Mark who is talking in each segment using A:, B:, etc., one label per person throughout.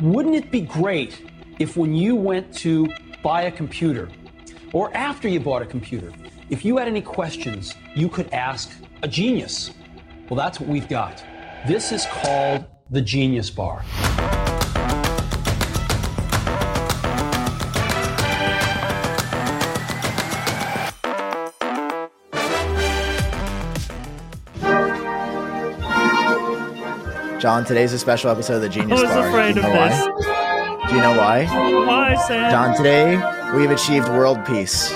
A: wouldn't it be great if when you went to buy a computer, or after you bought a computer, if you had any questions, you could ask a genius? Well, that's what we've got. This is called the Genius Bar.
B: Jon, today's a special episode of the Genius
C: I was
B: Bar.
C: afraid
B: Do you
C: of
B: know
C: this.
B: Do you know why?
C: Why, Sam?
B: Jon, today we've achieved world peace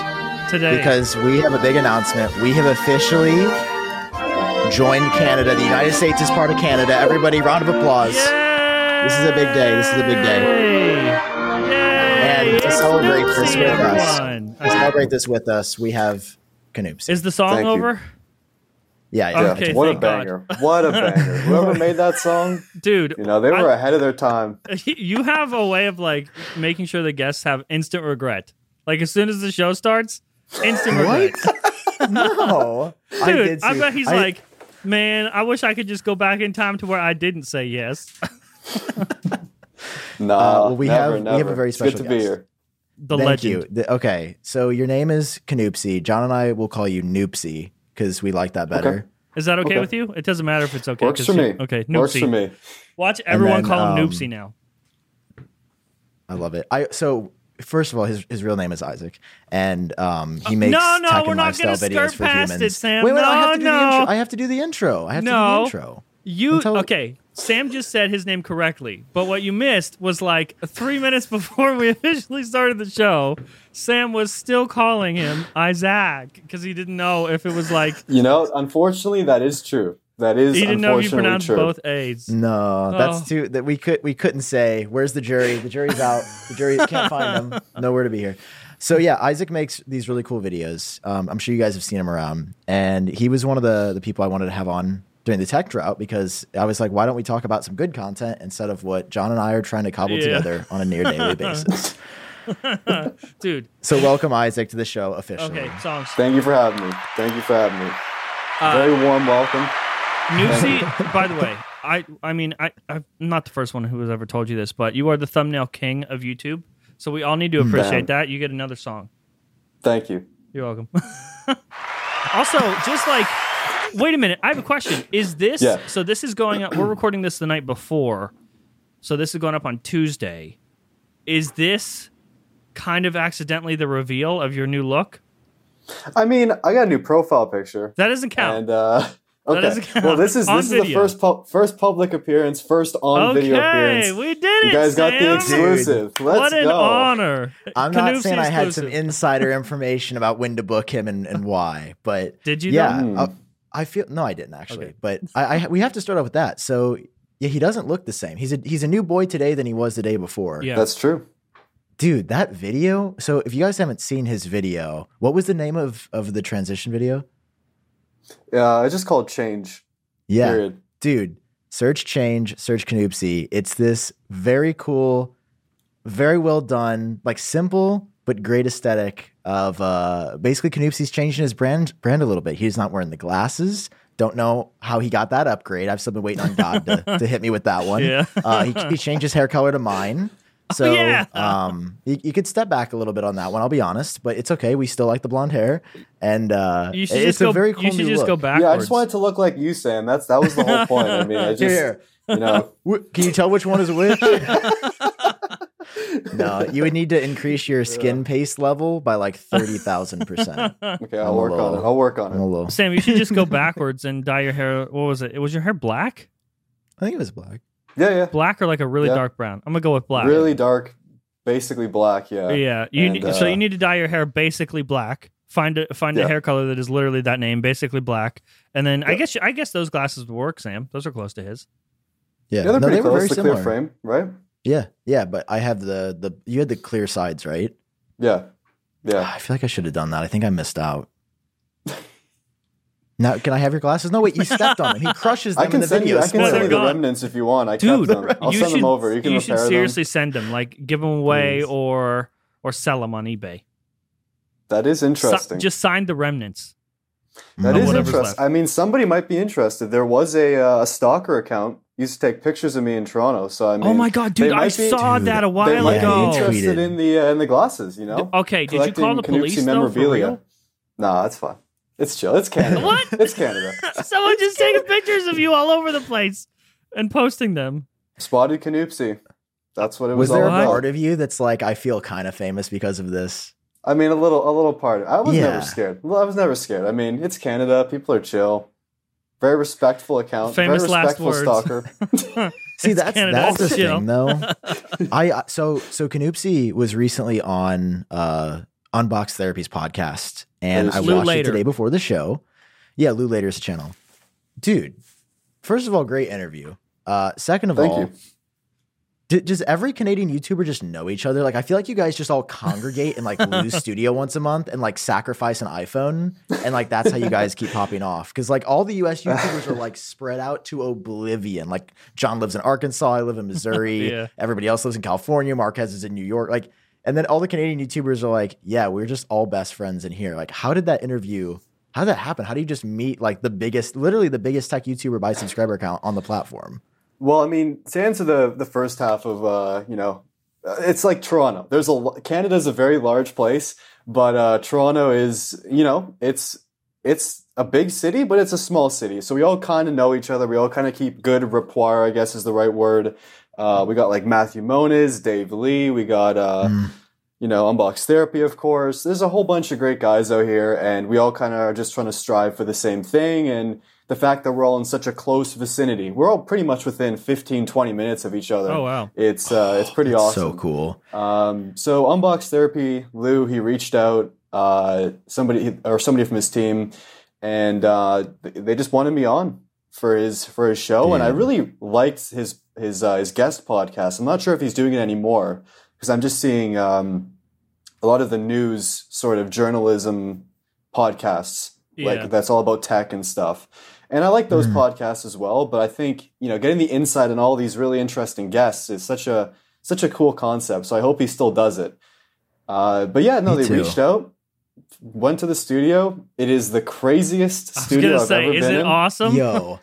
C: Today.
B: because we have a big announcement. We have officially joined Canada. The United States is part of Canada. Everybody, round of applause.
C: Yay!
B: This is a big day. This is a big day.
C: Yay!
B: And to
C: It's
B: celebrate this
C: Snoopsy,
B: with us,
C: everyone.
B: to celebrate this with us, we have Canoopsy.
C: Is the song
D: Thank you.
C: over?
B: Yeah, yeah.
C: Okay,
D: what a
C: thank God.
D: banger! What a banger! Whoever made that song,
C: Dude,
D: you know, they were
C: I-
D: ahead of their time.
C: you have a way of like making sure the guests have instant regret. Like as soon as the show starts, instant regret.
B: No, I
C: Dude,
B: did
C: I, bet he's
B: I-
C: like, man, I wish I could just go back in time to where I didn't say yes.
D: Nah,
B: Uh, well, we
D: never,
B: have- we have a
D: never.
B: very
D: It's
B: special
D: Good to be
B: guest.
D: here.
C: The
B: Thank
C: legend.
B: you. The- okay, so your name is Canoopsy. Jon and I will call you Noopsy because we like that better.
D: Okay.
C: Is that okay,
D: Okay.
C: with you? It doesn't matter if it's okay.
D: Works
C: 'cause
D: for
C: you-
D: me.
C: Okay,
D: Works for me.
C: Watch everyone
B: then,
C: call him
B: um,
C: Noopsy now.
B: I love it. I so first of all, his his real name is Isaac, and um, he makes
C: no, no,
B: tech
C: we're
B: and
C: not
B: lifestyle
C: gonna
B: videos
C: skirt
B: for
C: past
B: humans.
C: it, Sam.
B: Wait, wait, I have to do the intro. I have to do the intro. I have to do the intro.
C: You
B: Until-
C: okay? Sam just said his name correctly, but what you missed was like three minutes before we officially started the show. Sam was still calling him Isaac because he didn't know if it was like
D: You know, unfortunately, that is true. That is
C: he didn't know you
D: unfortunately
C: pronounced
D: true.
C: both A's.
B: No, that's
C: Oh.
B: too that we could we couldn't say. Where's the jury? The jury's out. The jury can't find him. Nowhere to be here. So yeah, Isaac makes these really cool videos. Um, I'm sure you guys have seen him around, and he was one of the the people I wanted to have on during the tech drought because I was like, why don't we talk about some good content instead of what Jon and I are trying to cobble
C: Yeah.
B: together on a near daily basis.
C: Dude,
B: So welcome Isaac to the show officially.
C: okay, songs.
D: Thank you for having me. Thank you for having me.
C: Uh,
D: Very warm welcome.
C: Noopsy, by the way, I I mean I I'm not the first one who has ever told you this, but you are the thumbnail king of YouTube. So we all need to appreciate that. You get another song.
D: Thank you.
C: You're welcome. also, just like, wait a minute. I have a question. Is this
D: Yeah.
C: so? This is going up. We're recording this the night before, so this is going up on Tuesday. Is this kind of accidentally the reveal of your new look?
D: I mean, I got a new profile picture,
C: That doesn't count.
D: and uh, okay.
C: doesn't count.
D: Well, this is
C: On
D: this is the first pu- first public appearance, first on video
C: okay,
D: appearance.
C: we did it.
D: You guys got the
C: Sam.
D: exclusive. Let's
C: what an
D: go.
C: honor!
B: I'm not
C: Canoopsy
B: saying I had some insider information about when to book him and, and why, but
C: Did you
B: Yeah,
D: though?
B: Uh, I feel no, I didn't actually,
C: Okay.
B: but I, I we have to start off with that. So yeah, he doesn't look the same. He's a he's a new boy today than he was the day before.
C: Yeah.
D: That's true.
B: dude, that video. So if you guys haven't seen his video, what was the name of of the transition video?
D: Yeah, I just called change.
B: Yeah,
D: Period.
B: dude, search change, search Canoopsy. It's this very cool, very well done, like simple but great aesthetic of uh basically Canoopsy's changing his brand brand a little bit. He's not wearing the glasses. Don't know how he got that upgrade. I've still been waiting on God to, to hit me with that one.
C: Yeah.
B: uh, he, he changed his hair color to mine. So
C: yeah.
B: um, you, you could step back a little bit on that one. I'll be honest, but it's okay. We still like the blonde hair, and uh,
C: You should
B: it's a
C: go.
B: very cool
C: you should
B: new
C: just
B: look.
C: go backwards.
D: Yeah, I just wanted to look like you, Sam. That's that was the whole point. I mean, I just
B: Here,
D: you know.
B: Can you tell which one is which? no, you would need to increase your skin paste level by like thirty thousand percent.
D: Okay,
B: I'm
D: I'll work on it. I'll work on
B: I'm a
D: it.
B: little.
C: Sam, you should just go backwards and dye your hair. What was it? Was your hair black?
B: I think it was black.
D: Yeah, yeah.
C: Black or like a really
D: Yeah.
C: dark brown? I'm gonna go with black.
D: Really dark, basically black. Yeah.
C: Yeah. You
D: And,
C: need, so
D: uh,
C: you need to dye your hair basically black. Find a find a hair color that is literally that name, basically black. And then I guess I guess those glasses would work, Sam. Those are close to his.
B: Yeah,
D: Yeah, they're
B: no,
D: pretty
B: they were
D: close.
B: very
D: The
B: similar.
D: clear frame, right?
B: Yeah, yeah, but I have the the you had the clear sides, right?
D: Yeah, yeah.
B: I feel like I should have done that. I think I missed out. Now, can I have your glasses? No, wait, you stepped on them. He crushes them
D: I can
B: in the
D: send
B: video.
D: you. I can
C: Well,
D: send you the remnants if you want. I
C: Dude,
D: kept them. I'll
C: you
D: send
C: should,
D: them over. You can
C: should
D: repair
C: seriously
D: them.
C: send them, like give them away
D: Please.
C: or or sell them on eBay.
D: That is
C: Si-
D: interesting.
C: just sign the remnants.
D: That
C: Of
D: is
C: whatever's
D: interesting.
C: left.
D: I mean, somebody might be interested. There was a, uh, a stalker account used to take pictures of me in Toronto. So I mean,
C: oh my god, dude! I
D: might be-
C: saw
B: Dude,
C: that a
D: They
C: while
D: might
C: ago.
D: be interested in the uh, in the glasses. You know.
C: Okay, did you call the
D: Collecting
C: police
D: Canoopsy
C: though? For real?
D: Nah, that's fine. It's chill. It's Canada.
C: What?
D: It's Canada.
C: Someone just taking pictures of you all over the place and posting them.
D: Spotted Canoopsy. That's what it was,
B: Was there
D: all
B: a part of you that's like, I feel kind of famous because of this?
D: I mean, a little, a little part. I was
B: Yeah.
D: never scared. Well, I was never scared. I mean, it's Canada. People are chill. Very respectful account.
C: Famous
D: very
C: last
D: respectful
C: words.
D: stalker.
B: See, that's
C: Canada,
B: that's the
C: chill.
B: thing, though. I uh, so so Canoopsy was recently on uh Unbox Therapy's podcast, and I
C: Lew
B: watched
C: Later.
B: it today before the show. Yeah, Lew Later's channel, dude. First of all, great interview. Uh, second of
D: Thank
B: all,
D: you.
B: D- does every Canadian YouTuber just know each other? Like, I feel like you guys just all congregate in like Lew's studio once a month and like sacrifice an iPhone, and like that's how you guys keep popping off. Because like all the US YouTubers are like spread out to oblivion. Like Jon lives in Arkansas, I live in Missouri.
C: Yeah.
B: Everybody else lives in California. Marques is in New York. Like, and then all the Canadian YouTubers are like, yeah, we're just all best friends in here. Like, how did that interview? How did that happen? How do you just meet like the biggest, literally the biggest tech YouTuber by subscriber count on the platform?
D: Well, I mean, to answer the the first half of uh, you know, uh, it's like Toronto. There's a Canada's a very large place, but uh, Toronto is you know it's it's a big city, but it's a small city. So we all kind of know each other. We all kind of keep good rapport, I guess is the right word. Uh, we got like Matthew Moniz, Dave Lee. We got uh, you know Unbox Therapy, of course. There's a whole bunch of great guys out here, and we all kind of are just trying to strive for the same thing. And the fact that we're all in such a close vicinity, we're all pretty much within 15, 20 minutes of each other.
C: Oh wow.
D: It's uh, it's pretty awesome.
B: So cool.
D: Um, so Unbox Therapy, Lew, he reached out, uh, somebody or somebody from his team, and uh, they just wanted me on for his for his show, and I really liked his his uh, his guest podcast. I'm not sure if he's doing it anymore because I'm just seeing um, a lot of the news sort of journalism podcasts,
C: Yeah.
D: like that's all about tech and stuff. And I like those podcasts as well, but I think you know getting the insight on all these really interesting guests is such a such a cool concept. So I hope he still does it. Uh, but yeah, no,
B: Me
D: they
B: too.
D: reached out, went to the studio. It is the craziest
C: I was
D: studio
C: gonna
D: I've
C: say,
D: ever
C: is
D: been
C: it
D: in.
C: awesome?
B: Yo,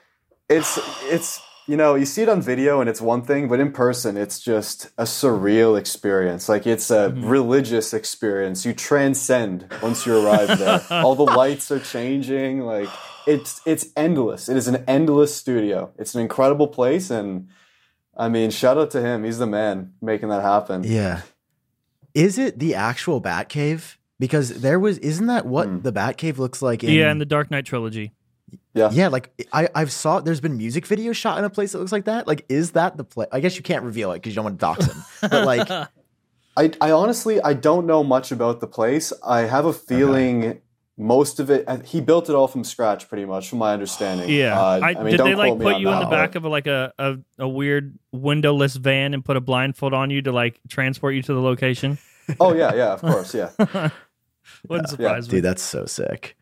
D: It's it's you know you see it on video and it's one thing, but in person it's just a surreal experience. Like it's a
C: Mm-hmm.
D: religious experience. You transcend once you arrive there. All the lights are changing. Like it's it's endless. It is an endless studio. It's an incredible place, and I mean, shout out to him. He's the man making that happen.
B: yeah. Is it the actual Batcave? Because there was, isn't that what
D: Hmm.
B: the Batcave looks like? In,
C: Yeah, in the Dark Knight trilogy.
D: Yeah.
B: yeah, like I, I've saw. There's been music videos shot in a place that looks like that. Like, is that the place? I guess you can't reveal it because you don't want to dox him. But like,
D: I, I honestly I don't know much about the place. I have a feeling most of it he built it all from scratch, pretty much, from my understanding.
C: Yeah.
D: Uh,
C: I,
D: mean,
C: did
D: don't
C: they like
D: quote me
C: put you in the
D: but-
C: back of a, like a, a a weird windowless van and put a blindfold on you to like transport you to the location?
D: Oh yeah, yeah, of course, yeah.
C: Wouldn't surprise me.
B: dude, that's so sick.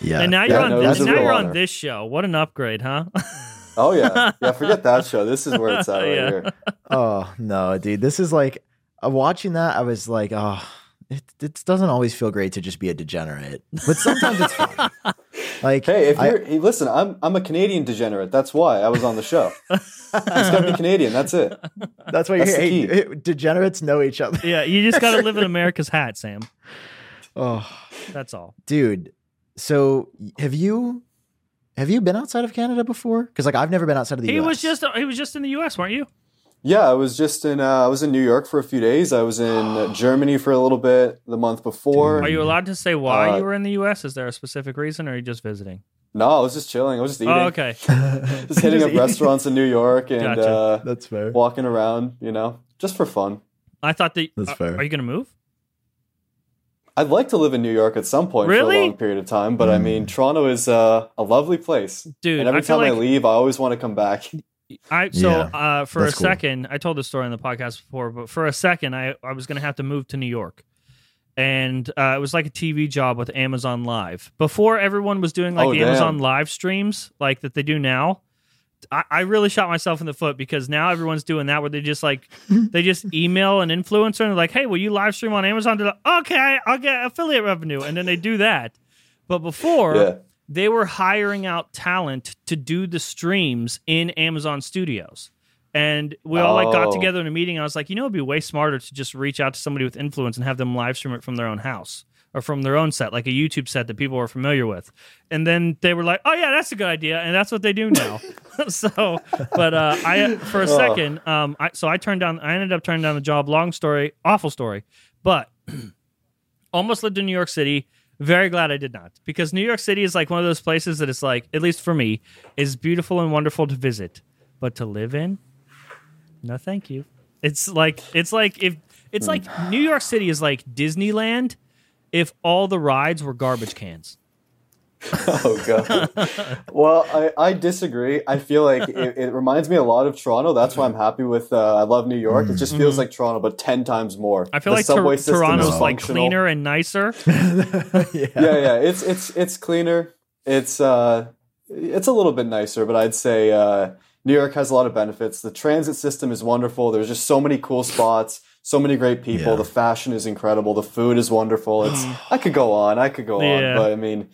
B: Yeah,
C: and now
D: Yeah,
C: you're on
D: no,
C: this, now you're on this show. What an upgrade, huh?
D: Oh yeah, yeah. Forget that show. This is where it's at right
C: Yeah.
D: here.
B: Oh no, dude, this is like uh, watching that. I was like, oh, it it doesn't always feel great to just be a degenerate, but sometimes it's fun. Like,
D: Hey, if you're hey, listen, I'm I'm a Canadian degenerate. That's why I was on the show. it's gotta be Canadian. That's it.
B: that's why you're
D: that's the key.
B: hey, degenerates know each other.
C: yeah, you just got to live in America's hat, Sam.
B: Oh,
C: That's all.
B: dude. So have you have you been outside of Canada before? Because like I've never been outside of the
C: He
B: US.
C: was just he was just in the U.S., weren't you?
D: Yeah, I was just in. Uh, I was in New York for a few days. I was in uh, Germany for a little bit the month before.
C: Are you allowed to say why
D: Uh,
C: you were in the U.S.? Is there a specific reason, or are you just visiting?
D: No, I was just chilling. I was just eating.
C: Oh, okay.
D: Just hitting
B: Just
D: up
B: eating.
D: restaurants in New York and
C: Gotcha.
D: uh,
B: That's fair.
D: walking around. You know, just for fun.
C: I thought that.
B: That's
C: uh,
B: fair.
C: Are you going to move?
D: I'd like to live in New York at some point
C: Really?
D: for a long period of time, but I mean, Toronto is uh, a lovely place.
C: Dude,
D: and every
C: I feel
D: time I leave, I always want to come back.
C: I so
B: Yeah,
C: uh, for a
B: that's cool.
C: second, I told this story on the podcast before, but for a second, I I was going to have to move to New York, and uh, it was like a TV job with Amazon Live. Before everyone was doing like
D: Oh,
C: the
D: damn.
C: Amazon Live streams like that they do now. I, I really shot myself in the foot because now everyone's doing that where they just like they just email an influencer and they're like, "Hey, will you live stream on Amazon?" They're like, "Okay, I'll get affiliate revenue," and then they do that. But before,
D: Yeah.
C: they were hiring out talent to do the streams in Amazon Studios. And we all like got
D: Oh.
C: together in a meeting. I was like, you know, it'd be way smarter to just reach out to somebody with influence and have them live stream it from their own house or from their own set, like a YouTube set that people are familiar with. And then they were like, oh yeah, that's a good idea, and that's what they do now. so, but uh, I for a
D: Oh.
C: second, um, I, so I turned down. I ended up turning down the job. Long story, awful story, but almost lived in New York City. Very glad I did not because New York City is like one of those places that it's like, at least for me, is beautiful and wonderful to visit, but to live in, no, thank you. It's like it's like if it's like New York City is like Disneyland if all the rides were garbage cans.
D: Oh god. well, I, I disagree. I feel like it, it reminds me a lot of Toronto. That's why I'm happy with. Uh, I love New York. It just feels like Toronto, but ten times more.
C: Mm-hmm. I feel
D: The
C: like
D: subway system is
C: Toronto's like cleaner and nicer.
B: yeah.
D: Yeah, yeah. It's it's it's cleaner. It's uh, it's a little bit nicer, but I'd say uh, New York has a lot of benefits. The transit system is wonderful. There's just so many cool spots. So many great people.
B: Yeah.
D: The fashion is incredible. The food is wonderful. It's I could go on. I could go
C: Yeah.
D: on, but I mean,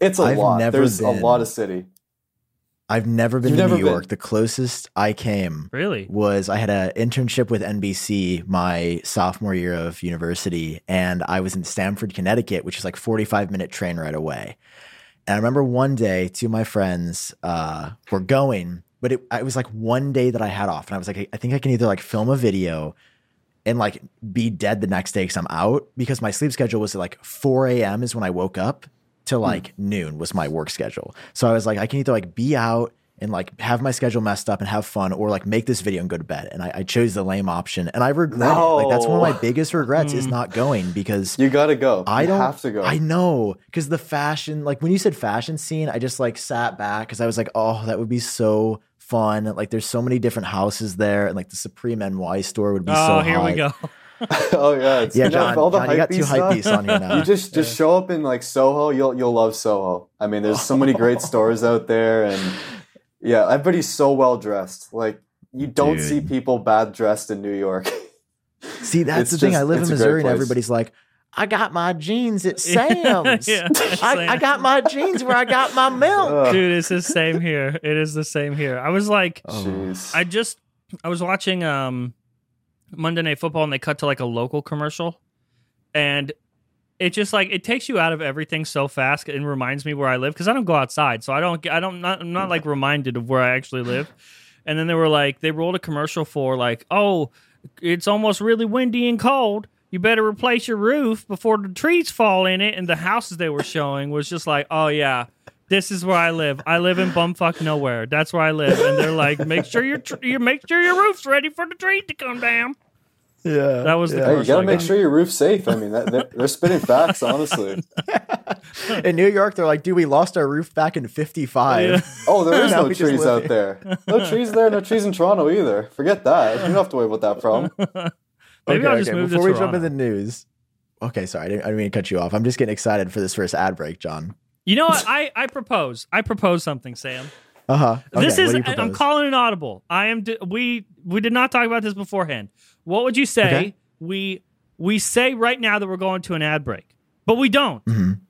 D: it's a
B: I've
D: lot.
B: never
D: There's a
B: been-
D: lot of city.
B: I've never been
D: You've
B: to
D: never
B: New
D: been?
B: York. The closest I came
C: Really?
B: was I had an internship with NBC my sophomore year of university, and I was in Stamford, Connecticut, which is like 45 minute train ride away. And I remember one day, two of my friends uh, were going, but it, it was like one day that I had off, and I was like, I think I can either like film a video and like be dead the next day because I'm out because my sleep schedule was at like 4 a.m. is when I woke up to hmm. like noon was my work schedule. So I was like, I can either like be out and like have my schedule messed up and have fun or like make this video and go to bed. And I, I chose the lame option and I regret it. Like that's one of my biggest regrets is hmm. not going because
D: You gotta go.
B: I
D: you
B: don't
D: have to go.
B: I know because the fashion, like when you said fashion scene, I just like sat back because I was like, oh, that would be so fun. Like there's so many different houses there, and like the Supreme NY store would be
C: Oh,
B: so.
C: here we go.
D: oh yeah, it's,
B: Yeah, Jon,
D: all the
B: Jon, you got two hype
D: stuff.
B: beasts on here now.
D: You just just show up in like Soho, you'll you'll love Soho. I mean, there's so many great stores out there, and yeah, everybody's so well dressed. Like you don't
B: Dude.
D: see people bad dressed in New York.
B: See, that's
D: It's
B: the thing. I live in
D: it's a great
B: Missouri, and everybody's like, "I got my jeans at Sam's.
C: Yeah,
B: I, I got my jeans where I got my milk."
C: Dude, it's the same here. It is the same here. I was like,
D: Jeez.
C: I just I was watching um Monday Night Football and they cut to like a local commercial and it just like it takes you out of everything so fast and reminds me where I live because I don't go outside so I don't I don't not I'm not like reminded of where I actually live and then they were like they rolled a commercial for like oh it's almost really windy and cold you better replace your roof before the trees fall in it and the houses they were showing was just like oh yeah this is where I live. I live in bumfuck nowhere. That's where I live. And they're like, make sure your tr- you make sure your roof's ready for the tree to come down.
B: Yeah,
C: That was the
B: yeah.
D: Hey, you gotta
C: I
D: make
C: got.
D: sure your roof's safe. I mean, that, they're, they're spitting facts, honestly.
B: In New York, they're like, "Dude, we lost our roof back in '55."
C: Yeah.
D: Oh, there is no trees
B: live
D: out there. No trees there. No trees in Toronto either. Forget that. You don't have to worry about that problem.
C: Maybe
B: okay,
C: I'll just
B: okay,
C: move to
B: before we jump
C: Toronto.
B: into the news. Okay, sorry, I didn't, I didn't mean to cut you off. I'm just getting excited for this first ad break, Jon.
C: You know what? I, I propose. I propose something, Sam.
B: Uh huh.
C: this is
B: what do you
C: I'm calling an audible. I am we we did not talk about this beforehand. What would you say
B: Okay.
C: we we say right now that we're going to an ad break. But we don't.
B: Mhm.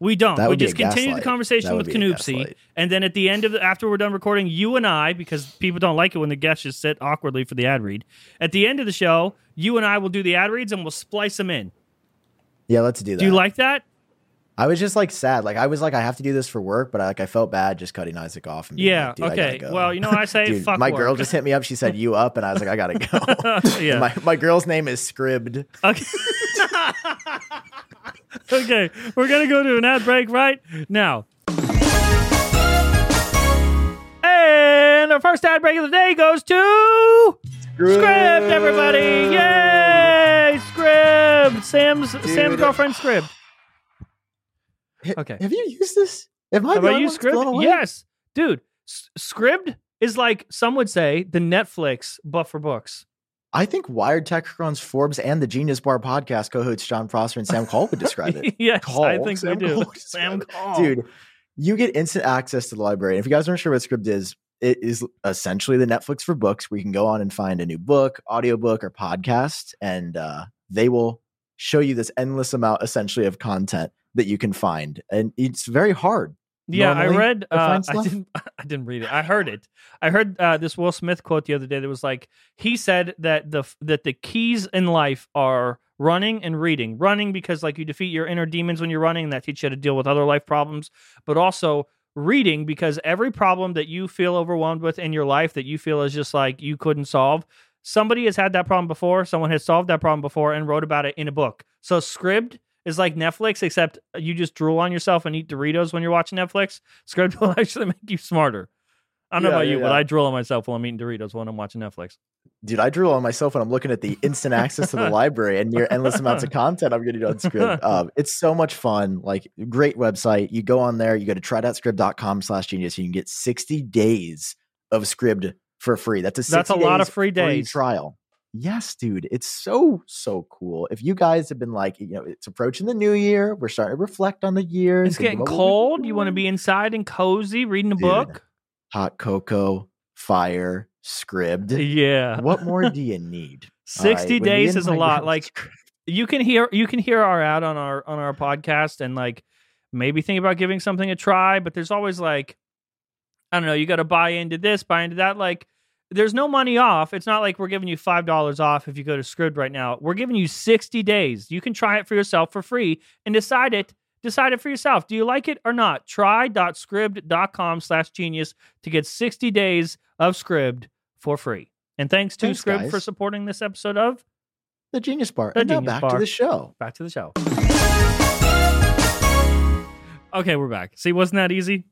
C: We don't. We just continue the conversation with Canoopsy, and then at the end of the, after we're done recording, you and I, because people don't like it when the guests just sit awkwardly for the ad read. At the end of the show, you and I will do the ad reads and we'll splice them in.
B: Yeah, let's do that.
C: Do you like that?
B: I was just like sad. Like I was like, I have to do this for work, but I, like I felt bad just cutting Isaac off. And
C: Yeah.
B: like, Dude,
C: okay.
B: go.
C: Well, you know what I say?
B: Dude,
C: Fuck
B: my
C: work.
B: girl just hit me up. She said you up, and I was like, I gotta go.
C: yeah.
B: my my girl's name is Scribd.
C: Okay. okay, we're gonna go to an ad break right now. And our first ad break of the day goes to Scribd, everybody! Yay! Scribd! Sam's Sam's girlfriend Scribd. Okay.
B: Have you used this? Am I
C: Have used
B: one that's
C: Scribd?
B: blown away?
C: Yes, dude. S- Scribd is like some would say the Netflix but for books.
B: I think Wired TechCrunch, Forbes, and the Genius Bar podcast co-hosts Jon Prosser and Sam Kohl would describe it.
C: yes,
B: Call.
C: I think
B: Sam
C: we do.
B: Would
C: Sam. Kohl.
B: Dude, you get instant access to the library. And if you guys aren't sure what Scribd is, it is essentially the Netflix for books where you can go on and find a new book, audiobook, or podcast, and uh, they will show you this endless amount essentially of content that you can find, and it's very hard.
C: Yeah, I read. Uh, I didn't. I didn't read it. I heard it. I heard uh, this Will Smith quote the other day that was like he said that the that the keys in life are running and reading. Running because like you defeat your inner demons when you're running, and that teaches you how to deal with other life problems. But also reading because every problem that you feel overwhelmed with in your life that you feel is just like you couldn't solve. Somebody has had that problem before. Someone has solved that problem before and wrote about it in a book. So Scribd is like Netflix, except you just drool on yourself and eat Doritos when you're watching Netflix. Scribd will actually make you smarter. I don't know
B: Yeah,
C: about
B: yeah,
C: you, but. I drool on myself while I'm eating Doritos when I'm watching Netflix.
B: Dude, I drew on myself when I'm looking at the instant access to the library and near endless amounts of content I'm getting on Scribd. Um, it's so much fun. Like, great website. You go on there, you go to try.scribd.com slash genius. You can get 60 days of Scribd for free. That's a 60
C: That's a lot of free
B: days
C: free days.
B: trial. Yes, dude. It's so, so cool. If you guys have been like, you know, it's approaching the new year, we're starting to reflect on the year.
C: It's getting
B: about what we're
C: cold. You want to be inside and cozy reading a
B: Dude.
C: book?
B: hot cocoa, fire, Scribd.
C: Uh, yeah.
B: What more do you need?
C: 60
B: right,
C: days is a lot. Like you can hear you can hear our ad on our on our podcast and like maybe think about giving something a try, but there's always like I don't know, you got to buy into this, buy into that like there's no money off. It's not like we're giving you $5 off if you go to Scribd right now. We're giving you 60 days. You can try it for yourself for free and decide it decide it for yourself. Do you like it or not? Try.scribd.com slash genius to get 60 days of Scribd for free. And thanks to
B: Thanks,
C: Scribd
B: guys.
C: for supporting this episode of
B: the Genius Bar.
C: The
B: and now
C: Genius
B: back
C: Bar.
B: to the show.
C: Back to the show. Okay, we're back. See, wasn't that easy?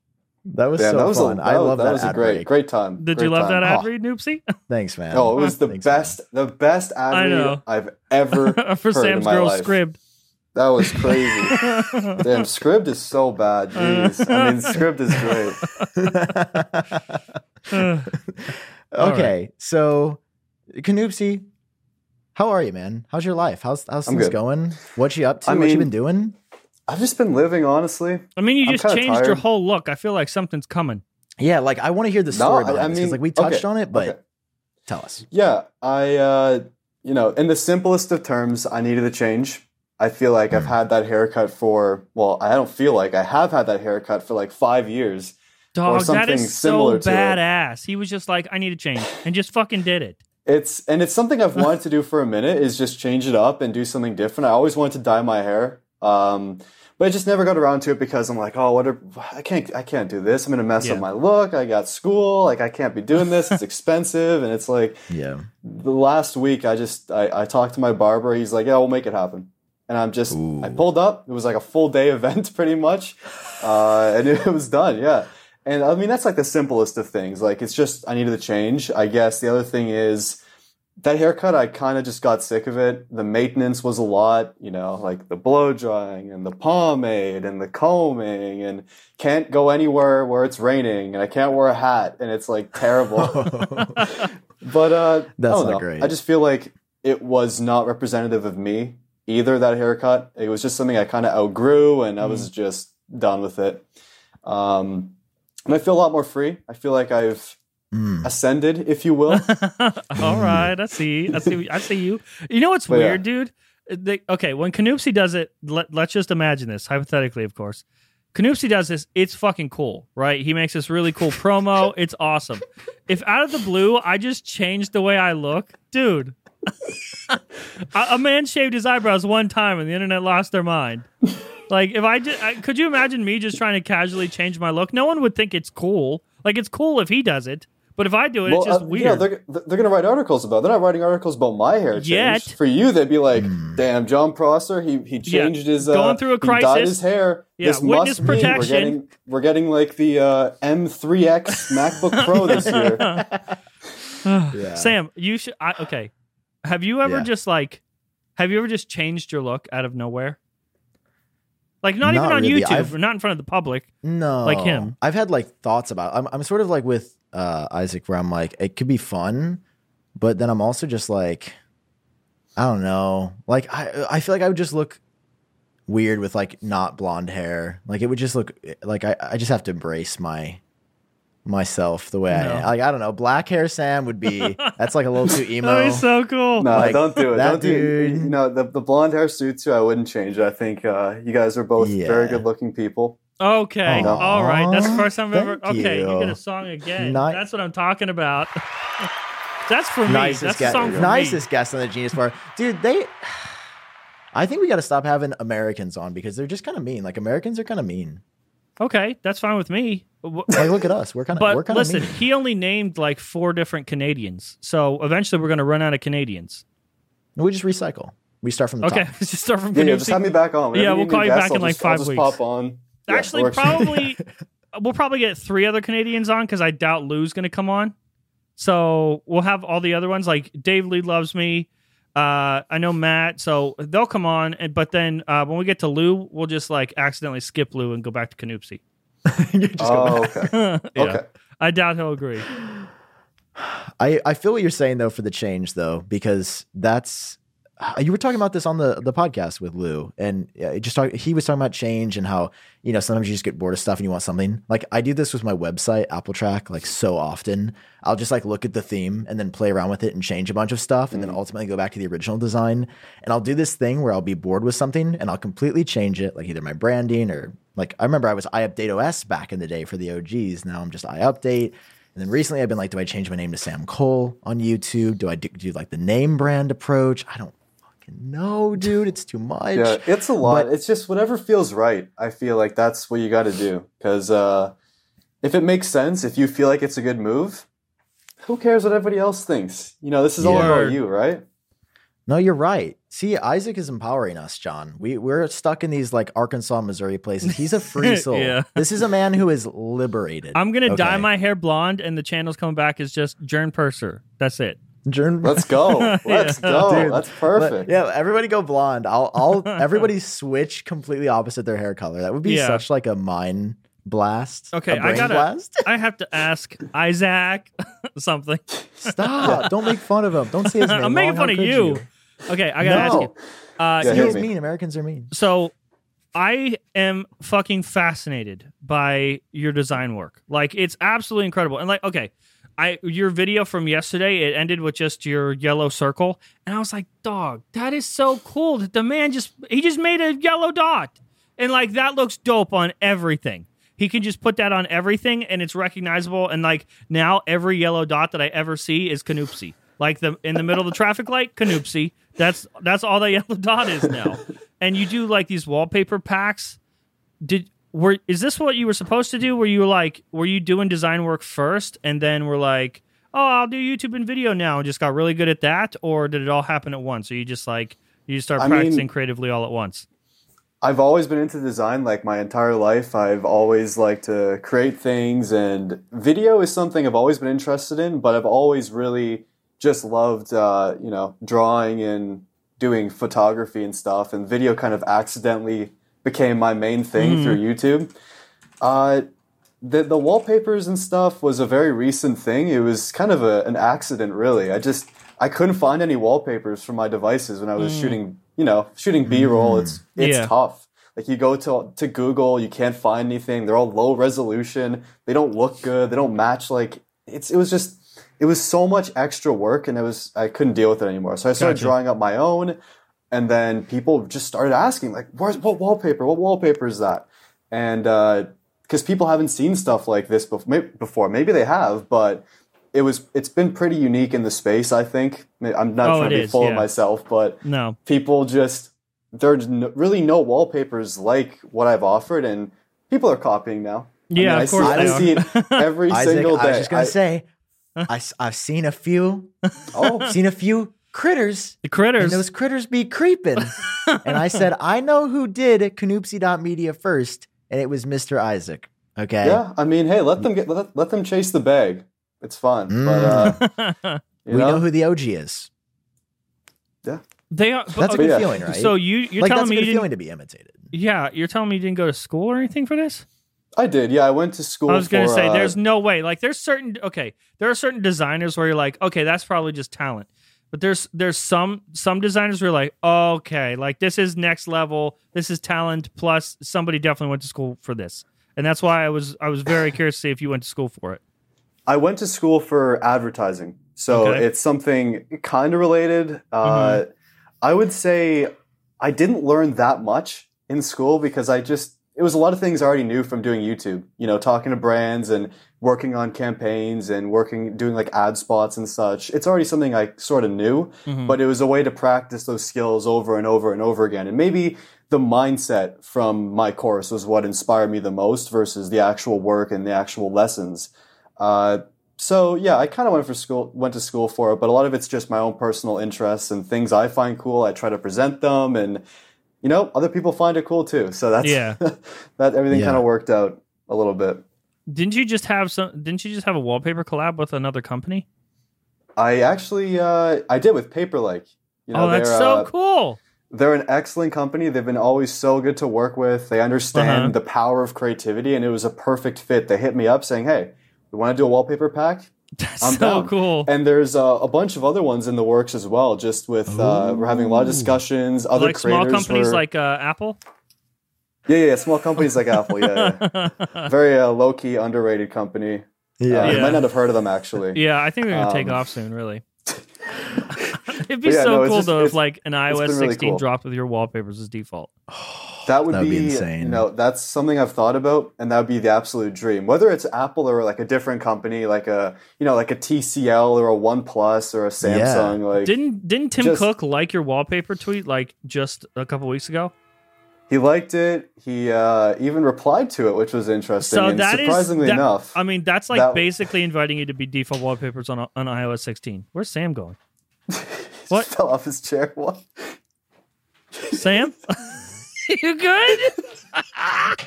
B: That was
D: Yeah,
B: so
D: that was
B: fun.
D: a,
B: I
D: that,
B: love
D: that
B: that.
D: was a great,
B: break.
D: great time.
C: Did
D: Great
C: you love
D: time.
C: that ad
B: Oh.
C: read, Noopsy?
B: Thanks, man.
D: Oh, it was the
B: Thanks, man.
D: best, the best ad
C: I
D: read. I've ever
C: for
D: heard in
C: Sam's
D: my
C: girl
D: life.
C: Scribd.
D: That was crazy. Damn, Scribd is so bad. Uh. Jeez. I mean, Scribd is great.
C: All
B: okay, so Canoopsy, how are you, man? How's your life? How's how's
D: I'm
B: things
D: good.
B: going? What you up to?
D: I
B: what you been doing?
D: I've just been living, honestly.
C: I mean, you
D: I'm
C: just
D: kinda
C: changed your whole look. I feel like something's coming.
B: Yeah, like I want to hear the
D: No,
B: story
D: I-
B: behind
D: I
B: this 'cause,
D: mean,
B: like we touched
D: okay,
B: on it, but
D: okay.
B: tell us.
D: Yeah, I, uh, you know, in the simplest of terms, I needed a change. I feel like
B: Hmm.
D: I've had that haircut for, well, I don't feel like I have had that haircut for like five years.
C: Dog, that
D: something
C: is so
D: similar to it.
C: badass. He was just like, I need a change, and just fucking did it.
D: It's and it's something I've wanted to do for a minute is just change it up and do something different. I always wanted to dye my hair, um, but I just never got around to it because I'm like, oh, what? Are, I can't, I can't do this. I'm gonna mess
C: Yeah.
D: up my look. I got school. Like I can't be doing this. It's expensive, and it's like
B: Yeah.
D: the last week I just I, I talked to my barber. He's like, yeah, we'll make it happen. And I'm just I pulled up. It was like a full day event, pretty much, uh, and it was done. Yeah. And I mean that's like the simplest of things. Like it's just I needed a change. I guess the other thing is that haircut. I kind of just got sick of it. The maintenance was a lot. You know, like the blow drying and the pomade and the combing and can't go anywhere where it's raining and I can't wear a hat and it's like terrible. But uh,
B: That's not
D: know.
B: great.
D: I just feel like it was not representative of me either. That haircut. It was just something I kind of outgrew, and I
B: Mm.
D: was just done with it. Um, and I feel a lot more free. I feel like I've
B: Mm.
D: ascended, if you will.
C: All right, I see. I see. I see you. You know what's
D: But yeah.
C: weird, dude? They, okay, when Canoopsy does it, let, let's just imagine this hypothetically, of course. Canoopsy does this, it's fucking cool, right? He makes this really cool promo. It's awesome. If out of the blue, I just changed the way I look, dude. a, a man shaved his eyebrows one time, and the internet lost their mind. Like, if I just, I, could you imagine me just trying to casually change my look? No one would think it's cool. Like, it's cool if he does it, but if I do it, it's just
D: uh,
C: weird.
D: Yeah, they're they're gonna write articles about. it. They're not writing articles about my hair change.
C: Yet.
D: For you, they'd be like, "Damn, Jon Prosser, he he
C: Yeah,
D: changed his uh,
C: going through a
D: he dyed his hair.
C: Yeah,
D: this
C: witness
D: must mean we're getting we're getting like the uh, M3X MacBook Pro this year."
B: Yeah.
C: Sam, you should. I, okay, have you ever
B: Yeah.
C: just like, have you ever just changed your look out of nowhere? Like not,
B: Not
C: even on
B: really.
C: YouTube,
B: I've-
C: or not in front of the public.
B: No,
C: Like him.
B: I've had like thoughts about. I'm I'm sort of like with uh, Isaac, where I'm like, it could be fun, but then I'm also just like, I don't know. Like I I feel like I would just look weird with like not blonde hair. Like it would just look like I I just have to embrace my myself the way I
C: No.
B: am. Like I don't know, black hair Sam would be that's like a little too emo.
C: That'd be so cool.
D: No,
B: Like,
D: don't do it.
B: that
D: Don't do
B: dude-
D: You know, the, the blonde hair suits you, I wouldn't change it. I think uh, you guys are both
B: Yeah.
D: very good looking people.
C: Okay.
B: Aw,
C: All right. That's the first time I've ever.
B: thank
C: Okay. You.
B: you.
C: get a song again.
B: Ni-
C: That's what I'm talking about. That's for me.
B: nicest
C: That's a
B: guest,
C: song for
B: nicest guest on the Genius Bar, dude. They, I think we got to stop having Americans on because they're just kind of mean. Like Americans are kind of mean.
C: Okay. That's fine with me.
B: Like look at us, we're kind of we're
C: But
B: kind of
C: listen,
B: mean.
C: he only named like four different Canadians. So eventually we're going to run out of Canadians.
B: We just recycle. We start from the
C: Okay.
B: top.
C: Let's just start from
D: Yeah, yeah, just have me back on. Whenever
C: Yeah, we'll call you
D: guests,
C: back in
D: I'll
C: like
D: just- I'll
C: five
D: just
C: weeks.
D: Pop on. Yeah,
C: Actually, probably we'll probably get three other Canadians on because I doubt Lew's going to come on. So we'll have all the other ones like Dave Lee loves me. Uh, I know Matt, so they'll come on. And, but then uh, when we get to Lew, we'll just like accidentally skip Lew and go back to Canoopsy.
B: You just go
D: Oh, okay.
C: Yeah.
D: Okay.
C: I doubt he'll agree.
B: I, I feel what you're saying though for the change though because that's you were talking about this on the the podcast with Lew and uh, it just talk, he was talking about change and how you know sometimes you just get bored of stuff and you want something. Like I do this with my website AppleTrack like so often. I'll just like look at the theme and then play around with it and change a bunch of stuff and then ultimately go back to the original design. And I'll do this thing where I'll be bored with something and I'll completely change it like either my branding or like I remember I was iUpdateOS back in the day for the OGs now I'm just iUpdate. And then recently, I've been like, do I change my name to Sam Kohl on YouTube? Do I do, do like the name brand approach? I don't fucking know, dude. It's too much.
D: Yeah, it's a lot.
B: But-
D: it's just whatever feels right. I feel like that's what you got to do. Because uh, if it makes sense, if you feel like it's a good move, who cares what everybody else thinks? You know, this is all
B: Yeah.
D: about you, right?
B: No, you're right. See, Isaac is empowering us, Jon. We we're stuck in these like Arkansas, Missouri places. He's a free soul.
C: Yeah.
B: This is a man who is liberated.
C: I'm gonna dye my hair blonde, and the channel's coming back is just Jern Purser. That's it.
B: Jern-
D: Let's go. Let's go.
B: Dude,
D: That's
B: But,
D: perfect.
B: yeah, everybody go blonde. I'll I'll everybody switch completely opposite their hair color. That would be
C: Yeah.
B: such like a mind blast.
C: Okay,
B: a
C: I
B: brain
C: gotta-
B: blast.
C: I have to ask Isaac something.
B: Stop! Don't make fun of him. Don't say his name.
C: I'm making fun of
B: could
C: you. Okay, I gotta ask
B: No.
C: you. Uh,
D: Yeah,
B: He
D: me.
B: mean. Americans are mean.
C: so I am fucking fascinated by your design work. Like it's absolutely incredible. And like, okay, I your video from yesterday, it ended with just your yellow circle, and I was like, dog, that is so cool. That the man just he just made a yellow dot, and like that looks dope on everything. He can just put that on everything, and it's recognizable. And like now, every yellow dot that I ever see is Canoopsy. Like the in the middle of the traffic light, Canoopsy. That's that's all that yellow dot is now. and you do like these wallpaper packs. Did were is this what you were supposed to do? Were you like were you doing design work first, and then we're like, oh, I'll do YouTube and video now, and just got really good at that, or did it all happen at once? Or you just like you just start
D: I mean-
C: practicing creatively all at once?
D: I've always been into design like my entire life. I've always liked to create things, and video is something I've always been interested in, but I've always really just loved, uh, you know, drawing and doing photography and stuff. And video kind of accidentally became my main thing hmm. through YouTube. Uh, the the wallpapers and stuff was a very recent thing. It was kind of a, an accident, really. I just I couldn't find any wallpapers for my devices when I was hmm. shooting, you know, shooting B roll. It's hmm. it's
C: Yeah.
D: tough. Like you go to to Google, you can't find anything. They're all low resolution. They don't look good. They don't match. Like it's it was just it was so much extra work, and it was I couldn't deal with it anymore. So I started
C: Gotcha.
D: drawing up my own, and then people just started asking like, "Where's what wallpaper? What wallpaper is that?" And uh, because people haven't seen stuff like this before, maybe they have, but it was it's been pretty unique in the space. I think I'm not
C: Oh,
D: trying to be
C: is,
D: full
C: yeah.
D: of myself, but
C: No,
D: people just there's no, really no wallpapers like what I've offered, and people are copying now. I
C: Yeah,
D: mean,
C: of course
D: I
C: they
D: see, I see it every
B: Isaac,
D: single day.
B: I was just gonna
D: I-
B: say, I, have seen a few,
D: oh,
B: seen a few critters,
C: the critters.
B: and those critters be creeping. and I said, I know who did Canoopsy.media first, and it was Mr. Isaac. Okay.
D: yeah. I mean, hey, let them get let, let them chase the bag. It's fun,
C: Mm.
D: but uh,
B: we know?
D: know,
B: who the OG is.
D: yeah.
C: they are.
B: That's a good
D: yeah.
B: feeling, right?
C: So you you're
B: like
C: telling
B: that's
C: me you
B: good
C: didn't?
B: feeling to be imitated.
C: Yeah, you're telling me you didn't go to school or anything for this?
D: I did. Yeah, I went to school.
C: I was going to say,
D: uh,
C: there's no way. Like, there's certain okay, there are certain designers where you're like, okay, that's probably just talent. But there's there's some some designers you're like, okay, like this is next level. This is talent plus somebody definitely went to school for this, and that's why I was I was very curious to see if you went to school for it.
D: I went to school for advertising, so
C: Okay.
D: it's something kind of related. Uh, I would say I didn't learn that much in school because I just it was a lot of things I already knew from doing YouTube. You know, talking to brands and working on campaigns and working doing like ad spots and such. It's already something I sort of knew, but it was a way to practice those skills over and over and over again. And maybe the mindset from my course was what inspired me the most versus the actual work and the actual lessons. Uh, so yeah, I kind of went for school, went to school for it, but a lot of it's just my own personal interests and things I find cool. I try to present them, and you know, other people find it cool too. So that's
C: Yeah.
D: that everything
B: Yeah.
D: kind of worked out a little bit.
C: Didn't you just have some? Didn't you just have a wallpaper collab with another company?
D: I actually uh, I did with Paperlike. You know,
C: oh, that's so
D: uh,
C: cool.
D: They're an excellent company. They've been always so good to work with. They understand
C: Uh-huh.
D: the power of creativity, and it was a perfect fit. They hit me up saying, "Hey, we want to do a wallpaper pack."
C: That's
D: I'm
C: so
D: down.
C: cool.
D: And there's uh, a bunch of other ones in the works as well. Just with uh, we're having a lot of discussions. Other
C: like small companies
D: were-
C: like uh, Apple.
D: yeah, yeah, yeah, small companies like Apple. Yeah, yeah. very uh, low key, underrated company.
B: Yeah.
D: Uh, You might not have heard of them actually.
C: Yeah, I think they're gonna take
D: Um,
C: off soon. Really, it'd be
D: yeah,
C: so
D: no,
C: cool
D: just-
C: though if like an iOS
D: really
C: 16
D: cool.
C: dropped with your wallpapers as default.
D: That would,
B: That would
D: be,
B: be insane.
D: You know, that's something I've thought about, and that would be the absolute dream. Whether it's Apple or like a different company, like a you know, like a TCL or a OnePlus or a Samsung. Like
C: Didn't didn't Tim
D: just-
C: Cook like your wallpaper tweet like just a couple weeks ago?
D: he liked it. He uh, even replied to it, which was interesting.
C: So
D: and
C: that is
D: surprisingly
C: that-
D: enough,
C: I mean, that's like
D: that-
C: basically inviting you to be default wallpapers on on iOS 16. Where's Sam going?
D: he
C: what?
D: fell off his chair. What?
C: Sam, you good?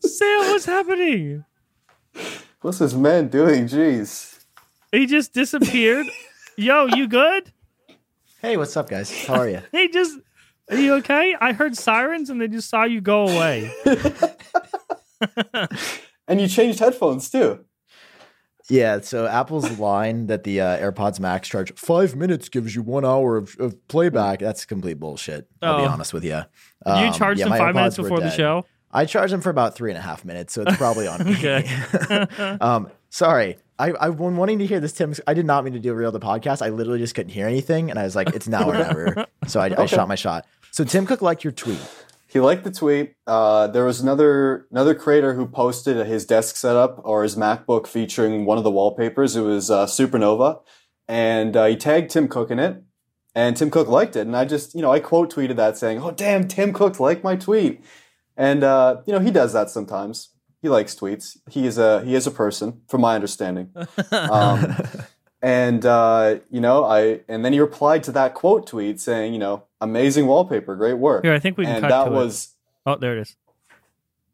C: Sam, what's happening?
D: What's this man doing? Jeez.
C: He just disappeared. Yo, you good?
B: Hey, what's up, guys? How are you?
C: He just. Are you okay? I heard sirens and they just saw you go away.
D: And you changed headphones too.
B: Yeah, so Apple's line that the uh, AirPods Max charge five minutes gives you one hour of, of playback. That's complete bullshit. I'll be
C: Oh.
B: honest with you.
C: you charged them five minutes before the show.
B: I charged them for about three and a half minutes, so it's probably on me.
C: Okay.
B: um, sorry. I, I've been wanting to hear this, Tim. I did not mean to derail the podcast. I literally just couldn't hear anything, and I was like, "It's now or never." So I, I shot my shot. So Tim Cook liked your tweet.
D: He liked the tweet. Uh, there was another another creator who posted his desk setup or his MacBook featuring one of the wallpapers. It was uh, Supernova, and uh, he tagged Tim Cook in it, and Tim Cook liked it. And I just you know I quote tweeted that saying, "Oh damn, Tim Cook liked my tweet," and uh, you know he does that sometimes. He likes tweets. He is a he is a person, from my understanding. Um, and uh, you know I and then he replied to that quote tweet saying, you know, amazing wallpaper, great work
C: Here, I think we can
D: and
C: cut
D: that
C: to
D: was
C: it. Oh, there it is.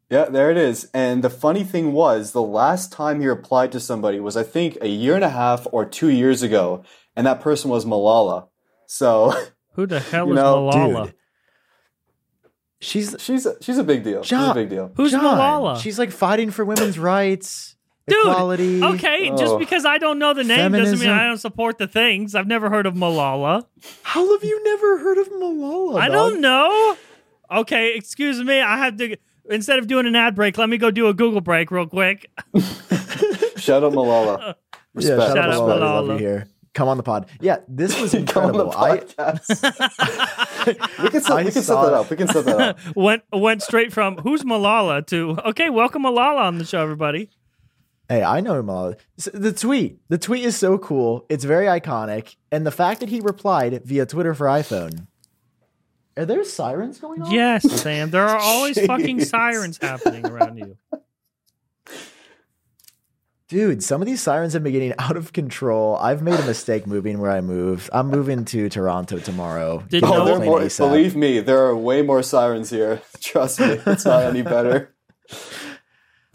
D: yeah there it is and the funny thing was the last time he replied to somebody was i think a year and a half or two years ago and that person was malala so
C: Who the hell
D: You
C: is
D: know,
C: Malala?
B: Dude. She's
D: she's a, she's a big deal she's a big deal
C: Who's
B: Jon,
C: Malala?
B: She's like fighting for women's rights,
C: Dude,
B: equality.
C: Okay, just
D: Oh.
C: because I don't know the name doesn't mean I don't support the things. I've never heard of Malala.
B: How have you never heard of Malala?
C: I
B: dog?
C: don't know. Okay, excuse me. I have to. Instead of doing an ad break, let me go do a Google break real quick.
D: shout out malala
B: Yeah,
D: respect
B: shout,
C: Shout
B: out
C: out
B: Malala. We love
C: Malala.
B: you here. Come on the pod. Yeah, this was
D: come on the
B: incredible. I,
D: podcast we can set,
B: I
D: we can set
B: saw-
D: that up we can set that up
C: went went straight from who's Malala to okay, welcome Malala on the show, everybody.
B: Hey, I know him S- The tweet, the tweet is so cool. It's very iconic, and the fact that he replied via Twitter for iPhone. Are there sirens going on?
C: Yes, Sam. There are always fucking sirens happening around you.
B: dude. Some of these sirens have been getting out of control. I've made a mistake moving where I moved. I'm moving to Toronto tomorrow.
C: Did
B: Get
C: you
B: on
D: oh,
B: the
D: there more, believe me there are way more sirens here trust me it's not any better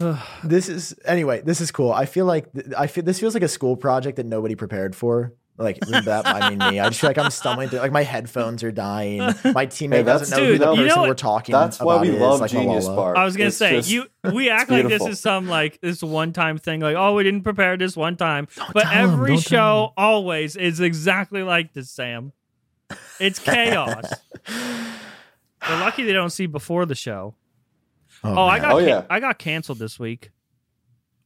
B: This is anyway. This is cool. I feel like th- I feel this feels like a school project that nobody prepared for. Like that, I mean me. I just feel like I'm stumbling through. Like my headphones are dying. My teammate
D: hey,
B: doesn't know who
C: Dude,
B: the
C: you
B: person
C: know
B: we're talking.
D: that's why
B: about
D: we
B: is,
D: love
B: like
D: genius
B: Malala.
D: bar
C: I was gonna
D: It's
C: say
D: just-
C: you. We act like this is some like this one time thing. Like oh, we didn't prepare this one time, but every
B: don't
C: show always is exactly like this. Sam, it's chaos. They're lucky they don't see before the show. Oh, I got
D: Oh,
C: can-
D: yeah.
C: I got canceled this week.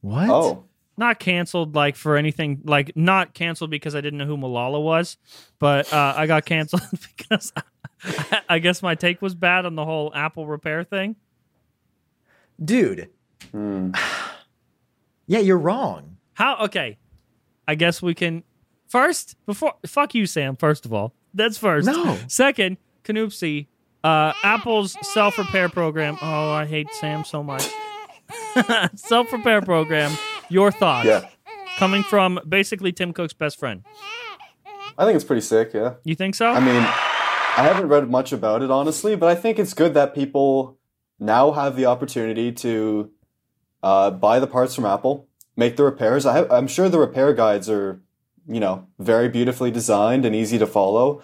B: what?
D: oh
C: not canceled like for anything like not canceled because I didn't know who Malala was, but uh, I got canceled because I, I guess my take was bad on the whole Apple repair thing.
B: Dude. yeah, you're wrong.
C: How? Okay, I guess we can first before fuck you, Sam. First of all, that's first.
B: No.
C: Second, Canoopsy, uh, Apple's self repair program. Oh, I hate Sam so much. self repair program. Your thoughts?
D: Yeah.
C: Coming from basically Tim Cook's best friend.
D: I think it's pretty sick. Yeah.
C: You think so?
D: I mean, I haven't read much about it honestly, but I think it's good that people now have the opportunity to uh, buy the parts from Apple, make the repairs. I I'm sure the repair guides are, you know, very beautifully designed and easy to follow.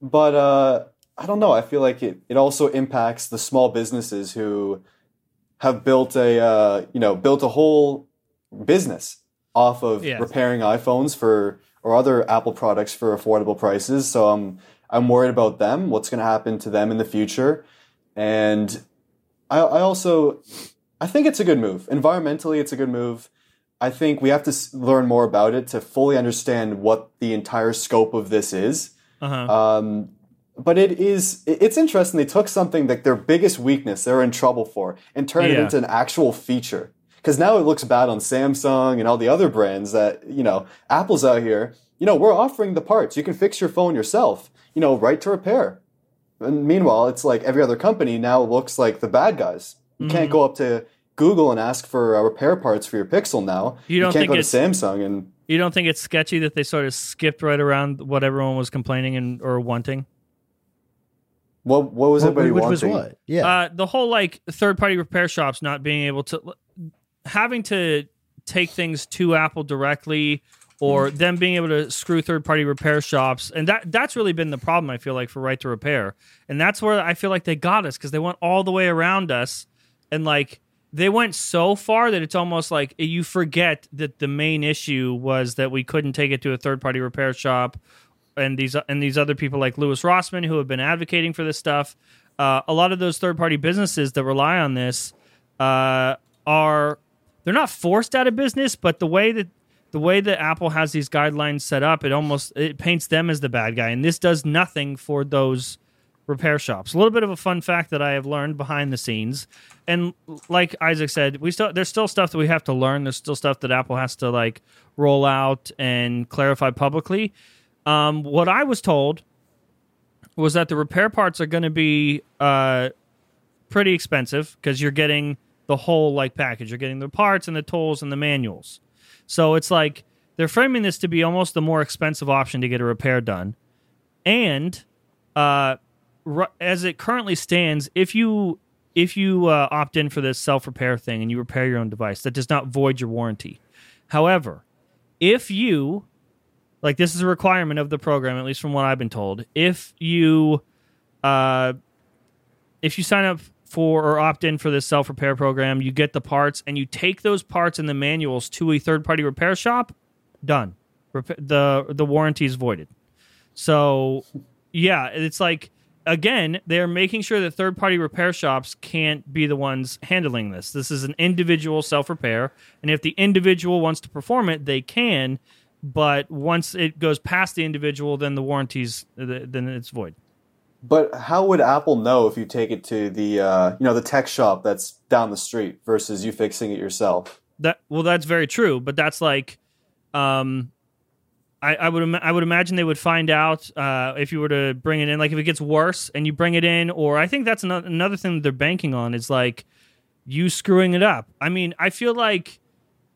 D: But uh, I don't know. I feel like it, it also impacts the small businesses who have built a uh, you know built a whole business off of
C: Yes.
D: repairing iPhones for or other Apple products for affordable prices. So I'm I'm worried about them. What's going to happen to them in the future? And I, I also I think it's a good move. Environmentally, it's a good move. I think we have to s- learn more about it to fully understand what the entire scope of this is.
C: uh-huh.
D: Um, but it is it's interesting. They took something that their biggest weakness they're in trouble for and turned it into an actual feature. Because now it looks bad on Samsung and all the other brands that you know Apple's out here. You know we're offering the parts. You can fix your phone yourself. You know right to repair. And meanwhile, it's like every other company now looks like the bad guys. You can't
C: Mm-hmm.
D: go up to Google and ask for uh, repair parts for your Pixel now.
C: You don't
D: can't
C: think
D: go to Samsung and
C: you don't think it's sketchy that they sort of skipped right around what everyone was complaining and or wanting?
D: What what was
B: What-
D: everybody
B: which was what? Yeah.
C: Uh, the whole like third party repair shops not being able to having to take things to Apple directly or them being able to screw third party repair shops and that that's really been the problem I feel like for right to repair. And that's where I feel like they got us cuz they went all the way around us and like they went so far that it's almost like you forget that the main issue was that we couldn't take it to a third party repair shop and these and these other people like Louis Rossmann who have been advocating for this stuff. Uh, a lot of those third party businesses that rely on this uh, are they're not forced out of business, but the way that the way that Apple has these guidelines set up, it almost it paints them as the bad guy, and this does nothing for those repair shops. A little bit of a fun fact that I have learned behind the scenes, and like Isaac said, we still there's still stuff that we have to learn. There's still stuff that Apple has to like roll out and clarify publicly. Um, what I was told was that the repair parts are going to be uh, pretty expensive because you're getting the whole like package. You're getting the parts and the tools and the manuals. So it's like they're framing this to be almost the more expensive option to get a repair done. And uh, ru- as it currently stands, if you if you uh, opt in for this self repair thing and you repair your own device, that does not void your warranty. However, if you like this is a requirement of the program, at least from what I've been told, if you uh, if you sign up for or opt in for this self repair program, you get the parts and you take those parts and the manuals to a third party repair shop. Done. Rep- the the warranty is voided. So yeah, it's like again they're making sure that third party repair shops can't be the ones handling this. This is an individual self repair, and if the individual wants to perform it, they can. But once it goes past the individual, then the warranties then it's void.
D: But how would Apple know if you take it to the uh, you know the tech shop that's down the street versus you fixing it yourself?
C: That well, that's very true, but that's like, um, I, I would I would imagine they would find out uh, if you were to bring it in. Like if it gets worse and you bring it in, or I think that's another another thing that they're banking on is like you screwing it up. I mean, I feel like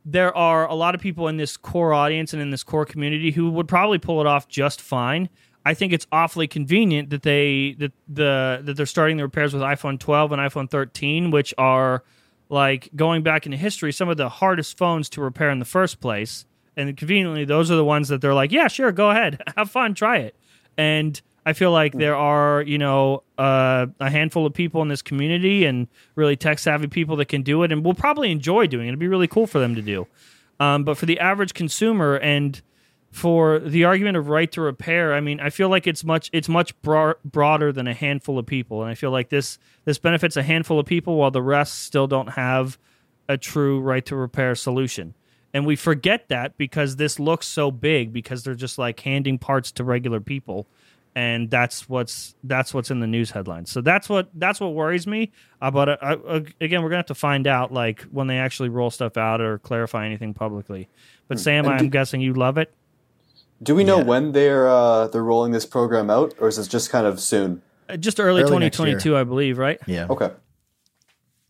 C: there are a lot of people in this core audience and in this core community who would probably pull it off just fine. I think it's awfully convenient that they that the that they're starting the repairs with iPhone 12 and iPhone 13, which are like going back into history, some of the hardest phones to repair in the first place. And conveniently, those are the ones that they're like, yeah, sure, go ahead, have fun, try it. And I feel like there are, you know, uh, a handful of people in this community and really tech savvy people that can do it and will probably enjoy doing it. It'd be really cool for them to do. Um, but for the average consumer and for the argument of right to repair, I mean, I feel like it's much it's much bro- broader than a handful of people, and I feel like this this benefits a handful of people while the rest still don't have a true right to repair solution. And we forget that because this looks so big because they're just like handing parts to regular people. And that's what's that's what's in the news headlines. So that's what that's what worries me. Uh, but uh, uh, again, we're gonna have to find out like when they actually roll stuff out or clarify anything publicly. But Sam,
D: And
C: I'm
D: do-
C: guessing you love it.
D: Do we know
B: Yeah.
D: when they're uh, they're rolling this program out, or is this just kind of soon?
C: Uh, Just early,
B: Early
C: 2022, I believe, right?
B: Yeah.
D: Okay.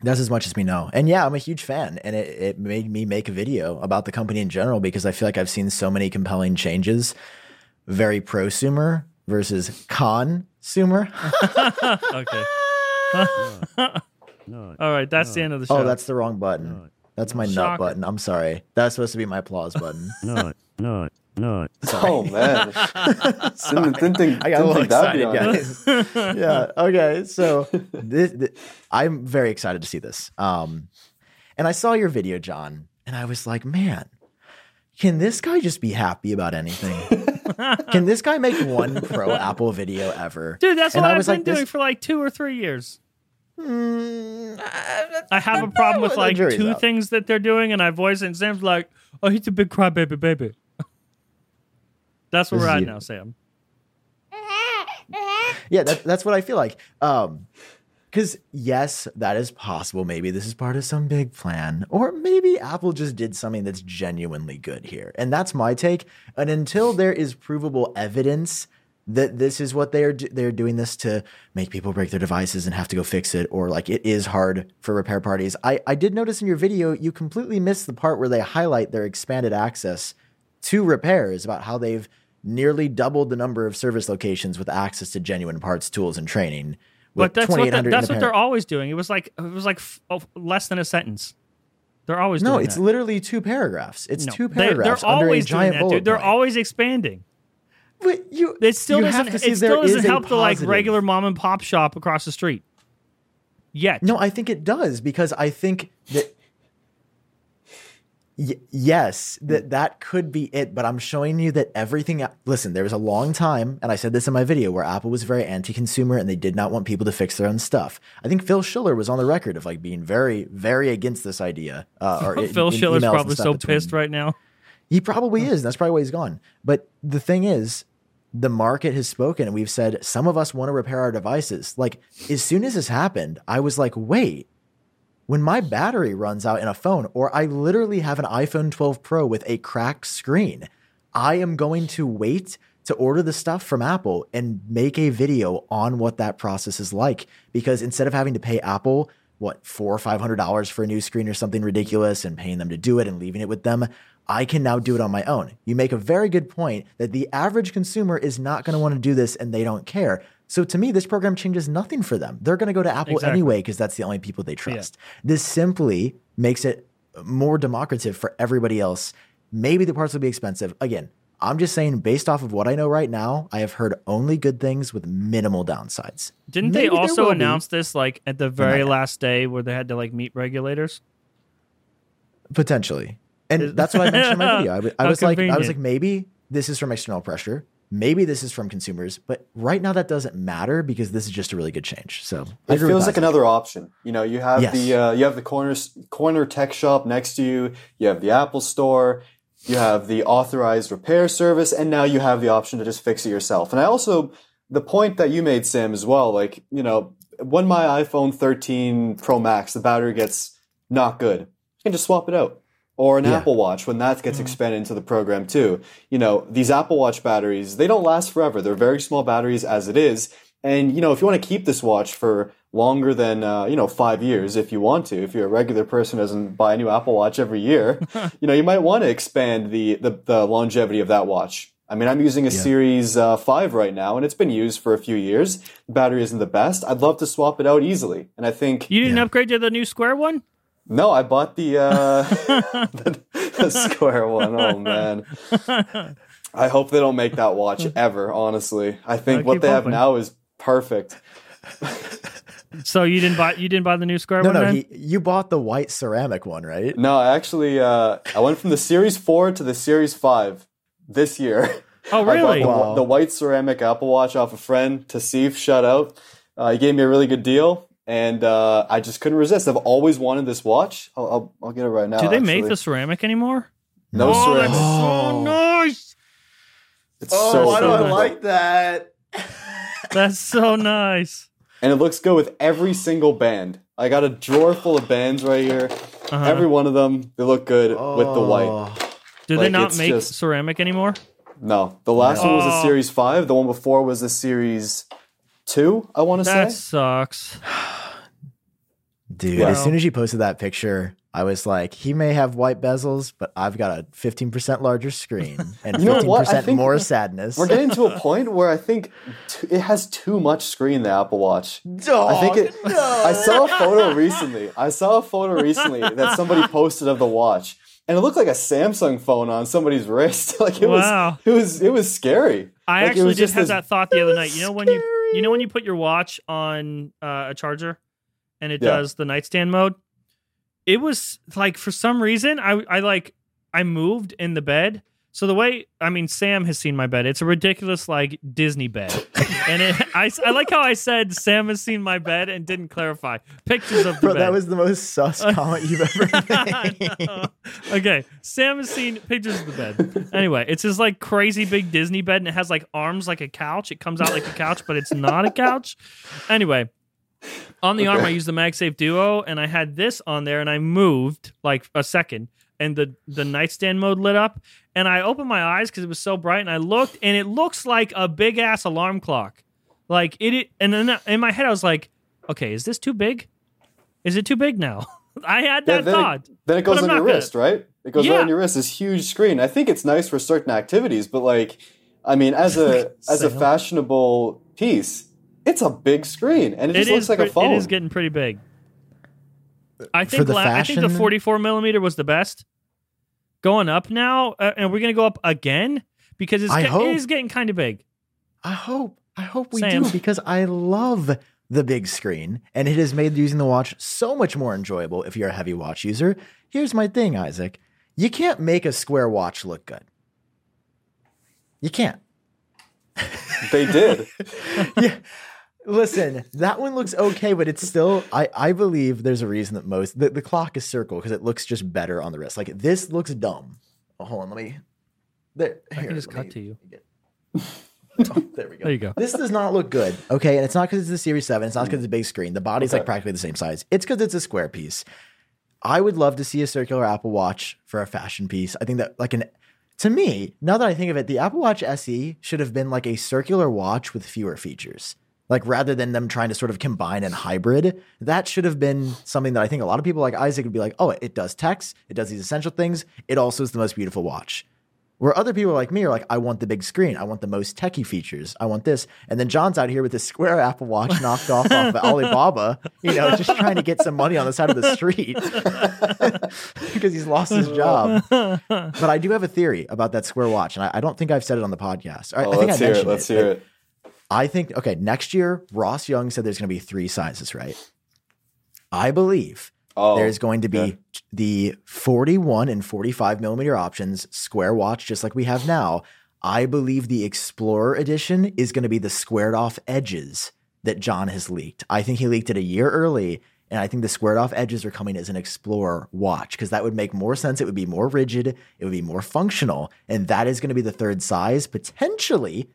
B: That's as much as we know. And yeah, I'm a huge fan. And it, it made me make a video about the company in general because I feel like I've seen so many compelling changes. Very prosumer versus consumer.
C: Okay. No. All right, that's the end of the show.
B: Oh, that's the wrong button. That's my nut button. I'm sorry. That's supposed to be my applause button.
E: No. No. nut.
D: Oh man, didn't, didn't think,
B: I got a
D: didn't
B: little
D: think that'd be
B: excited,
D: on
B: guys. yeah. Okay. So this, thi- I'm very excited to see this. Um, and I saw your video, Jon, and I was like, man, can this guy just be happy about anything? can this guy make one pro Apple video ever?
C: Dude, that's
B: and
C: what
B: I
C: I've
B: was
C: been
B: like,
C: doing
B: this-
C: for like two or three years.
B: Mm,
C: I have a problem with like two
B: out.
C: things that they're doing, and I voice it, and Sam's like, "Oh, he's a big crybaby, baby." That's where we're at now, Sam.
B: yeah, that, that's what I feel like. Um, because yes, that is possible. Maybe this is part of some big plan, or maybe Apple just did something that's genuinely good here, and that's my take. And until there is provable evidence that this is what they are do- they're doing this to make people break their devices and have to go fix it, or like it is hard for repair parties. I I did notice in your video you completely missed the part where they highlight their expanded access to repairs about how they've nearly doubled the number of service locations with access to genuine parts, tools, and training.
C: But that's what the,
B: 2,800
C: that's what they're always doing. It was like it was like f- oh, less than a sentence. They're always
B: No,
C: doing
B: it's
C: that.
B: literally two paragraphs. It's
C: No,
B: two
C: they-
B: paragraphs
C: They're
B: under a
C: always doing that, dude. They're
B: point.
C: always expanding.
B: But you,
C: It still
B: you
C: doesn't. It still doesn't help the like regular mom and pop shop across the street. Yet,
B: No, I think it does because I think that. Y- yes, that that could be it, but I'm showing you that everything. Listen, there was a long time, and I said this in my video, where Apple was very anti-consumer and they did not want people to fix their own stuff. I think Phil Schiller was on the record of like being very, very against this idea. Uh, or
C: Phil
B: in
C: Schiller's probably so
B: between-
C: pissed right now.
B: He probably is. That's probably why he's gone. But the thing is, the market has spoken, and we've said some of us want to repair our devices. Like as soon as this happened, I was like, wait. When my battery runs out in a phone, or I literally have an iPhone 12 Pro with a cracked screen, I am going to wait to order the stuff from Apple and make a video on what that process is like. Because instead of having to pay Apple, what, four or five hundred dollars for a new screen or something ridiculous and paying them to do it and leaving it with them, I can now do it on my own. You make a very good point that the average consumer is not going to want to do this and they don't care. So to me, this program changes nothing for them. They're going to go to Apple
C: Exactly.
B: anyway because that's the only people they trust. This simply makes it more democratic for everybody else. Maybe the parts will be expensive. Again, I'm just saying, based off of what I know right now, I have heard only good things with minimal downsides.
C: Didn't
B: Maybe
C: they also
B: will be.
C: announce this like at the very last day where they had to like meet regulators?
B: Potentially. And that's what I mentioned in my video. I, w- I
C: How
B: was like, I was like, maybe this is from external pressure. Maybe this is from consumers, but right now that doesn't matter because this is just a really good change. So
D: It feels like another option. You know, you have
B: Yes.
D: the uh, you have the corner corner tech shop next to you. You have the Apple Store. You have the authorized repair service, and now you have the option to just fix it yourself. And I also the point that you made, Sam, as well. Like you know, when my iPhone 13 Pro Max, the battery gets not good, you can just swap it out. Or an
B: Yeah.
D: Apple Watch when that
C: Mm-hmm.
D: gets expanded into the program too. You know, these Apple Watch batteries, they don't last forever. They're very small batteries as it is. And, you know, if you want to keep this watch for longer than, uh, you know, five years, if you want to, if you're a regular person who doesn't buy a new Apple Watch every year, you know, you might want to expand the, the, the longevity of that watch. I mean, I'm using a Series uh, 5 right now, and it's been used for a few years. The battery isn't the best. I'd love to swap it out easily. And I think
C: You didn't upgrade to the new square one?
D: No, I bought the uh the, the square one. Oh man. I hope they don't make that watch ever, honestly. I think
C: Uh,
D: what
C: keep
D: they have now is perfect.
C: So you didn't buy you didn't buy the new square
B: no,
C: one?
B: no,
C: then?
B: he, you bought the white ceramic one, right?
D: No, I actually uh I went from the Series 4 to the Series 5 this year.
C: oh
D: I
C: really?
D: the,
B: Wow.
D: the white ceramic Apple Watch off a friend, Tasif, shout out. Uh, he gave me a really good deal, and uh, I just couldn't resist. I've always wanted this watch. I'll, I'll, I'll get it right now.
C: Do they make the ceramic anymore?
D: No
C: oh, that's so nice.
D: It's
B: Oh,
D: so
B: why do I like that?
C: That's so nice.
D: and it looks good with every single band. I got a drawer full of bands right here.
C: Uh-huh.
D: Every one of them, they look good with the white.
B: Oh.
C: Do they not make
D: just-
C: ceramic anymore?
D: No, the last one was a
C: Oh.
D: series five. The one before was a series two. I want to say That
C: sucks.
B: Dude,
D: Wow.
B: as soon as you posted that picture, I was like, he may have white bezels, but I've got a 15% larger screen and
D: You know
B: 15%
D: what? I think
B: more sadness.
D: We're getting to a point where I think t- it has too much screen. The Apple Watch.
B: Dog,
D: I think it. I saw a photo recently. I saw a photo recently that somebody posted of the watch, and it looked like a Samsung phone on somebody's wrist. like it
C: Wow.
D: was. It was. It was scary.
C: I
D: Like,
C: actually just had that thought the other night. You know when you you know when you put your watch on uh, a charger and it
D: Yeah.
C: does the nightstand mode? It was like for some reason I I like I moved in the bed. So the way I mean Sam has seen my bed. It's a ridiculous like Disney bed. and it, I I like how I said Sam has seen my bed and didn't clarify. Pictures of the
B: Bro,
C: bed.
B: that was the most sus comment you've ever made.
C: okay, Sam has seen pictures of the bed. Anyway, it's this like crazy big Disney bed, and it has like arms like a couch. It comes out like a couch, but it's not a couch. Anyway, on the arm, I used the MagSafe Duo, and I had this on there, and I moved like a second, and the the nightstand mode lit up, and I opened my eyes because it was so bright, and I looked, and it looks like a big ass alarm clock, like it. it and then in my head, I was like, okay, is this too big? Is it too big now? I had
D: Yeah,
C: that
D: then,
C: thought.
D: it, then it goes on your
C: gonna-
D: wrist, right? It goes right on your wrist. This huge screen. I think it's nice for certain activities, but like, I mean, as a as a fashionable piece, it's a big screen, and it
C: It
D: just looks like a phone.
C: It is getting pretty big. I think
B: the
C: la- I think the 44 millimeter was the best. Going up now, uh, and we're gonna go up again because it's
B: I
C: get-
B: hope.
C: it is getting kind of big.
B: I hope. I hope we
C: Sam.
B: do because I love the big screen and it has made using the watch so much more enjoyable if you're a heavy watch user. Here's my thing, Isaac. You can't make a square watch look good. You can't.
D: they did.
B: yeah. Listen, that one looks okay, but it's still. I, I believe there's a reason that most the, the clock is circle because it looks just better on the wrist. Like this looks dumb. Oh, hold on, let me. There,
C: I
B: here,
C: can just cut
B: me
C: to you.
B: Oh, there we go.
C: There you go.
B: This does not look good. Okay, and it's not because it's the Series Seven. It's not because it's a big screen. The body's like practically the same size. It's because it's a square piece. I would love to see a circular Apple Watch for a fashion piece. I think that like an to me, now that I think of it, the Apple Watch SE should have been like a circular watch with fewer features. Like rather than them trying to sort of combine and hybrid, that should have been something that I think a lot of people like Isaac would be like, oh, it does text, it does these essential things, it also is the most beautiful watch. Where other people like me are like, I want the big screen, I want the most techie features, I want this. And then Jon's out here with this square Apple Watch knocked off off of Alibaba, you know, just trying to get some money on the side of the street because he's lost his job. But I do have a theory about that square watch, and I, I don't think I've said it on the podcast. I,
D: Oh,
B: I think
D: let's
B: I
D: hear it. Let's
B: it,
D: hear
B: but
D: it.
B: I think okay, next year Ross Young said there's going to be three sizes, right? I believe
D: Oh,
B: there's going to be
D: okay.
B: the 41 and 45 millimeter options, square watch, just like we have now. I believe the Explorer edition is going to be the squared off edges that Jon has leaked. I think he leaked it a year early, and I think the squared off edges are coming as an Explorer watch because that would make more sense. It would be more rigid, it would be more functional, and that is going to be the third size, potentially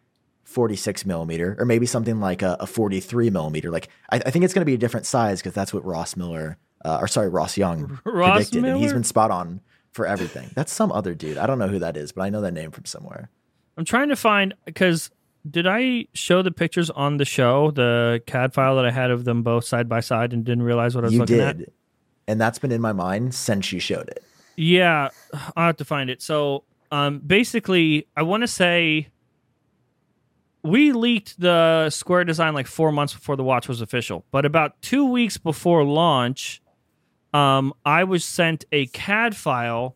B: 46 millimeter, or maybe something like a, a 43 millimeter. Like I, I think it's going to be a different size because that's what Ross Miller, uh, or sorry, Ross Young
C: Ross
B: predicted, and he's
C: Miller?
B: been spot on for everything. That's some other dude. I don't know who that is, but I know that name from somewhere.
C: I'm trying to find because did I show the pictures on the show, the CAD file that I had of them both side by side and didn't realize what I was
B: You
C: looking
B: did,
C: at?
B: and that's been in my mind since you showed it.
C: Yeah, I'll have to find it. So, um, basically, I want to say we leaked the square design like four months before the watch was official, but about two weeks before launch, um, I was sent a CAD file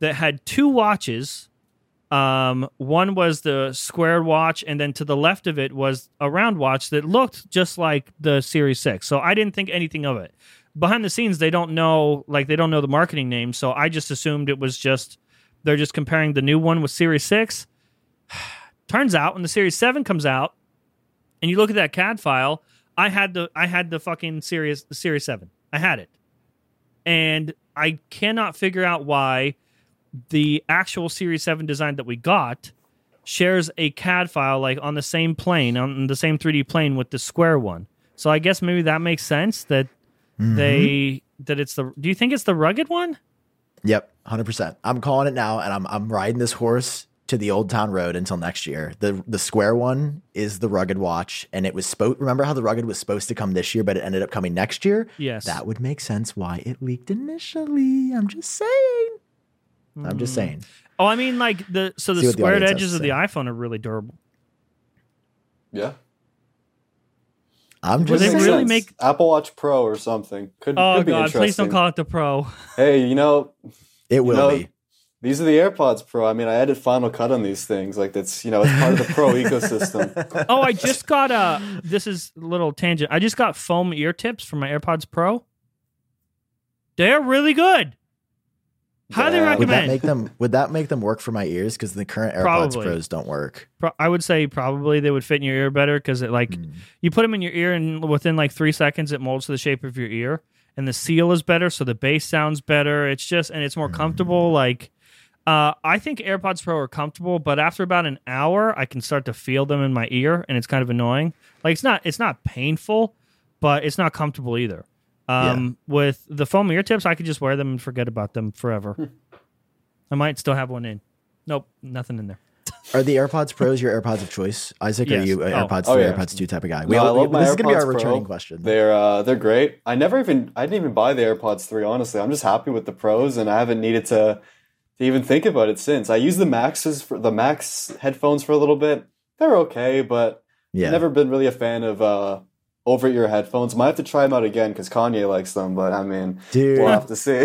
C: that had two watches. Um, one was the squared watch, and then to the left of it was a round watch that looked just like the Series Six. So I didn't think anything of it. Behind the scenes, they don't know, like they don't know the marketing name, so I just assumed it was just they're just comparing the new one with Series Six. Turns out, when the Series Seven comes out, and you look at that CAD file, I had the I had the fucking Series the Series Seven. I had it, and I cannot figure out why the actual Series 7 design that we got shares a CAD file like on the same plane, on the same 3D plane with the square one. So I guess maybe that makes sense that
B: Mm-hmm.
C: they that it's the Do you think it's the rugged one?
B: Yep, hundred percent. I'm calling it now, and I'm I'm riding this horse to the Old Town Road until next year. the The square one is the rugged watch, and it was supposed. Remember how the rugged was supposed to come this year, but it ended up coming next year.
C: Yes.
B: that would make sense why it leaked initially. I'm just saying. I'm just mm. saying.
C: Oh, I mean like the so the
B: See what the
C: squared edges of the iPhone are really durable.
D: Yeah.
B: I'm
C: Were
B: just
C: they really
D: sense.
C: make-
D: Apple Watch Pro or something? Could,
C: Oh
D: could be
C: god,
D: interesting.
C: please don't call it the Pro.
D: Hey, you know,
B: It will
D: know,
B: be.
D: These are the AirPods Pro. I mean, I added Final Cut on these things. Like that's you know, it's part of the Pro ecosystem.
C: oh, I just got a. This is a little tangent. I just got foam ear tips for my AirPods Pro. They're really good. Highly
D: Yeah.
B: Would that
C: recommend.
B: make them? Would that make them work for my ears? Because the current AirPods
C: Probably.
B: Pros don't work.
C: Pro- I would say probably they would fit in your ear better because it like
B: Hmm.
C: you put them in your ear and within like three seconds it molds to the shape of your ear and the seal is better so the bass sounds better. It's just and it's more
B: Hmm.
C: comfortable. Like uh, I think AirPods Pro are comfortable, but after about an hour I can start to feel them in my ear and it's kind of annoying. Like it's not it's not painful, but it's not comfortable either. Um, With the foam ear tips, I could just wear them and forget about them forever. I might still have one in. Nope, nothing in there.
B: Are the AirPods Pros your AirPods of choice, Isaac? Are
C: Yes.
B: you an
C: Oh.
B: AirPods
D: Oh,
B: three,
D: yeah.
B: AirPods two type of guy? We,
D: No, I
B: we-
D: my
B: this is gonna be our returning
D: Pro.
B: question.
D: They're uh, they're great. I never even I didn't even buy the AirPods three. Honestly, I'm just happy with the pros, and I haven't needed to to even think about it since. I used the Maxes for the Max headphones for a little bit. They're okay, but
B: yeah,
D: I've never been really a fan of uh, over ear headphones. Might have to try them out again because Kanye likes them. But I mean,
B: dude.
D: we'll have to see.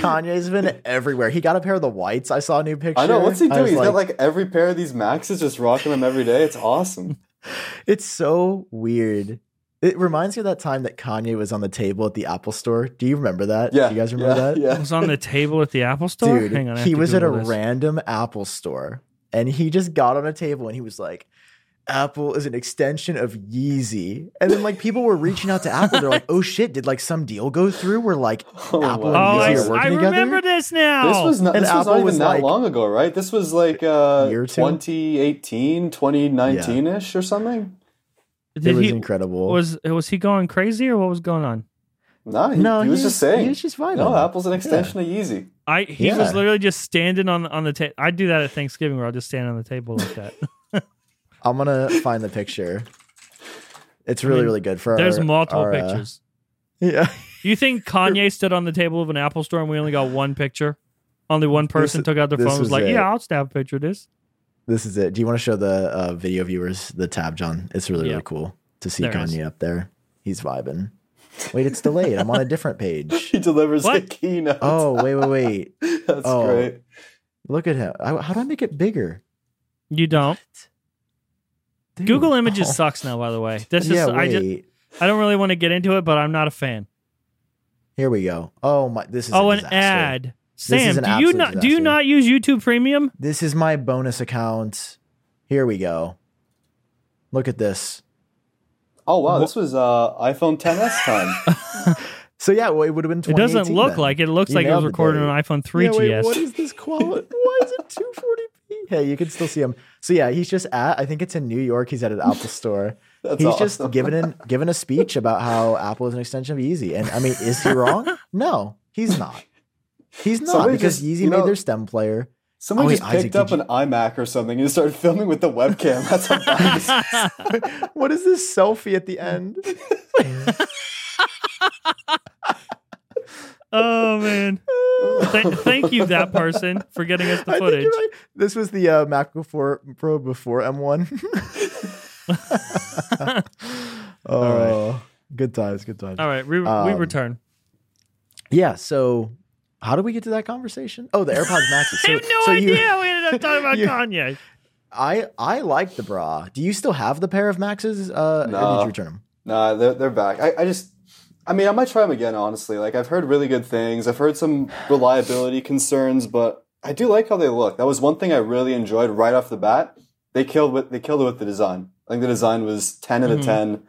B: Kanye's been everywhere. He got a pair of the whites. I saw a new picture.
D: I know what's he doing. He's got like every pair of these Maxes, just rocking them every day. It's awesome.
B: it's so weird. It reminds me of that time that Kanye was on the table at the Apple store. Do you remember that?
D: Yeah,
B: Do you guys remember
D: yeah,
B: that?
C: It
D: Yeah.
C: was on the table at the Apple Store.
B: Dude,
C: Hang on,
B: he
C: to
B: was at a
C: this.
B: random Apple store and he just got on a table and he was like, Apple is an extension of Yeezy. And then like people were reaching out to Apple. They're like, oh shit, did like some deal go through where like
D: Oh,
B: Apple and
D: wow.
C: Oh,
B: Yeezy are working
C: I
B: together?
C: remember this now.
D: This was not,
B: And
D: this was not even
B: was
D: that
B: like-
D: long ago, right? This was like uh,
B: Year two?
D: 2018, 2019 ish or something.
B: It
C: Did
B: was
C: he
B: incredible.
C: was was he going crazy or what was going on?
D: No, he,
B: no,
D: he was just saying.
B: He was just vibing.
D: no, Apple's an extension of Yeezy.
C: I he
B: Yeah.
C: was literally just standing on on the table. I do that at Thanksgiving where I'll just stand on the table like that.
B: I'm gonna find the picture. It's really,
C: mean,
B: really good for
C: There's
B: our-
C: multiple
B: our, uh,
C: pictures.
B: yeah.
C: You think Kanye stood on the table of an Apple store and we only got one picture? Only one person
B: This-
C: took out their phone and was
B: was
C: like,
B: it.
C: "Yeah, I'll snap a picture of this."
B: This is it. Do you want to show the uh, video viewers the tab, Jon? It's really,
C: Yeah.
B: really cool to see
C: There it is.
B: Kanye up there. He's vibing. Wait, it's delayed. I'm on a different page.
D: He delivers a
C: What?
D: keynote.
B: Oh, wait, wait, wait.
D: That's
B: oh.
D: great.
B: Look at him. I, how do I make it bigger?
C: You don't.
B: Dude.
C: Google Images
B: Oh.
C: sucks now. By the way, this
B: yeah,
C: is I
B: wait.
C: just I don't really want to get into it, but I'm not a fan.
B: Here we go. Oh my! This is
C: Oh,
B: a
C: an
B: disaster.
C: ad.
B: Is
C: Sam, do you
B: absolute
C: not do you not use YouTube Premium?
B: This is my bonus account. Here we go. Look at this.
D: Oh wow, this was uh, iPhone 10s time.
B: So yeah, well, it would have been.
C: It doesn't look
B: then.
C: like it. It looks
B: You
C: like it was recorded
B: Dave.
C: on iPhone 3GS.
B: Yeah, wait, what is this quality? Why is it 240p? Hey, you can still see him. So yeah, he's just at. I think it's in New York. He's at an Apple store.
D: That's
B: he's
D: awesome.
B: just given an given a speech about how Apple is an extension of Yeezy. And I mean, is he wrong? No, he's not. He's not
D: Somebody
B: because
D: just-
B: Yeezy
D: you know-
B: made their stem player.
D: Someone
B: Oh,
D: just
B: Isaac,
D: picked
B: did
D: up
B: you-
D: an iMac or something and started filming with the webcam. That's how bad
B: what is this selfie at the end?
C: Oh man! Th- thank you, that person, for getting us the
B: I think
C: footage.
B: you're right. This was the uh, Mac before Pro before M1. oh, good times, good times.
C: All right, we, we
B: Um,
C: return.
B: Yeah. So, how did we get to that conversation? Oh, the AirPods Maxes.
C: I have no
B: so
C: idea.
B: You,
C: we ended up talking about
B: you-
C: Kanye.
B: I I like the bra. Do you still have the pair of Maxes? Uh, or
D: No.
B: did you return them?
D: Nah, they're they're back. I, I just, I mean, I might try them again. Honestly, like I've heard really good things. I've heard some reliability concerns, but I do like how they look. That was one thing I really enjoyed right off the bat. They killed with they killed it with the design. I think the design was ten out of
C: Mhm.
D: ten.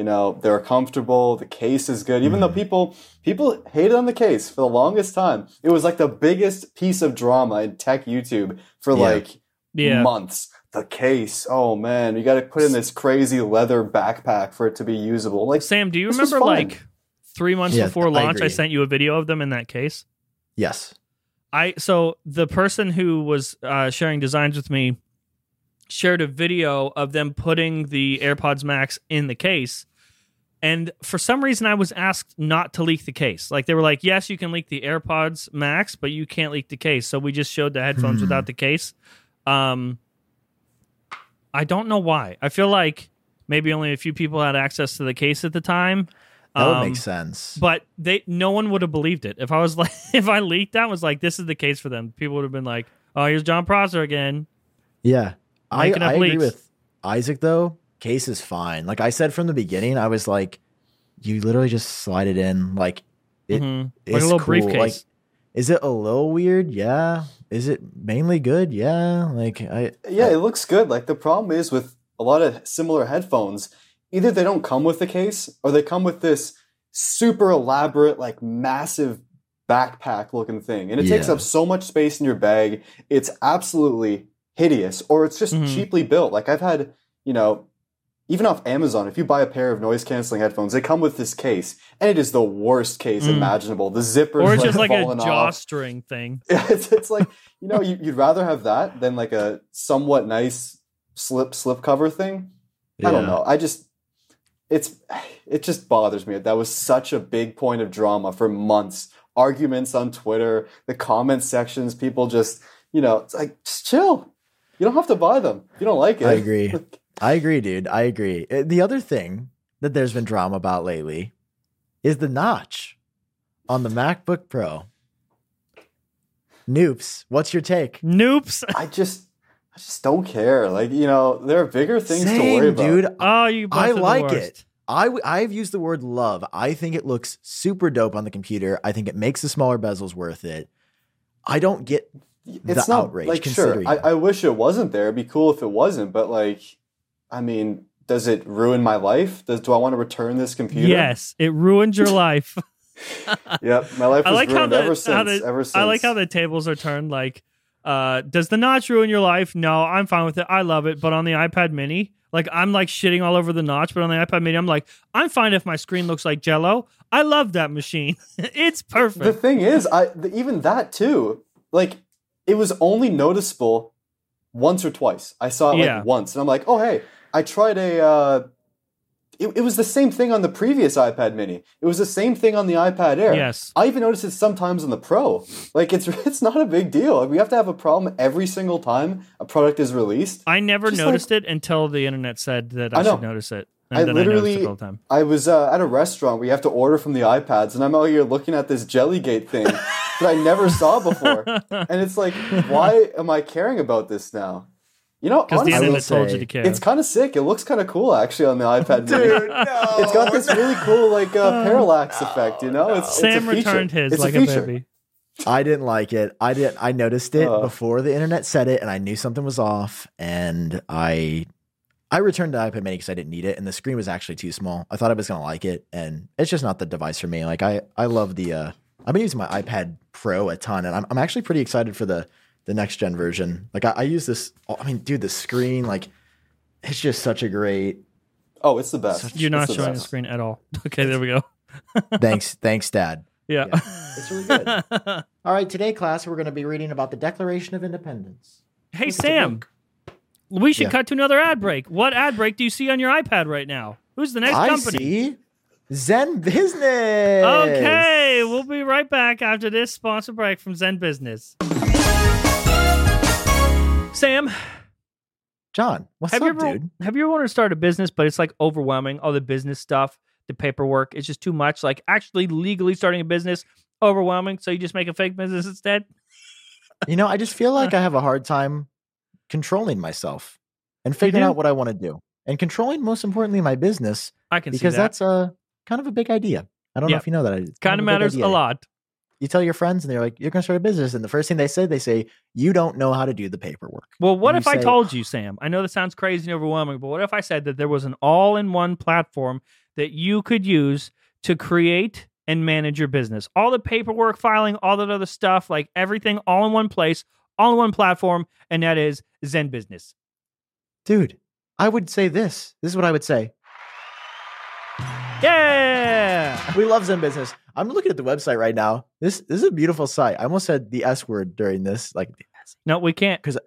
D: You know, they're comfortable. The case is good, even though
B: Mm.
D: people people hated on the case for the longest time. It was like the biggest piece of drama in tech YouTube for
B: Yeah.
D: like
C: Yeah.
D: months. The case, oh man, you got to put in this crazy leather backpack for it to be usable. Like,
C: Sam, do you remember like three months
B: Yeah,
C: before launch I,
B: agree.
C: sent you a video of them in that case?
B: Yes.
C: I so the person who was uh, sharing designs with me shared a video of them putting the AirPods Max in the case. And for some reason, I was asked not to leak the case. Like they were like, "Yes, you can leak the AirPods Max, but you can't leak the case." So we just showed the headphones
B: Hmm.
C: without the case. Um, I don't know why. I feel like maybe only a few people had access to the case at the time.
B: That would
C: Um,
B: make sense.
C: but they no one would have believed it if I was like if I leaked that was like this is the case for them. People would have been like, "Oh, here's Jon Prosser again."
B: Yeah. I, I agree with Isaac though. Case is fine. Like I said from the beginning, I was like, you literally just slide it in. Like it,
C: Mhm.
B: it's
C: like a little
B: cool.
C: briefcase.
B: Like, is it a little weird? Yeah. Is it mainly good? Yeah. Like I
D: yeah, it looks good. Like the problem is with a lot of similar headphones, either they don't come with the case or they come with this super elaborate, like massive backpack looking thing. And it takes up so much space in your bag. It's absolutely hideous. Or it's just
C: Mhm.
D: cheaply built. Like I've had, you know, even off Amazon, if you buy a pair of noise canceling headphones, they come with this case, and it is the worst case
C: Mm.
D: imaginable. The zipper
C: or
D: is
C: it's just like a
D: falling off.
C: jawstring thing.
D: it's, it's like you know you, you'd rather have that than like a somewhat nice slip slip cover thing i don't know i just it's it just bothers me that was such a big point of drama for months arguments on twitter the comment sections people just you know it's like just chill you don't have to buy them you don't like it
B: I agree. I agree, dude. I agree. Uh, The other thing that there's been drama about lately is the notch on the MacBook Pro. Noops, what's your take?
C: Noops.
D: i just i just don't care like you know there are bigger things to
B: Same,
D: worry about
B: dude.
C: Oh, you
B: I like
C: worst.
B: it. I w- I've used the word love. I think it looks super dope on the computer. I think it makes the smaller bezels worth it. I don't get
D: it's
B: the
D: not
B: outrage
D: like sure I. I wish it wasn't there it'd be cool if it wasn't but like i mean does it ruin my life does do i want to return this computer
C: Yes, it ruined your life.
D: yep my life was
C: like
D: ruined
C: the
D: ever since
C: the
D: ever since
C: I like how the tables are turned. Like, uh, does the notch ruin your life? No, I'm fine with it. I love it. But on the iPad Mini, like I'm like shitting all over the notch. But on the iPad Mini, I'm like, I'm fine if my screen looks like Jello. I love that machine. it's perfect.
D: the thing is i the, even that too like it was only noticeable once or twice i saw it like
C: Yeah.
D: once and i'm like oh hey i tried a uh it, it was the same thing on the previous ipad mini it was the same thing on the ipad air
C: Yes.
D: I even noticed it sometimes on the Pro. Like it's it's not a big deal. We have to have a problem every single time a product is released.
C: I never
D: Just
C: noticed it until the internet said that I,
D: I
C: should notice it. And
D: I
C: then I
D: literally
C: it time.
D: I was uh, at a restaurant We have to order from the iPads, and I'm out here looking at this Jellygate thing that I never saw before, and it's like, why am I caring about this now? You know,
C: Because the
D: honestly,
C: internet told you to care.
D: it's kind of sick. It looks kind of cool actually on the iPad. mini.
B: Dude, no.
D: It's got this really cool like uh, parallax effect. You know, it's it's
C: Sam
D: feature.
C: returned his
D: It's
C: like
D: a
C: a, baby.
B: I didn't like it. I didn't. I noticed it
D: Uh.
B: before the internet said it, and I knew something was off. And I, I returned the iPad Mini because I didn't need it, and the screen was actually too small. I thought I was gonna like it, and it's just not the device for me. Like I, I love the. uh I've been using my iPad Pro a ton, and I'm, I'm actually pretty excited for the the next gen version. Like I, I use this. I mean, dude, the screen, like, it's just such a great.
D: Oh, it's the best.
B: Such-
C: You're not
D: It's the
C: showing the screen at all. Okay, there we go.
B: Thanks, thanks, Dad.
C: Yeah.
B: Yeah, it's really good. All right, today, class, we're going to be reading about the Declaration of Independence.
C: hey,
B: Look at
C: Sam. We should
B: Yeah.
C: cut to another ad break. What ad break do you see on your iPad right now? Who's the next
B: I
C: company?
B: see ZenBusiness.
C: Okay, we'll be right back after this sponsor break from ZenBusiness. Sam,
B: Jon, what's
C: have
B: up,
C: you ever
B: dude?
C: have you ever wanted to start a business, but it's like overwhelming, all the business stuff, the paperwork, it's just too much. Like actually legally starting a business, overwhelming. So you just make a fake business instead.
B: You know, I just feel like I have a hard time controlling myself and figuring out what I want to do, and controlling, most importantly, my business
C: I can
B: because
C: see that.
B: that's a kind of a big idea. I don't
C: Yeah.
B: know if you know that. It's
C: kind of
B: a big
C: matters a lot.
B: You tell your friends, and they're like, "You're going to start a business," and the first thing they say, they say, "You don't know how to do the paperwork."
C: Well, what
B: And
C: if I
B: say-
C: told you, Sam? I know that sounds crazy and overwhelming, but what if I said that there was an all-in-one platform that you could use to create and manage your business. All the paperwork, filing, all that other stuff, like everything all in one place, all in one platform, and that is ZenBusiness.
B: Dude, I would say this. This is what I would say.
C: Yeah.
B: We love ZenBusiness. I'm looking at the website right now. This this is a beautiful site. I almost said the S word during this. Like,
C: No, we can't.
B: Because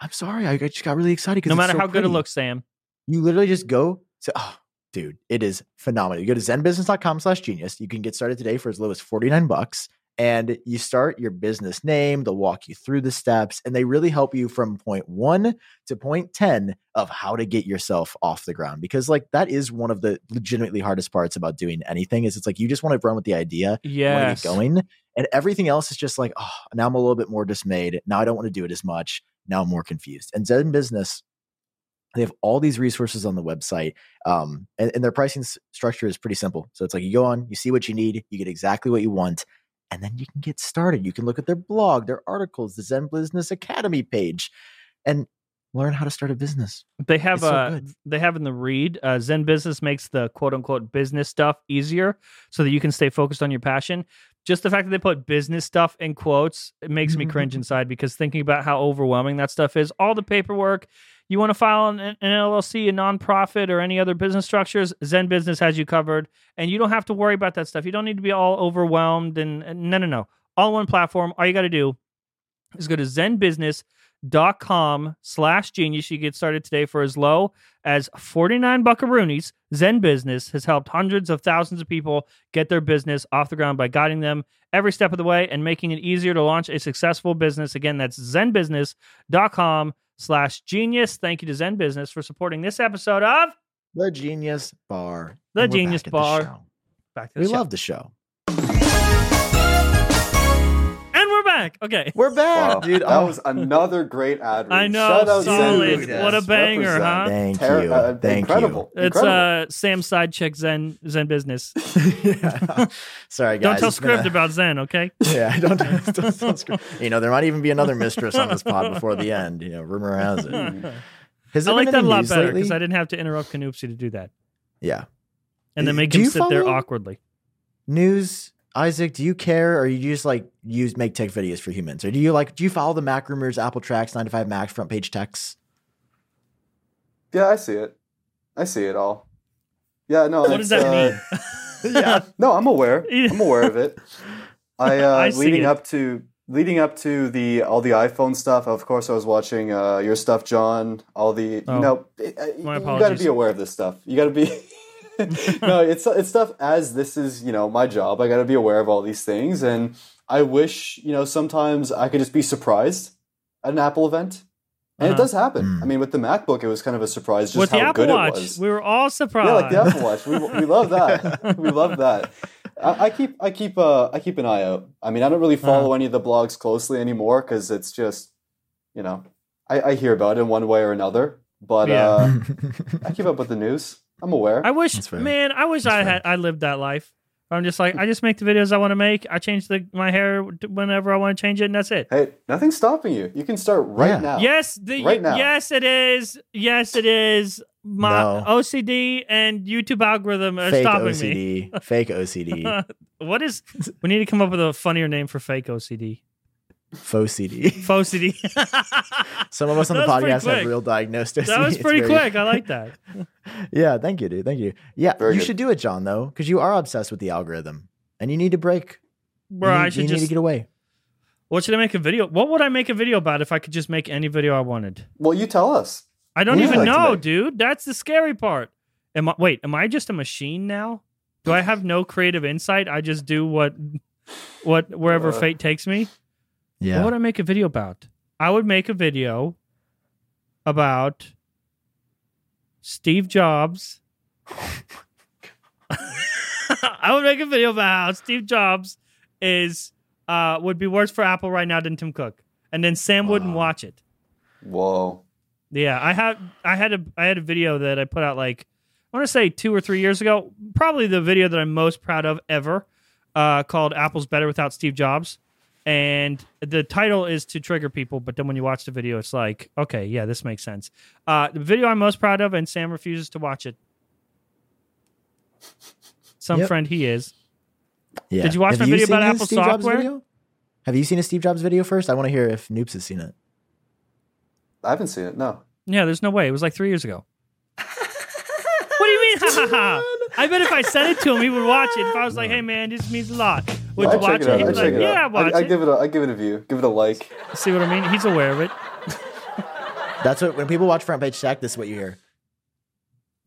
B: I'm sorry, I just got really excited because
C: No matter how good it looks, Sam.
B: you literally just go to oh dude it is phenomenal you go to zenbusiness.com slash genius you can get started today for as low as 49 bucks and you start your business name they'll walk you through the steps and they really help you from point one to point 10 of how to get yourself off the ground because like that is one of the legitimately hardest parts about doing anything is it's like you just want to run with the idea you want
C: Yes.
B: to get going and everything else is just like oh now i'm a little bit more dismayed now i don't want to do it as much now i'm more confused and ZenBusiness they have all these resources on the website um, and, and their pricing s- structure is pretty simple so it's like you go on you see what you need you get exactly what you want and then you can get started you can look at their blog their articles the ZenBusiness academy page and learn how to start a business
C: They have
B: so
C: uh they have in the read uh, ZenBusiness makes the quote unquote business stuff easier so that you can stay focused on your passion. Just the fact that they put business stuff in quotes it makes me cringe inside because thinking about how overwhelming that stuff is, all the paperwork. You want to file an, an LLC, a nonprofit, or any other business structures? ZenBusiness has you covered, and you don't have to worry about that stuff. You don't need to be all overwhelmed. And, and no, no, no, all one platform. All you got to do is go to zenbusiness.com slash genius. You get started today for as low as 49 buckaroonies. ZenBusiness has helped hundreds of thousands of people get their business off the ground by guiding them every step of the way and making it easier to launch a successful business. Again, that's zenbusiness.com slash genius. Thank you to ZenBusiness for supporting this episode of
B: the genius bar
C: The Genius
B: back at the
C: Bar. Back to the
B: we
C: show.
B: love the show
C: back. Okay.
B: we're back
D: Wow,
B: dude
D: that
B: Oh,
D: was another great ad. read.
C: I know,
D: Shout out
C: solid.
D: Zen
C: What a banger,
D: Represent.
C: huh?
B: thank
D: Ter-
B: you
D: uh,
B: thank
D: incredible.
C: It's
D: incredible.
C: uh Sam's side chick Zen
B: ZenBusiness. yeah. sorry guys
C: Don't tell
B: It's been a-
C: script about Zen, okay?
B: Yeah, don't, don't, don't screw- You know, there might even be another mistress on this pod before the end. You know, rumor has it. Has
C: I like that a lot better because I didn't have to interrupt Canoopsy to do that.
B: Yeah.
C: And then
B: Uh,
C: make
B: do
C: him sit there awkwardly.
B: News, Isaac, do you care or you just like use make tech videos for humans? Or do you like do you follow the MacRumors, Apple Tracks, 95 Max, front page techs?
D: yeah, I see it. I see it all. Yeah, no.
C: What does that
D: uh,
C: mean?
B: yeah.
D: No, I'm aware. I'm aware of it. I, uh,
C: I see
D: leading
C: it.
D: up to leading up to the all the iPhone stuff. Of course, I was watching uh, your stuff, Jon. All the
C: Oh.
D: you know, it- uh,
C: My
D: you got to be aware of this stuff. You got to be. no, it's it's stuff as this is you know my job. I got to be aware of all these things, and I wish you know sometimes I could just be surprised at an Apple event. And
C: Uh-huh.
D: it does happen.
B: Mm.
D: I mean, with the MacBook, it was kind of a surprise just
C: With
D: how
C: the Apple
D: good
C: Watch,
D: it was.
C: we were all surprised.
D: Yeah, like the Apple Watch. We, we love that. we love that. I, I keep I keep uh, I keep an eye out. I mean, I don't really follow
C: Uh-huh.
D: any of the blogs closely anymore because it's just, you know, I, I hear about it in one way or another. But
C: Yeah.
D: uh, I keep up with the news. I'm aware.
C: I wish, man, I wish
B: That's
C: I
B: fair.
C: had I lived that life. I'm just like I just make the videos I want to make. I change the my hair whenever I want to change it, and that's it.
D: hey, nothing's stopping you. You can start right
B: Yeah.
D: now.
C: Yes, the
D: Right now.
C: yes it is. Yes it is. My
B: No.
C: OCD and YouTube algorithm are
B: fake
C: stopping me.
B: OCD. Fake OCD.
C: What is? We need to come up with a funnier name for fake OCD.
B: Faux CD.
C: Faux CD.
B: Some of us on the
C: That was
B: podcast have real diagnosis.
C: that was pretty
B: very-
C: quick. I like that.
B: Yeah, thank you, dude. Thank you. Yeah,
D: Very
B: you
D: good.
B: should do it, Jon, though, because you are obsessed with the algorithm and you need to break.
C: Bro,
B: you need,
C: I should
B: you
C: just.
B: need to get away.
C: what should I make a video? What would I make a video about if I could just make any video I wanted?
D: Well, you tell us.
C: I don't
D: Yeah,
C: even
D: like
C: know, dude. That's the scary part. Am I? Wait, am I just a machine now? Do I have no creative insight? I just do what, what wherever
D: Uh,
C: fate takes me.
B: Yeah.
C: What would I make a video about? I would make a video about Steve Jobs. I would make a video about how Steve Jobs is uh, would be worse for Apple right now than Tim Cook, and then Sam wouldn't watch it.
D: Whoa.
C: Yeah, I had I had a I had a video that I put out like I want to say two or three years ago. Probably the video that I'm most proud of ever, uh, called "Apple's Better Without Steve Jobs," and the title is to trigger people. But then when you watch the video, it's like, okay, yeah, this makes sense. Uh, the video I'm most proud of, and Sam refuses to watch it. some
B: Yep.
C: friend he is.
B: Yeah.
C: Did you watch
B: Have
C: my video about Apple
B: Steve Jobs
C: software?
B: video? Have you seen a Steve Jobs video first? I want to hear if Noops has seen it.
D: I haven't seen it. No.
C: Yeah, there's no way. It was like three years ago. what do you mean? I bet if I sent it to him, he would watch it. If I was like, "Hey man, this means a lot," would
D: I
C: you watch
D: check it
C: it?
D: out.
C: He'd
D: I
C: be
D: check
C: like,
D: it
C: "Yeah,
D: out.
C: watch
D: I, I
C: it."
D: give it a I give it a view. Give it a like.
C: See what I mean? He's aware of it.
B: That's what when people watch Front Page Tech, this is what you hear.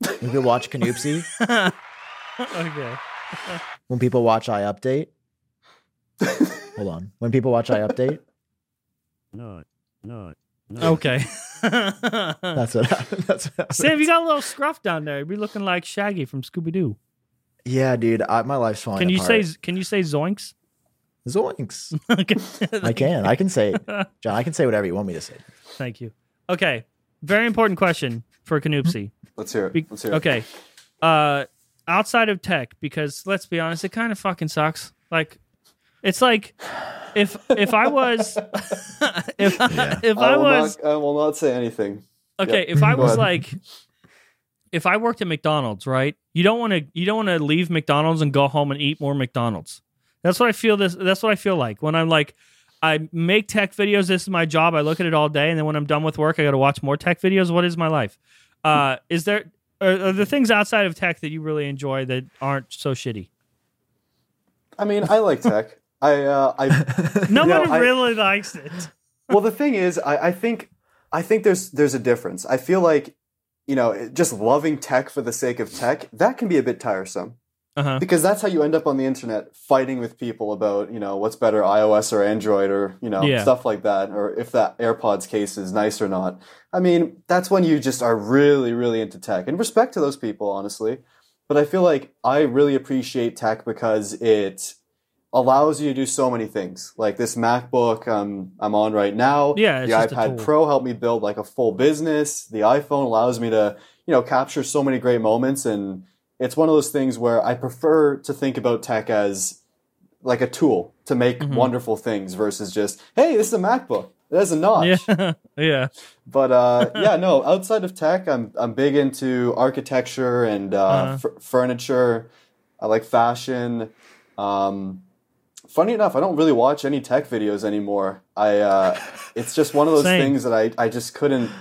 B: When people watch Canoopsy,
C: okay.
B: when people watch iUpdate. Hold on. When people watch iUpdate, No.
E: No. Not.
C: Okay.
B: That's what happened. That's what happened.
C: Sam, you got a little scruff down there. You'd be looking like Shaggy from Scooby Doo.
B: Yeah, dude, I, my life's falling
C: Can you
B: apart.
C: say? Can you say zoinks?
B: Zoinks? I can. I can say, Jon. I can say whatever you want me to say.
C: Thank you. Okay. Very important question for Canoopsy.
D: Let's hear
C: Be-
D: it. Let's hear it.
C: okay. Uh, outside of tech, because let's be honest, it kind of fucking sucks. Like, it's like if if I was if if I
D: I
C: was
D: not, I will not say anything.
C: okay,
D: Yep.
C: if I was like if I worked at McDonald's, right? You don't want to you don't want to leave McDonald's and go home and eat more McDonald's. That's what I feel this that's what I feel like when I'm like I make tech videos, this is my job. I look at it all day and then when I'm done with work, I got to watch more tech videos. What is my life? Uh is there are, are there things outside of tech that you really enjoy that aren't so shitty?
D: I mean, I like tech. I uh, I
C: No
D: You know,
C: one
D: I-
C: really likes it.
D: well the thing is I, I think i think there's there's a difference i feel like you know just loving tech for the sake of tech that can be a bit tiresome
C: Uh-huh.
D: because that's how you end up on the internet fighting with people about you know what's better ios or android or you know
C: Yeah.
D: stuff like that or if that airpods case is nice or not i mean that's when you just are really really into tech and respect to those people honestly but i feel like i really appreciate tech because it allows you to do so many things. Like this MacBook um, I'm on right now.
C: Yeah, it's
D: the iPad. Pro helped me build like a full business. The iPhone allows me to, you know, capture so many great moments. And it's one of those things where I prefer to think about tech as like a tool to make
C: Mm-hmm.
D: wonderful things versus just, hey, this is a MacBook. It has a notch.
C: Yeah. yeah.
D: But uh, yeah, no. Outside of tech, I'm I'm big into architecture and uh,
C: Uh-huh.
D: f- furniture. I like fashion. Um, funny enough, I don't really watch any tech videos anymore. I uh, it's just one of those
C: Same.
D: things that I I just couldn't.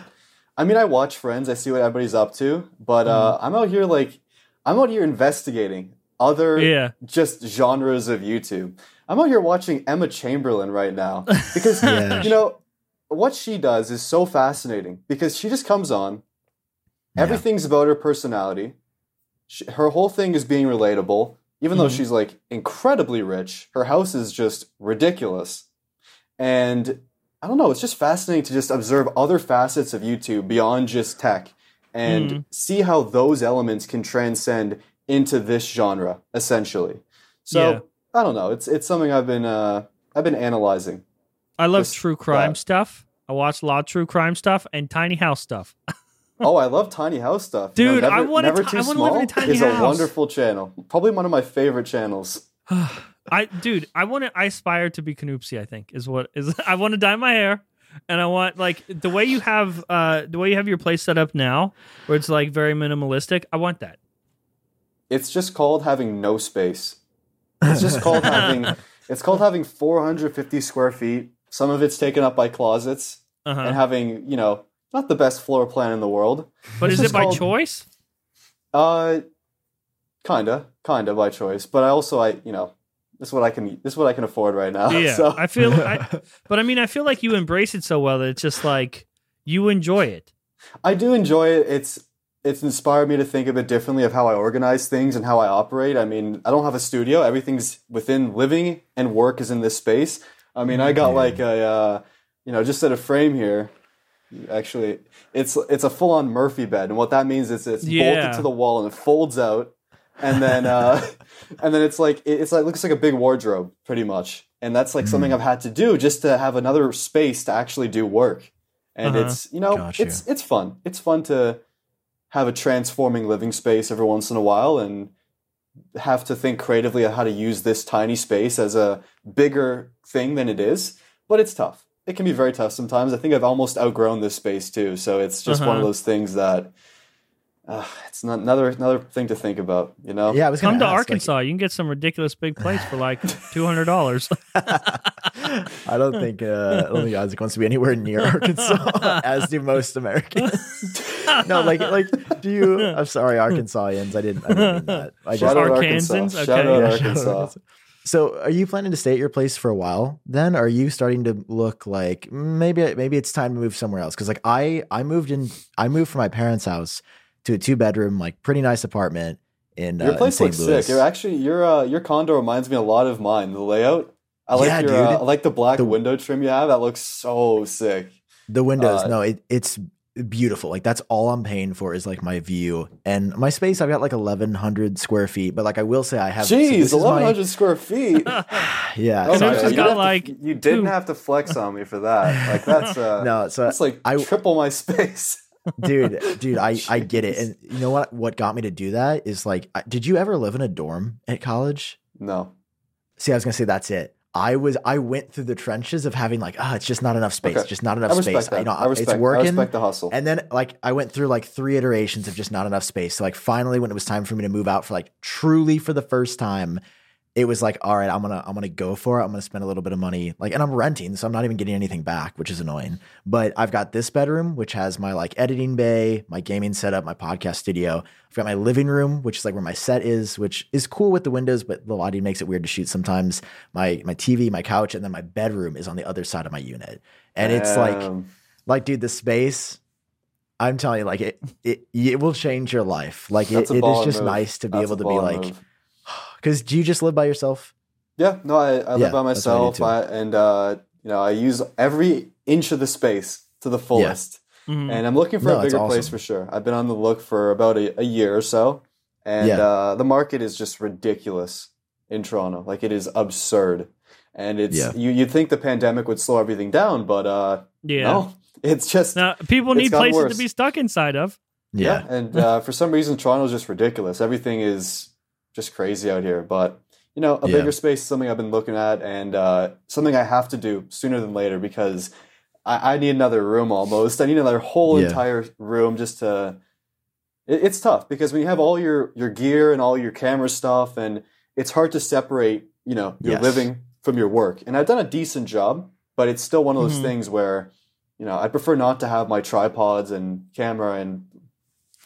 D: I mean, I watch Friends. I see what everybody's up to, but uh,
C: Mm-hmm.
D: I'm out here like I'm out here investigating other
C: Yeah.
D: just genres of YouTube. I'm out here watching Emma Chamberlain right now because
B: Yeah.
D: you know what she does is so fascinating because she just comes on. Everything's about her personality. She, her whole thing is being relatable, even though she's like incredibly rich. Her house is just ridiculous, and I don't know. It's just fascinating to just observe other facets of YouTube beyond just tech and see how those elements can transcend into this genre essentially. So
C: Yeah.
D: I don't know. It's it's something I've been uh, I've been analyzing.
C: I love
D: This-
C: true crime stuff. I watch a lot of true crime stuff and tiny house stuff.
D: Oh, I love tiny house stuff. You know,
C: Dude, I wanna
D: never
C: ti-
D: too
C: I
D: small
C: live in a tiny
D: is
C: house.
D: a wonderful channel. Probably one of my favorite channels.
C: I dude, I want to I aspire to be Canoopsy, I think. Is what is I want to dye my hair and I want like the way you have uh the way you have your place set up now where it's like very minimalistic. I want that.
D: It's just called having no space. It's just called having it's called having 450 square feet. Some of it's taken up by closets
C: Uh-huh.
D: and having, you know, not the best floor plan in the world.
C: But
D: It's
C: is it by
D: called-
C: choice?
D: Uh kinda, kinda by choice, but I also I, you know, this is what I can this is what I can afford right now.
C: Yeah.
D: So
C: I feel I, but I mean I feel like you embrace it so well that it's just like you enjoy it.
D: I do enjoy it. It's it's inspired me to think a bit differently of how I organize things and how I operate. I mean, I don't have a studio. Everything's within living and work is in this space. I mean, I got like a uh, you know, just at a frame here. Actually, it's it's a full on Murphy bed, and what that means is it's
C: Yeah.
D: bolted to the wall and it folds out, and then uh, and then it's like it's like looks like a big wardrobe, pretty much. And that's like something I've had to do just to have another space to actually do work. And
C: Uh-huh.
D: it's you know
B: Gotcha.
D: it's it's fun. It's fun to have a transforming living space every once in a while and have to think creatively on how to use this tiny space as a bigger thing than it is. But it's tough. It can be very tough sometimes. I think I've almost outgrown this space too. So it's just one of
C: Uh-huh.
D: those things that uh, it's not another another thing to think about. You know.
B: Yeah, I was
C: Come
B: gonna
C: to
B: ask, like,
C: Arkansas. you can get some ridiculous big plates for like two hundred dollars.
B: I don't think uh, I don't think Isaac wants to be anywhere near Arkansas, as do most Americans. no, like like do you? I'm sorry, Arkansasians. I didn't. I didn't mean that. I
D: Shout
B: just
D: out
C: Arkansans?
D: Arkansas. Shout
C: Okay.
D: out
B: Yeah, shout out
D: Arkansas.
B: So, are you planning to stay at your place for a while? Then, are you starting to look like maybe maybe it's time to move somewhere else? Because like I I moved in I moved from my parents' house to a two bedroom like pretty nice apartment in uh,
D: Your
B: in
D: place
B: St.
D: looks
B: Louis.
D: sick. You're actually your uh, your condo reminds me a lot of mine. The layout. I like
B: Yeah,
D: your
B: dude.
D: uh, I like the black
B: The-
D: window trim you have. That looks so sick.
B: The windows,
D: Uh,
B: no, it, it's beautiful. Like that's all I'm paying for is like my view and my space. I've got like 1,100 square feet, but like I will say I have. so this
D: Jeez,
B: is my-
D: eleven hundred square feet.
B: Yeah,
C: Oh,
B: sorry,
C: Canucks
D: you
C: got,
B: got-
D: to-
C: like,
D: you didn't have to flex on me for that. Like that's uh,
B: no. So
D: that's like
B: I-
D: triple my space.
B: dude dude i i get it and you know what what got me to do that is like I- did you ever live in a dorm at college
D: No.
B: see i was gonna say that's it i was i went through the trenches of having like ah it's just not enough space
D: Okay.
B: just not enough
D: respect
B: space
D: that.
B: you know
D: I respect.
B: it's working
D: I respect the hustle.
B: and then like I went through like three iterations of just not enough space. So like finally when it was time for me to move out for like truly for the first time, it was like, all right, I'm gonna I'm gonna go for it. I'm gonna spend a little bit of money. Like and I'm renting, so I'm not even getting anything back, which is annoying. But I've got this bedroom, which has my like editing bay, my gaming setup, my podcast studio. I've got my living room, which is like where my set is, which is cool with the windows, but the lighting makes it weird to shoot sometimes. My my TV, my couch, and then my bedroom is on the other side of my unit. And it's like like dude the space i'm telling you like it it, it will change your life like it, it is just
D: move.
B: nice to be
D: That's
B: able to be like
D: move.
B: Because do you just live by yourself
D: Yeah, no, I, I
B: Yeah,
D: live by
B: that's I
D: myself. I, and uh, you know, I use every inch of the space to the fullest.
C: Mhm.
D: And I'm looking for
B: No,
D: a
B: it's
D: bigger place for sure. I've been on the look for about a, a year or so, and
B: Yeah.
D: uh, the market is just ridiculous in Toronto. Like it is absurd, and it's
B: Yeah.
D: you. You'd think the pandemic would slow everything down, but uh,
C: yeah.
D: no, it's just
C: Now people need
D: gotten
C: places to be stuck inside of.
B: yeah,
D: and uh, for some reason, Toronto's just ridiculous. Everything is just crazy out here. But you know, a
B: Yeah.
D: bigger space is something I've been looking at, and uh, something I have to do sooner than later because I, I need another room. Almost, I need another whole
B: Yeah.
D: entire room just to. It, it's tough because when you have all your your gear and all your camera stuff, and it's hard to separate, you know, your
B: Yes.
D: living from your work. And I've done a decent job, but it's still one of those
C: Mhm.
D: things where, you know, I prefer not to have my tripods and camera and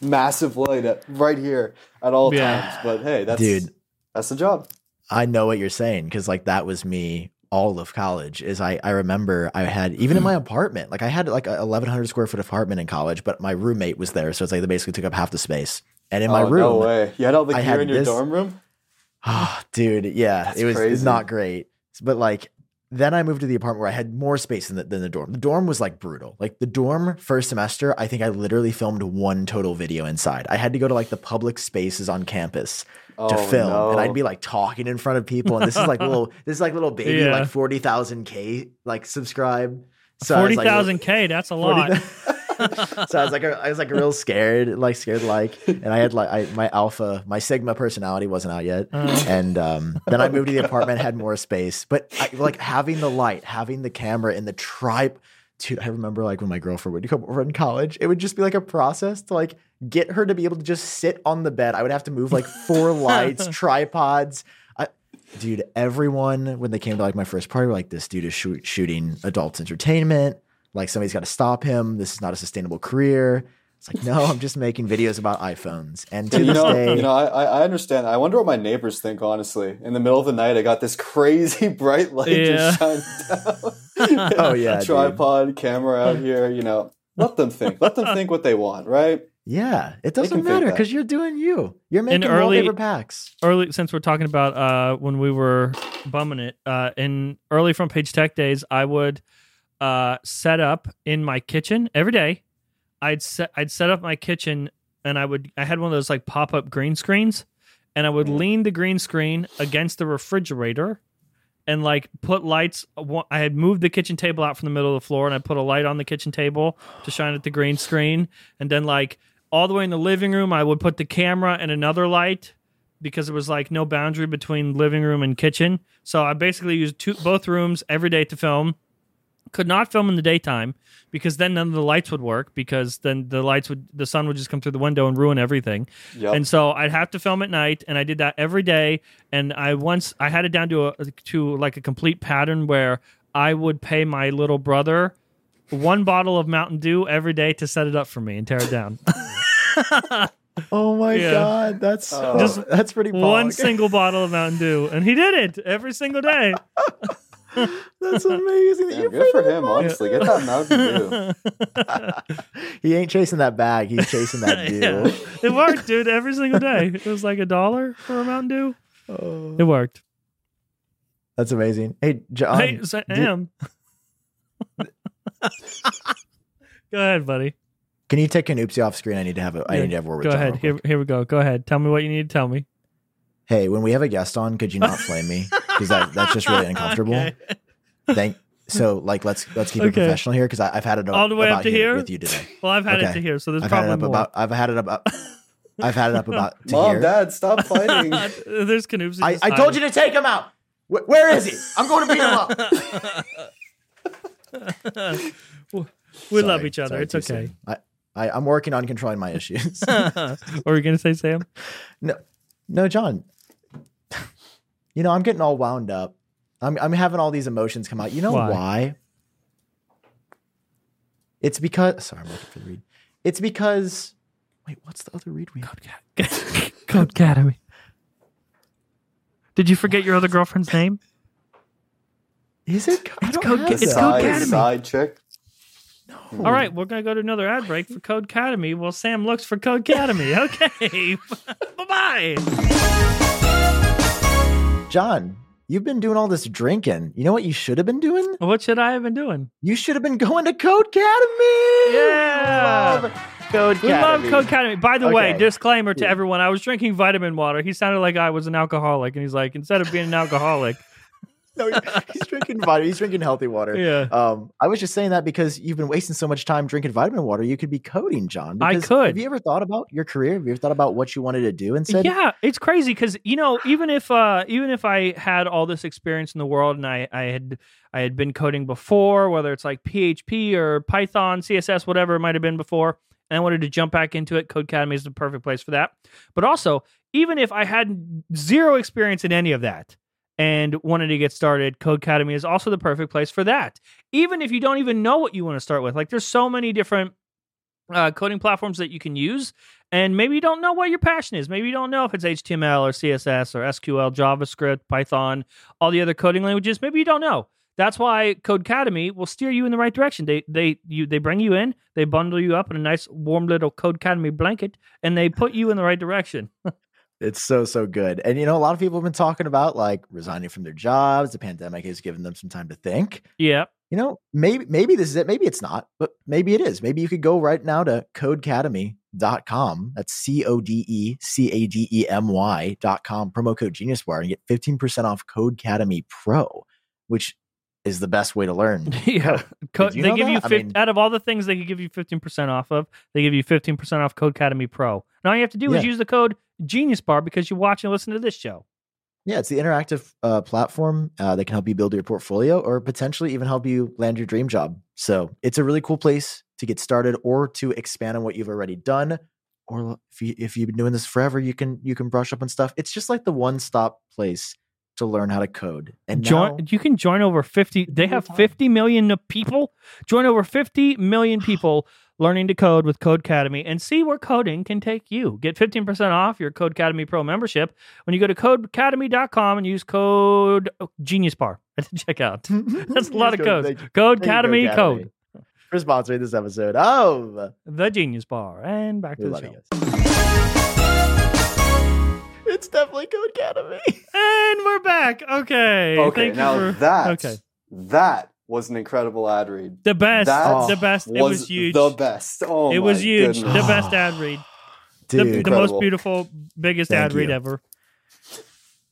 D: massive light at, right here at all
C: Yeah.
D: times. But hey, that's
B: Dude.
D: that's the job.
B: i know what you're saying because like that was me all of college is I, I remember I had even in my hmm. apartment like I had like a 1100 square foot apartment in college but my roommate was there so it's like they basically took up half the space and in my
D: oh,
B: room
D: no way! You had all the
B: I
D: gear
B: had
D: in your
B: this-
D: dorm room.
B: Oh, dude, yeah,
D: That's
B: it was
D: crazy.
B: not great. But like, then I moved to the apartment where I had more space than the, than the dorm. The dorm was like brutal. Like the dorm first semester, I think I literally filmed one total video inside. I had to go to like the public spaces on campus to
D: Oh,
B: film, and. I'd be like talking in front of people. And this is like little, this is like little baby,
C: Yeah.
B: like forty thousand k like subscribe. So I was
C: Forty
B: like,
C: thousand k. That's a lot.
B: 40 so I was like, I was like real scared, like scared, like, and I had like, I my alpha, my sigma personality wasn't out yet,
C: Uh-huh.
B: and um, then I moved to the apartment, had more space, but I, like having the light, having the camera, and the tribe. Dude, I remember like when my girlfriend would come over in college, it would just be like a process to like get her to be able to just sit on the bed. I would have to move like four lights, tripods. Dude, everyone when they came to like my first party were like, "This dude is shoot, shooting adult entertainment. Like somebody's got to stop him. This is not a sustainable career." It's like, no, I'm just making videos about iPhones. And to
D: you
B: this
D: know,
B: day,
D: you know, I, I I understand. I wonder what my neighbors think. Honestly, in the middle of the night, I got this crazy bright light
C: Yeah.
D: just shining down.
B: Oh, yeah, dude.
D: tripod camera out here. You know, let them think. Let them think what they want, right?
B: yeah, it doesn't matter because you're doing you. You're making
C: early-
B: wallpaper packs.
C: early since we're talking about uh when we were bumming it uh in early front page tech days i would uh set up in my kitchen every day i'd set i'd set up my kitchen and i would i had one of those like pop-up green screens and i would lean the green screen against the refrigerator and like put lights i had moved the kitchen table out from the middle of the floor and i put a light on the kitchen table to shine at the green screen and then like all the way in the living room i would put the camera and another light because it was like no boundary between living room and kitchen. So I basically used two both rooms every day to film. Could not film in the daytime because then none of the lights would work because then the lights would the sun would just come through the window and ruin everything.
D: Yep.
C: And so I'd have to film at night, and I did that every day. And I once I had it down to a to like a complete pattern where I would pay my little brother one bottle of Mountain Dew every day to set it up for me and tear it down.
B: Oh my
C: Yeah.
B: god, that's so,
C: Just
B: that's pretty.
C: one single bottle of Mountain Dew, and he did it every single day.
B: That's amazing. that
D: Yeah, good for
B: paid
D: him, honestly. Get that Mountain Dew.
B: He ain't chasing that bag. He's chasing that deal.
C: yeah, it worked, dude. Every single day, it was like a dollar for a Mountain Dew.
B: Oh,
C: It worked.
B: that's amazing. Hey, Jon.
C: hey, Sam. Go ahead, buddy.
B: Can you take Canoopsy off screen? I need to have a. I
C: Yeah,
B: need to have a word with
C: Go ahead. Here, here we go. Go ahead. Tell me what you need to tell me.
B: Hey, when we have a guest on, could you not flame me? Because that, that's just really uncomfortable.
C: Okay.
B: Thank. So, like, let's let's keep it professional here because I've had it
C: All the way
B: about
C: up to
B: here
C: here?
B: with you today.
C: Well, I've had it to here, so there's
B: I've
C: probably more.
B: about. I've had it about. I've had it up about to
D: Mom,
B: here.
D: Dad, stop fighting.
C: there's Canoopsy.
B: I, I told you to take him out. Wh- where is he? I'm going to beat him up.
C: We love each other.
B: sorry,
C: it's okay.
B: I, I, I'm working on controlling my issues.
C: what were you gonna say, Sam?
B: no, no, Jon. You know, I'm getting all wound up. I'm, I'm having all these emotions come out. You know
C: Why?
B: why? It's because. Sorry, I'm looking for the read. It's because. Wait, what's the other read we have?
C: Codecademy. Did you forget your other girlfriend's name?
B: Is it? I don't
C: Code-
B: have
C: it's
B: that.
C: Code
D: side,
C: Academy.
D: side chick.
C: All right, we're gonna go to another ad break for Codecademy. While Sam looks for Codecademy. Okay, bye bye.
B: Jon, you've been doing all this drinking. You know what you should have been doing?
C: What should I have been doing?
B: You should have been going to Codecademy.
C: Yeah.
B: Love Code
C: We love. Codecademy. By the way, disclaimer to
B: Yeah.
C: everyone: I was drinking vitamin water. He sounded like I was an alcoholic, and he's like, instead of being an alcoholic,
B: No, he's drinking vitamin. He's drinking healthy water.
C: yeah,
B: Um, I was just saying that because you've been wasting so much time drinking vitamin water. You could be coding, Jon.
C: I could.
B: Have you ever thought about your career? Have you ever thought about what you wanted to do instead?
C: yeah, it's crazy because you know, even if uh, even if I had all this experience in the world and I I had I had been coding before, whether it's like PHP or Python, CSS, whatever it might have been before, and I wanted to jump back into it, Codecademy is the perfect place for that. But also, even if I had zero experience in any of that and wanted to get started, Codecademy is also the perfect place for that. Even if you don't even know what you want to start with, like there's so many different uh, coding platforms that you can use, and maybe you don't know what your passion is. Maybe you don't know if it's HTML or CSS or SQL, JavaScript, Python, all the other coding languages. Maybe you don't know. That's why Codecademy will steer you in the right direction. They they you they bring you in, they bundle you up in a nice warm little Codecademy blanket, and they put you in the right direction.
B: It's so so good. And you know, a lot of people have been talking about like resigning from their jobs. The pandemic has given them some time to think.
C: Yeah,
B: You know, maybe maybe this is it. Maybe it's not, but maybe it is. Maybe you could go right now to codecademy.com. That's C O D E C A D E M Y dot com, promo code Genius Bar, and get 15% off Codecademy Pro, which is the best way to learn.
C: yeah. Co- they give you
B: that? I
C: fif-
B: mean-
C: out of all the things they could give you fifteen percent off of, they give you fifteen percent off Codecademy Pro. And all you have to do is use the code Genius Bar because you watch and listen to this show.
B: Yeah, it's the interactive uh, platform uh, that can help you build your portfolio or potentially even help you land your dream job. So it's a really cool place to get started or to expand on what you've already done. Or if you if you've been doing this forever, you can you can brush up on stuff. It's just like the one stop place to learn how to code. And
C: join
B: now,
C: you can join over 50 they have
B: time.
C: 50 million people join over 50 million people learning to code with Codecademy and see where coding can take you. Get 15% off your Codecademy pro membership when you go to codecademy.com and use code oh, genius bar at the checkout. That's a lot of codes.
B: you-
C: code
B: thank you,
C: academy. code.
B: For sponsoring this episode of
C: the genius bar. And back to the show.
B: It's definitely Codecademy.
C: And we're back. Okay.
D: Okay,
C: thank
D: now
C: for
D: that
C: okay.
D: that was an incredible ad read.
C: the best
D: That
C: the best it was huge
D: the best. Oh,
C: it was huge
D: goodness.
C: the best ad read the,
B: Dude.
C: the most beautiful, biggest
B: Thank
C: ad read
B: you.
C: ever.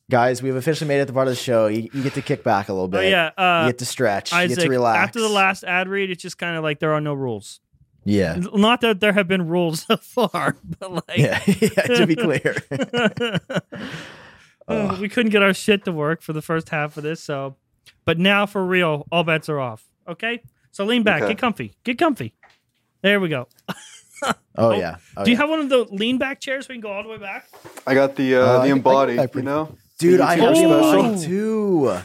B: Guys, we've officially made it to the part of the show. You, you get to kick back a little bit.
C: Oh yeah,
B: you
C: uh,
B: get to stretch. you get to relax.
C: After the last ad read, it's just kind of like there are no rules.
B: Yeah.
C: Not that there have been rules so far, but like,
B: Yeah. yeah, to be clear.
C: Uh, we couldn't get our shit to work for the first half of this. So, but now for real, all bets are off. Okay, so lean back,
D: Okay.
C: get comfy, get comfy. There we go.
B: Oh, yeah. Oh,
C: Do you
B: yeah.
C: have one of the lean back chairs so we can go all the way back?
D: I got the
B: Uh,
D: uh, the
B: can- I can
D: embody.
B: back
D: You know,
B: Dude, I have the embody too.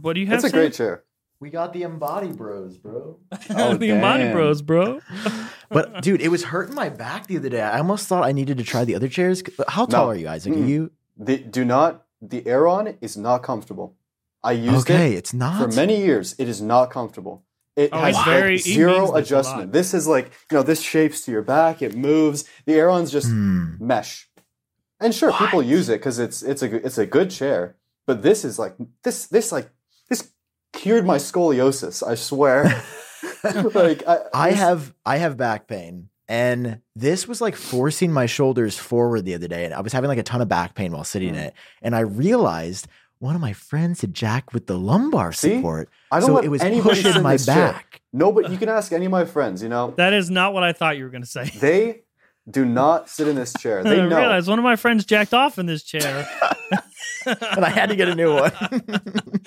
C: What do you have?
D: It's a great chair.
B: We got the embody bros, bro.
D: Oh,
C: the Embody. Bros, bro.
B: But dude, it was hurting my back the other day. I almost thought I needed to try the other chairs. How tall
D: No.
B: are you, Isaac?
D: Mm-mm.
B: you
D: The do not the Aeron is not comfortable. I used
B: okay?
D: it
B: It's not
D: for many years. It is not comfortable. It
C: Oh,
D: has
C: it's
D: like,
C: very-
D: zero
C: this
D: adjustment. This is like you know this shapes to your back. It moves. The Aeron's just
B: Hmm.
D: mesh. And sure, people use it because it's it's a good- it's a good chair. But this is like this this like this cured my scoliosis. I swear. like I,
B: I
D: this-
B: have I have back pain, and this was like forcing my shoulders forward the other day, and I was having like a ton of back pain while sitting in
D: Mm.
B: it, and I realized one of my friends had jacked with the lumbar
D: See?
B: support,
D: I don't
B: so
D: let
B: it was
D: anybody sit
B: pushing
D: in
B: my
D: this chair.
B: back.
D: No, but you can ask any of my friends. You know,
C: That is not what I thought you were going to say.
D: they do not sit in this chair.
C: I
D: They know.
C: realized one of my friends jacked off in this chair.
B: and I had to get a new one.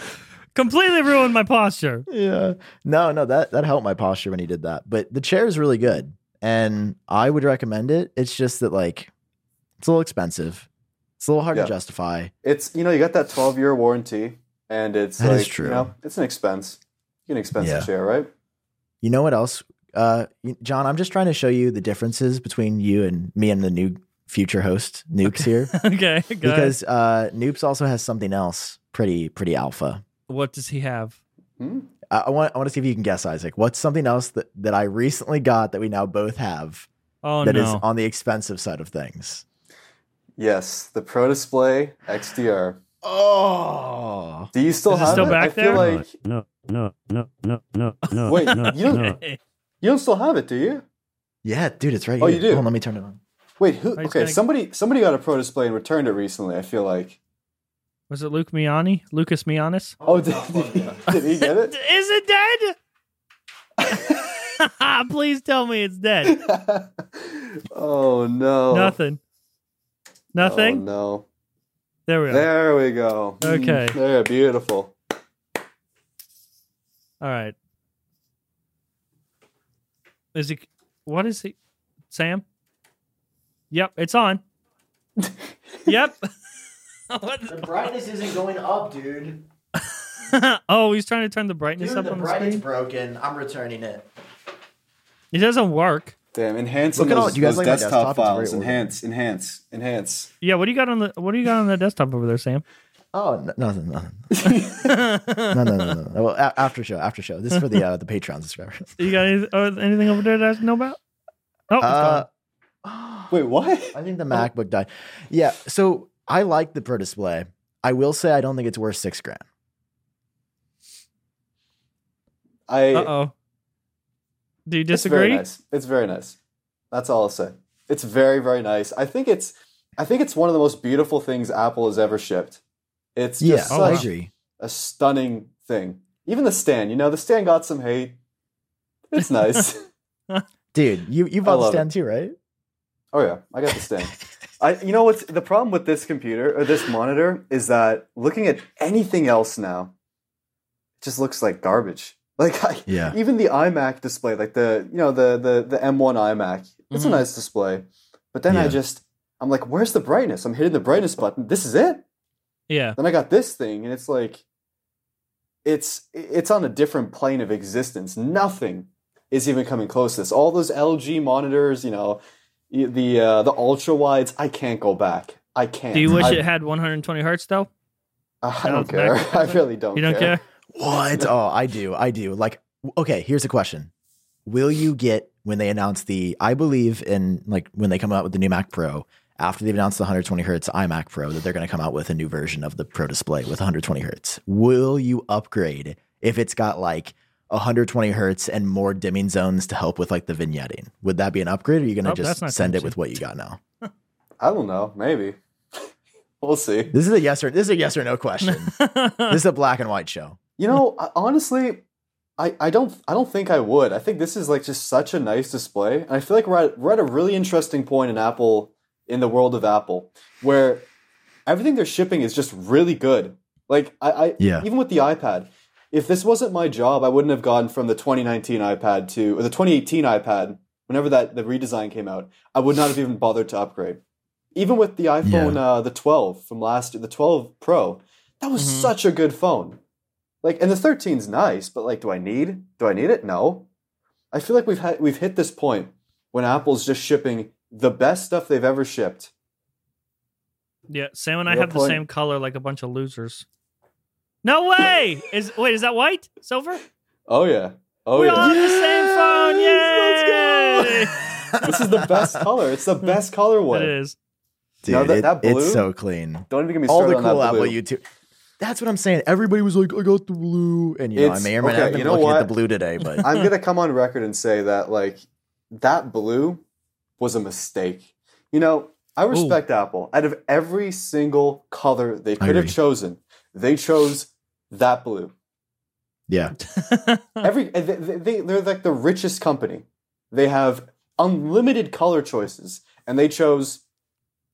C: Completely ruined my posture.
B: yeah. No, no, that that helped my posture when he did that. But the chair is really good, and I would recommend it. It's just that like it's a little expensive. It's a little hard
D: Yeah.
B: to justify.
D: It's you know you got that twelve year warranty, and it's
B: That
D: like
B: is true.
D: you know it's an expense. An expense
B: Yeah.
D: chair, right?
B: You know what else, uh, Jon? I'm just trying to show you the differences between you and me and the new future host Noops here,
C: Okay, go ahead.
B: because uh, Noops also has something else pretty pretty alpha.
C: what does he have?
D: Hmm?
B: I, I want I want to see if you can guess, Isaac. What's something else that that I recently got that we now both have
C: Oh
B: that is
C: no!
B: on the expensive side of things?
D: Yes, the Pro Display XDR.
B: Oh,
D: Do you still
C: Is it
D: have
C: still
D: it?
C: back
D: I feel
C: there?
D: like
E: No, no, no, no, no, no.
D: Wait,
E: no,
D: you don't-
E: no.
D: you don't still have it, do you?
B: yeah, dude, it's right
D: Oh,
B: here.
D: you do?
B: Hold on, let me turn it on.
D: Wait, who? Okay,
C: gonna-
D: somebody somebody got a Pro Display and returned it recently. I feel like.
C: Was it Luke Miani? Lucas Mianis?
D: Oh, did, did, did he get it?
C: Is it dead? Please tell me it's dead.
D: oh no!
C: Nothing. Nothing.
D: Oh, no.
C: There we go.
D: There we go.
C: Okay.
D: Mm, There, beautiful.
C: All right. Is he? What is he? Sam? Yep, it's on. yep.
B: The brightness isn't going up, dude.
C: oh, he's trying to turn the brightness up on the screen.
B: broken. I'm returning it.
C: It doesn't work.
D: Damn, enhance
B: Look
D: on
B: at all-
D: those,
B: you guys
D: those
B: like
D: desktop
B: desktop?
D: Files. Enhance, enhance, enhance.
C: Yeah. What do you got on the What do you got on the desktop over there, Sam?
B: Oh, n- nothing, nothing. no, no, no, no. no. Well, a- after show, after show. This is for the uh, the Patreon subscribers.
C: You got any, uh, anything over there that I should know about? Oh,
B: Uh.
D: Wait, what?
B: I think the MacBook died. Yeah, so I like the Pro Display. I will say I don't think it's worth six grand.
D: I.
C: uh oh. Do you
D: It's very
C: disagree?
D: nice. It's very nice. That's all I'll say. It's very, very nice. I think it's. I think it's one of the most beautiful things Apple has ever shipped. It's
B: Yeah,
D: just
C: Oh,
B: I
C: wow.
B: agree.
D: a stunning thing. Even the stand, you know, the stand got some hate. It's nice.
B: Dude, you you bought the
D: love it.
B: stand too, right?
D: Oh yeah, I got the stand. I you know what's the problem with this computer or this monitor is that looking at anything else now, it just looks like garbage. Like I,
B: Yeah.
D: even the iMac display, like the you know the the the M1 iMac, it's
C: Mhm.
D: a nice display. But then I just I'm like, where's the brightness? I'm hitting the brightness button. This is it.
C: Yeah.
D: Then I got this thing, and it's like, it's it's on a different plane of existence. Nothing is even coming close to this. All those LG monitors, you know, the uh, the ultra wides. I can't go back. I can't.
C: Do you wish
D: I,
C: it had 120 hertz though?
D: I don't care. I really don't.
C: You don't care?
B: What? Oh, I do. I do. Like, okay, here's a question. Will you get when they announce the I believe in like when they come out with the new Mac Pro, after they've announced the 120 hertz iMac Pro, that they're gonna come out with a new version of the Pro display with 120 hertz. Will you upgrade if it's got like 120 hertz and more dimming zones to help with like the vignetting? Would that be an upgrade or are you gonna
C: Nope, that's
B: just send it with what you got now?
D: I don't know. Maybe we'll see.
B: This is a yes or this is a yes or no question. this is a black and white show.
D: You know, I- honestly, I, I don't I don't think I would. I think this is like just such a nice display, and I feel like we're at, we're at a really interesting point in Apple in the world of Apple where everything they're shipping is just really good. Like I, I
B: Yeah.
D: even with the iPad, if this wasn't my job, I wouldn't have gone from the 2019 iPad to or the 2018 iPad. Whenever that the redesign came out, I would not have even bothered to upgrade. Even with the iPhone, uh, the 12 from last year, the 12 Pro, that was
C: Mhm.
D: such a good phone. Like, and the 13's nice, but like, do I need? Do I need it? No. I feel like we've had we've hit this point when Apple's just shipping the best stuff they've ever shipped.
C: Yeah, Sam and I
D: Real
C: have the same color like a bunch of losers. No way! Is wait, is that white? Silver?
D: Oh yeah. Oh
C: we
D: yeah.
C: all have the same phone! Yay!
D: this is the best color. It's the best color. colorway.
C: It is.
B: Dude,
D: No, that-
B: it-
D: that blue?
B: it's so clean.
D: Don't even get me
B: All
D: started
B: the
D: on
B: cool
D: that
B: Apple
D: blue.
B: YouTube. That's what I'm saying. Everybody was like, "I got the blue," and you know, I may or may not
D: okay,
B: have been
D: you know
B: looking at
D: what?
B: the blue today, but
D: I'm gonna come on record and say that like that blue was a mistake. You know, I respect Apple. Out of every single color they could have
B: agree.
D: chosen, they chose that blue.
B: yeah,
D: Every they, they, they- they're like the richest company. They have unlimited color choices, and they chose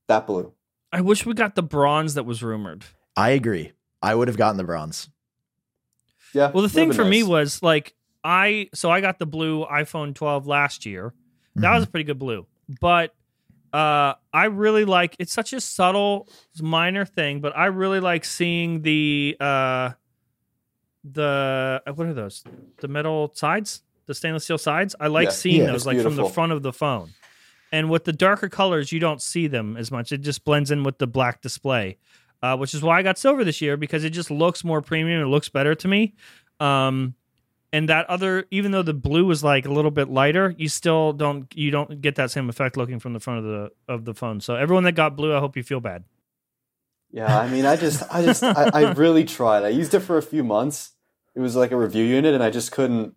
D: that blue.
C: I wish we got the bronze that was rumored.
B: I agree. I would have gotten the bronze.
D: Yeah.
C: Well, the thing for
D: been
C: me was like I so I got the blue iPhone 12 last year. That
B: Mm-hmm.
C: was a pretty good blue, but uh, I really like. It's such a subtle, minor thing, but I really like seeing the uh, the uh, what are those? The metal sides, the stainless steel sides. I like
D: Yeah.
C: seeing
B: Yeah,
C: those
D: it's
C: like from the front of the phone. And with the darker colors, you don't see them as much. It just blends in with the black display, uh, which is why I got silver this year because it just looks more premium. It looks better to me. Um, and that other, even though the blue is like a little bit lighter, you still don't you don't get that same effect looking from the front of the of the phone. So everyone that got blue, I hope you feel bad.
D: Yeah, I mean, I just, I just, I, I really tried. I used it for a few months. It was like a review unit, and I just couldn't.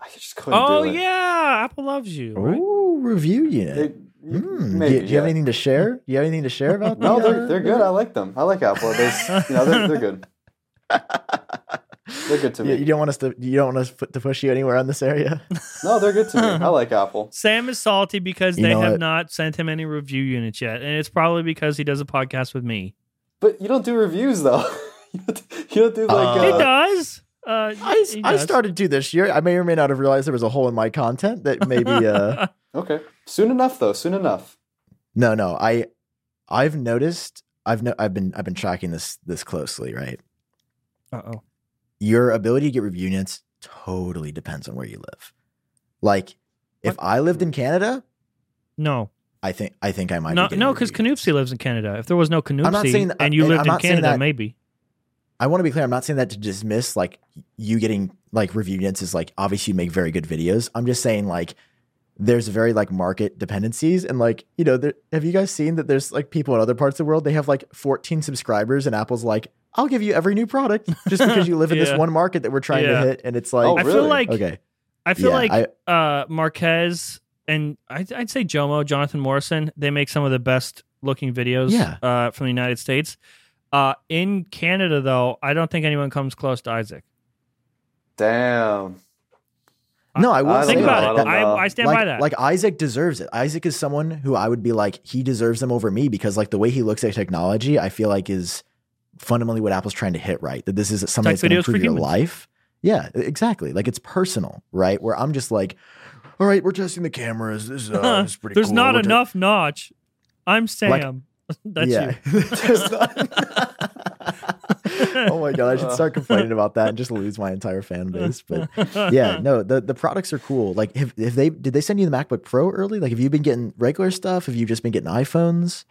D: I just couldn't
C: Oh
D: do it.
C: yeah, Apple loves you. Right?
B: Ooh, review unit.
D: They-
B: Hmm, do you- do you have
D: yeah.
B: anything to share? Do you have anything to share about?
D: Them?
B: no,
D: they're they're good. I like them. I like Apple. There's, you know, they're, they're good. They're good to
B: You,
D: me.
B: you don't want us to. You don't want us to push you anywhere on this area.
D: No, they're good to me. I like Apple.
C: Sam is salty because
B: You
C: they have
B: what?
C: not sent him any review units yet, and it's probably because he does a podcast with me.
D: But you don't do reviews though. you don't don't like.
B: Uh,
C: he
D: Uh,
C: does. Uh,
B: I, I started to this year. I may or may not have realized there was a hole in my content that maybe. Uh,
D: okay, soon enough though. Soon enough.
B: no, no. I I've noticed. I've no, I've been I've been tracking this this closely. Right.
C: Uh-oh.
B: Your ability to get review units totally depends on where you live. Like, if I lived in Canada,
C: No,
B: I think I think I might.
C: no,
B: be
C: no, because
B: review unit.
C: Canoopsy lives in Canada. If there was no
B: not saying that-
C: and you
B: and
C: lived
B: I'm
C: in
B: not
C: Canada,
B: that-
C: maybe.
B: I want to be clear. I'm not saying that to dismiss like you getting like review units is like obviously you make very good videos. I'm just saying like there's very like market dependencies and like you know there, have you guys seen that there's like people in other parts of the world they have like 14 subscribers and Apple's like I'll give you every new product just because you live in
C: Yeah.
B: this one market that we're trying
C: Yeah.
B: to hit and it's like
D: Oh,
C: I feel like
B: okay
C: I feel
B: Yeah,
C: like
B: I-
C: uh, Marques and I'd, I'd say Jomo, Jonathan Morrison, they make some of the best looking videos uh, from the United States. Uh, in Canada, though, I don't think anyone comes close to Isaac.
D: Damn.
B: no I will
D: I
C: Think about
D: know,
C: it.
D: I
C: I. I stand
B: like,
C: by that.
B: like Isaac deserves it. Isaac is someone who I would be like, he deserves them over me because like the way he looks at technology, I feel like is fundamentally what Apple's trying to hit right. That this is something
C: Tech
B: that's going to improve your
C: humans.
B: life. Yeah, exactly. Like it's personal, right? Where I'm just like, all right, we're testing the cameras. This uh, this is pretty
C: There's
B: cool.
C: not
B: We're te-
C: enough notch. I'm Sam. That's
B: yeah.
C: you.
B: Oh my god, I should start complaining about that and just lose my entire fan base. But yeah, no, the, the products are cool. Like, have, have they did they send you the MacBook Pro early? Like, have you been getting regular stuff? Have you just been getting iPhones?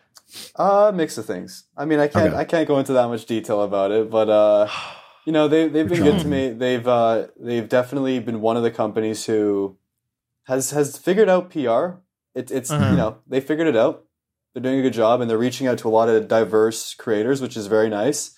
D: Uh, mix of things. I mean, I can't
B: Okay.
D: I can't go into that much detail about it, but uh, you know, they they've been good to me. They've uh, they've definitely been one of the companies who has has figured out PR. It, it's
C: Uh-huh.
D: you know they figured it out. They're doing a good job, and they're reaching out to a lot of diverse creators, which is very nice.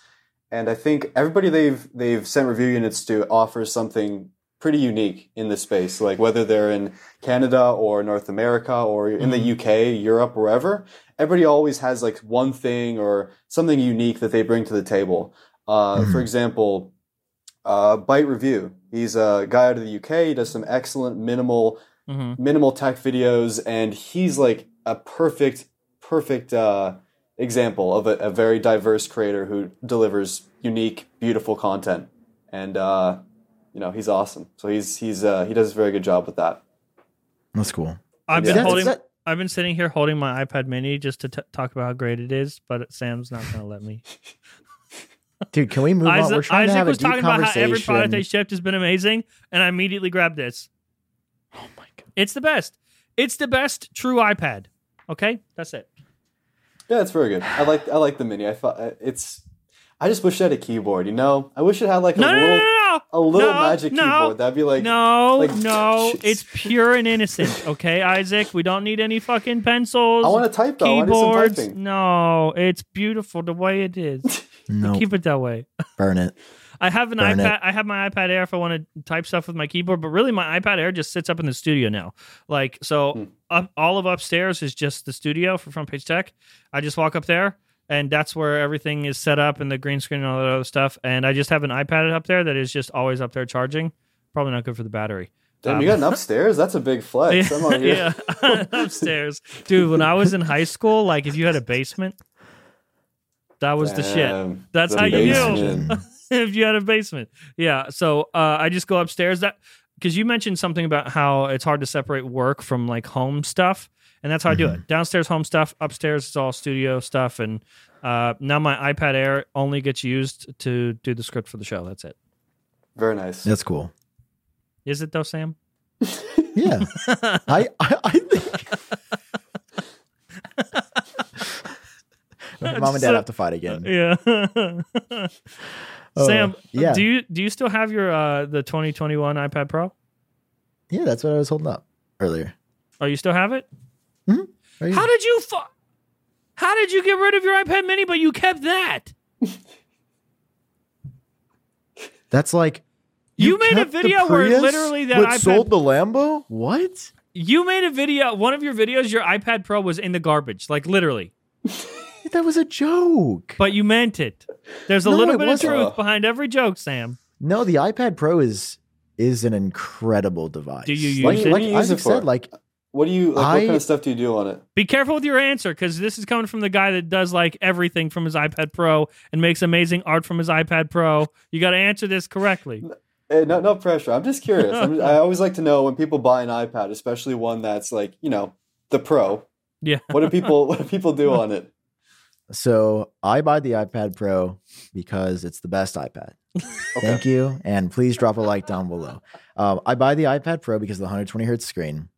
D: And I think everybody they've they've sent review units to offers something pretty unique in this space. Like whether they're in Canada or North America or in the UK, Europe, wherever, everybody always has like one thing or something unique that they bring to the table. Uh, For example, uh, Byte Review. He's a guy out of the UK. He does some excellent minimal
C: hmm
D: minimal tech videos, and he's like a perfect, perfect uh, example of a, a very diverse creator who delivers unique, beautiful content. and uh, you know he's awesome. So he's he's uh, he does a very good job with that.
B: That's cool.
C: I've
D: Yeah.
C: been
B: That's-
C: holding.
B: that-
C: I've been sitting here holding my iPad Mini just to t- talk about how great it is, but Sam's not going to let me.
B: dude, can we move on? We're
C: Isaac,
B: trying to
C: Isaac
B: have a
C: was
B: deep
C: talking about how every product they shipped has been amazing, and I immediately grabbed this.
B: oh my god.
C: It's the best. It's the best true iPad. Okay, that's it.
D: Yeah, it's very good. I like I like the mini. I thought uh, it's. I just wish it had a keyboard. You know, I wish it had like a
C: No, no, no,
D: little
C: no, no.
D: a little
C: No,
D: magic
C: no,
D: keyboard. That'd be like
C: no,
D: like-
C: no.
D: Jeez.
C: It's pure and innocent. Okay, Isaac. We don't need any fucking pencils.
D: I want to type though. I want to do some
C: keyboards.
D: typing.
C: No, it's beautiful the way it is.
B: No,
C: Keep it that way.
B: burn it.
C: I have an
B: Burn it.
C: iPad. I have my iPad Air if I want to type stuff with my keyboard, but really my iPad Air just sits up in the studio now. Like so,
D: Hmm.
C: up, all of upstairs is just the studio for Front Page Tech. I just walk up there, and that's where everything is set up and the green screen and all that other stuff. And I just have an iPad up there that is just always up there charging. Probably not good for the battery.
D: Damn, you got an upstairs? That's a big flex. I'm out here.
C: yeah, upstairs, dude. When I was in high school, like if you had a basement, that was the shit. That's
D: the
C: how you knew.
D: basement.
C: if you had a basement. Yeah. So uh, I just go upstairs. That because you mentioned something about how it's hard to separate work from like home stuff, and that's how I do it. Downstairs home stuff, upstairs is all studio stuff, and uh, now my iPad Air only gets used to do the script for the show. That's it.
D: Very nice.
B: That's cool.
C: Is it though, Sam?
B: Yeah, I, I, I think. Mom and dad have to fight again.
C: Yeah.
B: Oh,
C: Sam,
B: yeah.
C: do you do you still have your uh, the 2021 iPad Pro?
B: Yeah, that's what I was holding up earlier.
C: Oh, you still have it?
B: Are you-
C: How did you fu- How did you get rid of your iPad Mini, but you kept that?
B: That's like
C: You made a video where literally that iPad-
B: sold the Lambo. What?
C: You made a video. One of your videos, your iPad Pro was in the garbage, like literally.
B: That was a joke.
C: But you meant it. There's a
B: No,
C: little
B: it
C: bit of
B: wasn't.
C: truth behind every joke, Sam.
B: No, the iPad Pro is is an incredible device.
C: Do you use
B: like,
C: it?
B: like
D: What do you use
B: Isaac
D: it for?
B: said, like
D: What do you like?
B: I-
D: what kind of stuff do you do on it?
C: Be careful with your answer because this is coming from the guy that does like everything from his iPad Pro and makes amazing art from his iPad Pro. You got to answer this correctly.
D: Hey, eh, no, no pressure. I'm just curious. I'm, I always like to know when people buy an iPad, especially one that's like you know the Pro.
C: Yeah.
D: What do people What do people do on it?
B: So. I buy the iPad Pro because it's the best iPad. Thank you, and please drop a like down below. Um, I buy the iPad Pro because of the 120 hertz screen.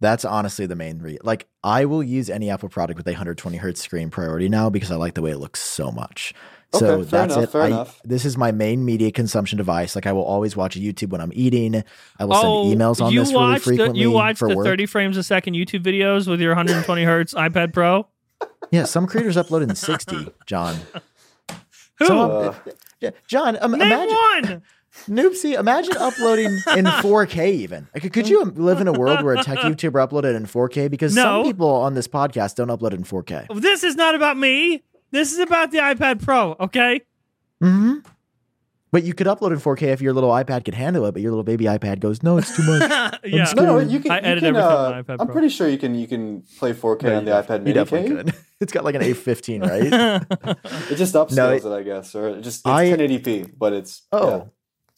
B: That's honestly the main reason. Like, I will use any Apple product with a 120 hertz screen priority now because I like the way it looks so much. So
D: Okay, fair
B: that's
D: enough,
B: it.
D: fair
B: I-
D: enough.
B: This is my main media consumption device. Like, I will always watch YouTube when I'm eating. I will
C: Oh,
B: send emails on
C: you
B: this really
C: watched the,
B: frequently
C: you watched
B: for
C: the
B: work.
C: 30 frames a second YouTube videos with your 120 hertz iPad Pro.
B: Yeah, some creators upload in 60, Jon.
C: Who?
B: Some-
D: Uh,
B: yeah, Jon, um,
C: Name
B: imagine,
C: one.
B: Noopsy, imagine uploading in 4K even. Like, could you live in a world where a tech YouTuber uploaded in 4K? Because
C: No.
B: some people on this podcast don't upload in 4K.
C: This is not about me. This is about the iPad Pro. Okay.
B: hmm But you could upload in 4K if your little iPad could handle it, but your little baby iPad goes, no, it's too much.
C: yeah.
B: scared.
D: no, you can.
C: I
D: you
C: edit
D: can,
C: everything
D: uh,
C: on my iPad
D: I'm
C: Pro.
D: pretty sure you can. You can play 4K
B: No,
D: on the
B: you
D: iPad
B: You definitely
D: Can
B: could. It's got like an A15, right?
D: It just upscales
B: No,
D: it,
B: it-
D: I guess, or it just it's
B: I-
D: 1080p, but it's
B: Oh,
D: yeah.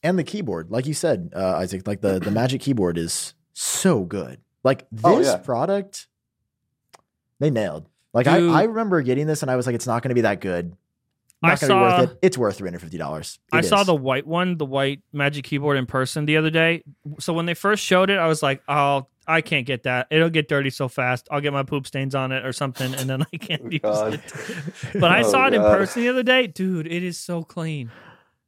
B: and the keyboard, like you said, uh, Isaac, like the the Magic Keyboard is so good. Like this
D: Oh, yeah.
B: product, they nailed. Like
C: Dude.
B: I, I remember getting this and I was like, it's not going to be that good.
C: I
B: going to be
C: saw-
B: worth it. It's worth three hundred fifty dollars.
C: I saw the white one, the white Magic Keyboard in person the other day. So when they first showed it, I was like, "Oh, I can't get that. It'll get dirty so fast. I'll get my poop stains on it or something, and then I can't oh, use
D: God.
C: it." But I
D: Oh,
C: saw it in person the other day, dude. It is so clean.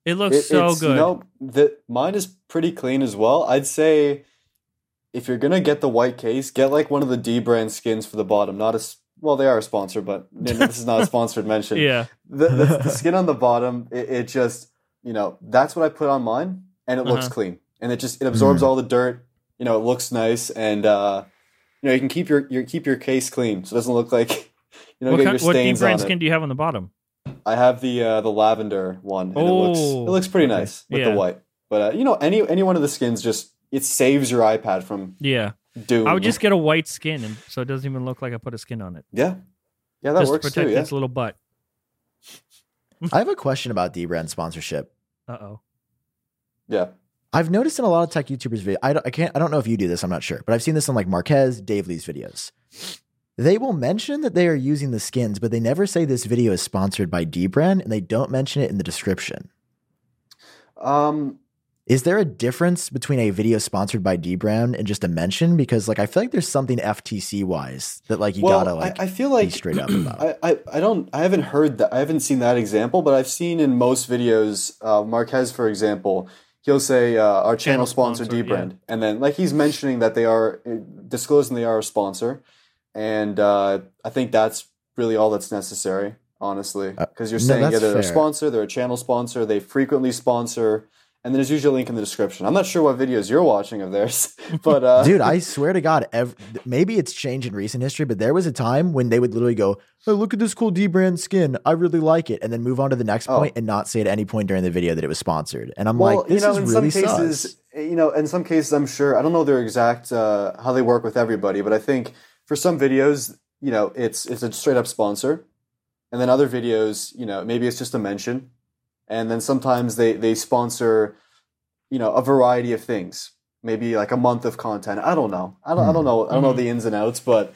C: It looks
D: It-
C: so
D: it's,
C: good.
D: No, the mine is pretty clean as well. I'd say if you're gonna get the white case, get like one of the Dbrand skins for the bottom. Not as well, they are a sponsor, but this is not a sponsored mention.
C: yeah,
D: the, the, the skin on the bottom, it, it just you know that's what I put on mine, and it looks
C: Uh-huh.
D: clean, and it just it absorbs
B: Mhm.
D: all the dirt. You know, it looks nice, and uh, you know you can keep your, your keep your case clean, so it doesn't look like you know
C: what,
D: get
C: kind,
D: your
C: what
D: Dbrand
C: skin
D: it.
C: do you have on the bottom?
D: I have the uh, the lavender one, and it looks
C: Oh,
D: it looks pretty nice with
C: Yeah.
D: the white. But uh, you know, any any one of the skins just it saves your iPad from
C: Yeah,
D: doom.
C: I would just get a white skin, and so it doesn't even look like I put a skin on it.
D: yeah, yeah, that
C: just
D: works
C: to protect
D: too. Yeah,
C: its little butt.
B: I have a question about Dbrand sponsorship.
C: Uh oh.
D: Yeah.
B: I've noticed in a lot of tech YouTubers video. I don't, I can't. I don't know if you do this. I'm not sure, but I've seen this on like Marques, Dave Lee's videos. They will mention that they are using the skins, but they never say this video is sponsored by Dbrand, and they don't mention it in the description.
D: Um,
B: Is there a difference between a video sponsored by Dbrand and just a mention? Because like I feel like there's something FTC wise that like you
D: well,
B: gotta like
D: I, I feel
B: be
D: like
B: straight up about.
D: I, I, I don't I haven't heard that I haven't seen that example, but I've seen in most videos, uh, Marques, for example, he'll say uh, our channel,
C: Channel
D: sponsor,
C: sponsor,
D: Dbrand, and then like he's mentioning that they are uh, disclosing they are a sponsor, and uh, I think that's really all that's necessary, honestly, because you're
B: Uh, no,
D: saying yeah they're a sponsor, they're a channel sponsor, they frequently sponsor. And then there's usually a link in the description. I'm not sure what videos you're watching of theirs, but uh,
B: Dude, I swear to God, ev- maybe it's changed in recent history, but there was a time when they would literally go, "Oh, look at this cool Dbrand skin. I really like it," and then move on to the next
D: Oh.
B: point and not say at any point during the video that it was sponsored. And I'm
D: well,
B: like, this
D: you know,
B: is
D: in
B: really
D: some cases,
B: sus.
D: you know, in some cases, I'm sure I don't know their exact uh, how they work with everybody, but I think for some videos, you know, it's it's a straight up sponsor, and then other videos, you know, maybe it's just a mention, and then sometimes they they sponsor, you know, a variety of things, maybe like a month of content. I don't know. I don't I don't know. I don't know the ins and outs, but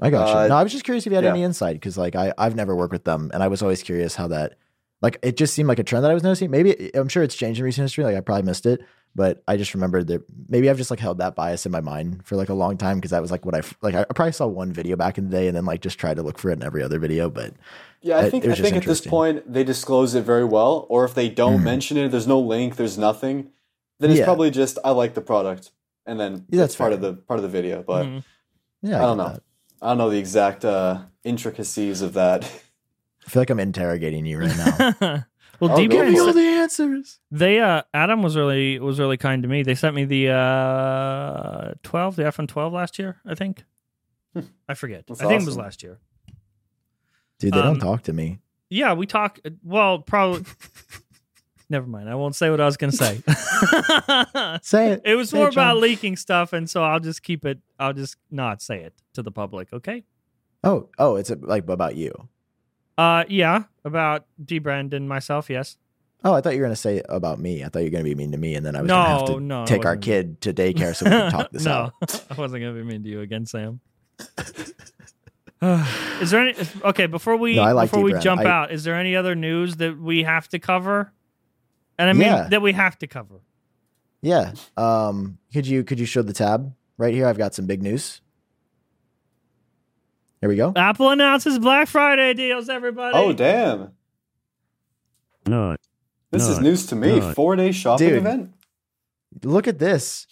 B: I got
D: uh,
B: you. No, I was just curious if you had
D: yeah.
B: any insight because like I I've never worked with them, and I was always curious how that like it just seemed like a trend that I was noticing. Maybe I'm sure it's changed in recent history. Like I probably missed it, but I just remembered that maybe I've just like held that bias in my mind for like a long time because that was like what I like. I probably saw one video back in the day, and then like just tried to look for it in every other video. But
D: Yeah, I think
B: it
D: I think at this point they disclose it very well, or if they don't
B: Mhm.
D: mention it, there's no link, there's nothing, then it's
B: Yeah.
D: probably just I like the product, and then
B: Yeah, that's
D: that's part
B: fair.
D: of the part of the video. But
C: Mhm.
B: yeah,
D: I don't know.
B: that.
D: I don't know the exact uh, intricacies of that.
B: I feel like I'm interrogating you right now.
C: well,
D: I'll
C: Deep
D: go
C: Brand
D: for
B: the answers.
C: They uh Adam was really was really kind to me. They sent me the uh 12, the iPhone 12 last year, I think. I forget.
D: That's
C: I think it was last year.
B: Dude, they
C: Um,
B: don't talk to me.
C: Yeah, we talk well, probably Never mind. I won't say what I was going to say.
B: Say it.
C: it was
B: Say
C: more
B: it,
C: about leaking stuff and so I'll just keep it I'll just not say it to the public, okay?
B: Oh, oh, it's like about you.
C: Uh yeah, about Dbrand and myself, yes.
B: Oh, I thought you were gonna say about me. I thought you were gonna be mean to me, and then I was
C: No,
B: gonna have to
C: no,
B: take our kid to daycare so we can talk this out.
C: no,
B: out.
C: I wasn't gonna be mean to you again, Sam. is there any okay before we
B: No, like
C: before we
B: Deep Brand.
C: jump
B: I-
C: out? Is there any other news that we have to cover? And I mean
B: Yeah.
C: that we have to cover.
B: Yeah. Um. Could you could you show the tab right here? I've got some big news. Here we go.
C: Apple announces Black Friday deals. Everybody.
D: oh damn!
E: No.
D: This
E: No,
D: is news to me.
E: no.
D: Four day shopping
B: Dude.
D: event.
B: Look at this.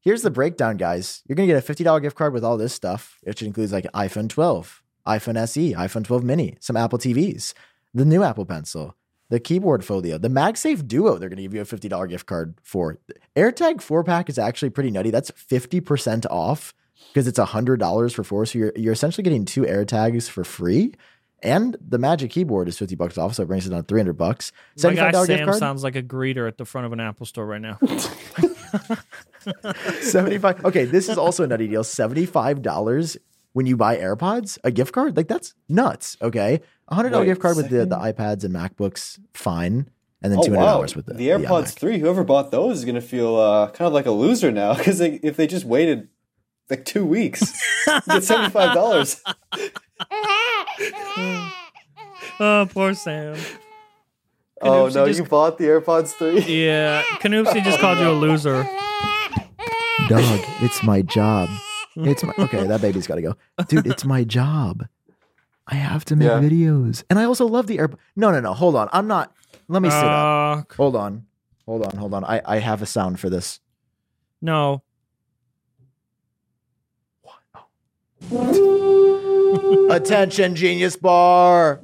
B: Here's the breakdown, guys. You're gonna get a fifty dollar gift card with all this stuff, which includes like iPhone 12, iPhone SE, iPhone 12 Mini, some Apple TVs, the new Apple Pencil, the keyboard folio, the MagSafe Duo. They're gonna give you a fifty dollar gift card for. AirTag four pack is actually pretty nutty. That's fifty percent off because it's hundred dollars for four. So you're you're essentially getting two AirTags for free. And the Magic Keyboard is fifty bucks off, so it brings it down three hundred bucks.
C: My guy
B: five gift
C: Sam
B: card.
C: sounds like a greeter at the front of an Apple store right now.
B: 75 okay this is also a nutty deal $75 when you buy airpods a gift card like that's nuts okay a $100
D: Wait,
B: gift card with the, the ipads and macbooks fine and then
D: Oh
B: $200
D: wow!
B: with the,
D: the AirPods
B: iMac.
D: three. Whoever bought those is gonna feel uh, kind of like a loser now because if they just waited like two weeks, get seventy five dollars.
C: oh, poor Sam.
D: Oh no!
C: just-
D: You bought the AirPods three.
C: Yeah, Canoopsy just called you a loser.
B: dog it's my job it's my okay that baby's got to go dude it's my job i have to make
D: Yeah.
B: videos and i also love the air no no no hold on i'm not let me sit up
C: Uh,
B: hold on hold on hold on i i have a sound for this
C: no.
B: Attention, Genius Bar.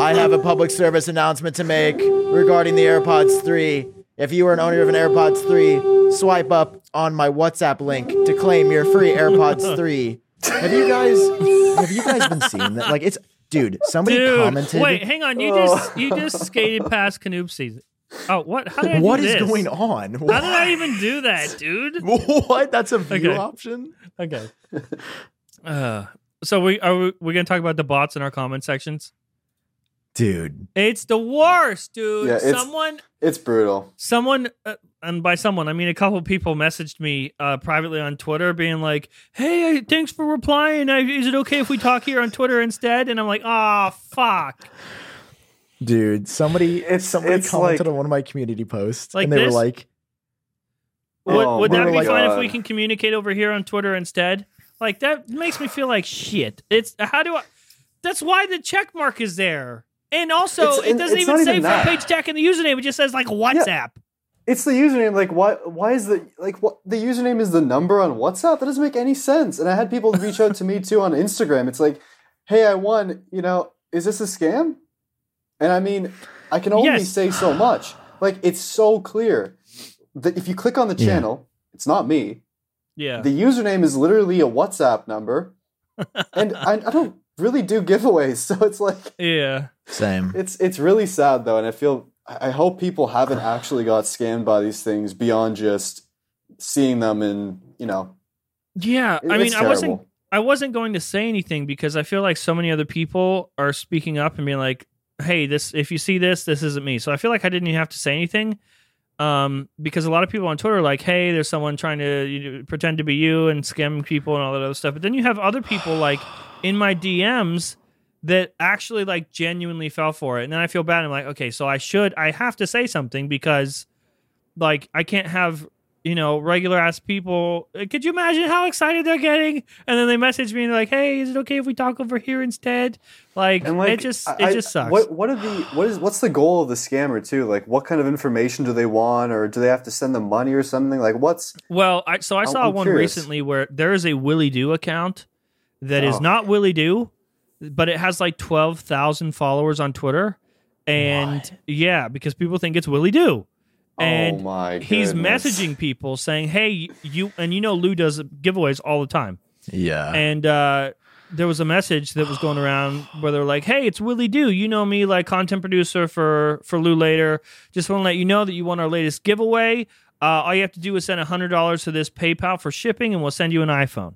B: I have a public service announcement to make regarding the AirPods 3. If you are an owner of an AirPods 3, swipe up on my WhatsApp link to claim your free AirPods 3. Have you guys have you guys been seeing that? Like it's dude, somebody
C: Dude,
B: commented
C: wait, hang on. You just you just skated past Canoopsy. Oh, what? How did I do
B: What is
C: this?
B: going on?
C: How did I even do that, dude?
B: what? That's a view
C: Okay.
B: option?
C: Okay. Uh, so we are we, we gonna talk about the bots in our comment sections?
B: dude.
C: It's the worst, dude.
D: Yeah, it's-
C: someone,
D: It's brutal.
C: someone, uh, and by someone, I mean a couple people messaged me uh, privately on Twitter, being like, "Hey, thanks for replying. I, is it okay if we talk here on Twitter instead?" And I'm like, "Ah, fuck."
B: Dude, somebody
D: It's-
B: somebody
D: it's
B: commented
D: like-
B: on one of my community posts
C: Like
B: and they
C: this?
B: were like,
C: Would,
D: Oh
C: would that
B: my
C: be fine if we can communicate over here on Twitter instead? Like that makes me feel like shit. It's how do I? That's why the check mark is there, and also
D: It's-
C: it doesn't even say
D: even
C: front page tech in the username. It just says like WhatsApp.
D: It's the username. Like, why? Why is the like what the username is the number on WhatsApp? That doesn't make any sense. And I had people reach out to me too on Instagram. It's like, hey, I won. You know, is this a scam? And I mean, I can only
C: Yes.
D: say so much. Like, it's so clear that if you click on the
B: Yeah.
D: channel, it's not me.
C: Yeah.
D: The username is literally a WhatsApp number, and I, I don't really do giveaways, so it's like
C: yeah.
B: same.
D: it's it's really sad though, and I feel I I hope people haven't actually got scammed by these things beyond just seeing them and you know.
C: Yeah. I mean,
D: it's
C: I wasn't. I wasn't going to say anything because I feel like so many other people are speaking up and being like, "Hey, this if you see this, this isn't me." So I feel like I didn't even have to say anything. Um, because a lot of people on Twitter are like, "Hey, there's someone trying to you know, pretend to be you and scam people and all that other stuff." But then you have other people like in my DMs that actually like genuinely fell for it, and then I feel bad. I'm like, okay, so I should, I have to say something because like I can't have you know regular ass people. uh, Could you imagine how excited they're getting? And then they message me and they're like, "Hey, is it okay if we talk over here instead?" Like,
D: like
C: it just
D: I-
C: it just sucks.
D: What what are the what is what's the goal of the scammer too? Like, what kind of information do they want, or do they have to send them money or something? Like, what's
C: Well, I, so I saw
D: I'm
C: one
D: curious.
C: recently where there is a Willy Do account that is
D: Oh.
C: not Willy Do, but it has like twelve thousand followers on Twitter, and yeah, because people think it's Willy Do. And
D: oh my?
C: He's messaging people saying, "Hey, you," and you know Lew does giveaways all the time.
B: Yeah.
C: and uh, there was a message that was going around where they're like, "Hey, it's Willie Do. You know me, like content producer for for Lew Later. Just want to let you know that you won our latest giveaway. Uh, all you have to do is send hundred dollars to this PayPal for shipping, and we'll send you an iPhone."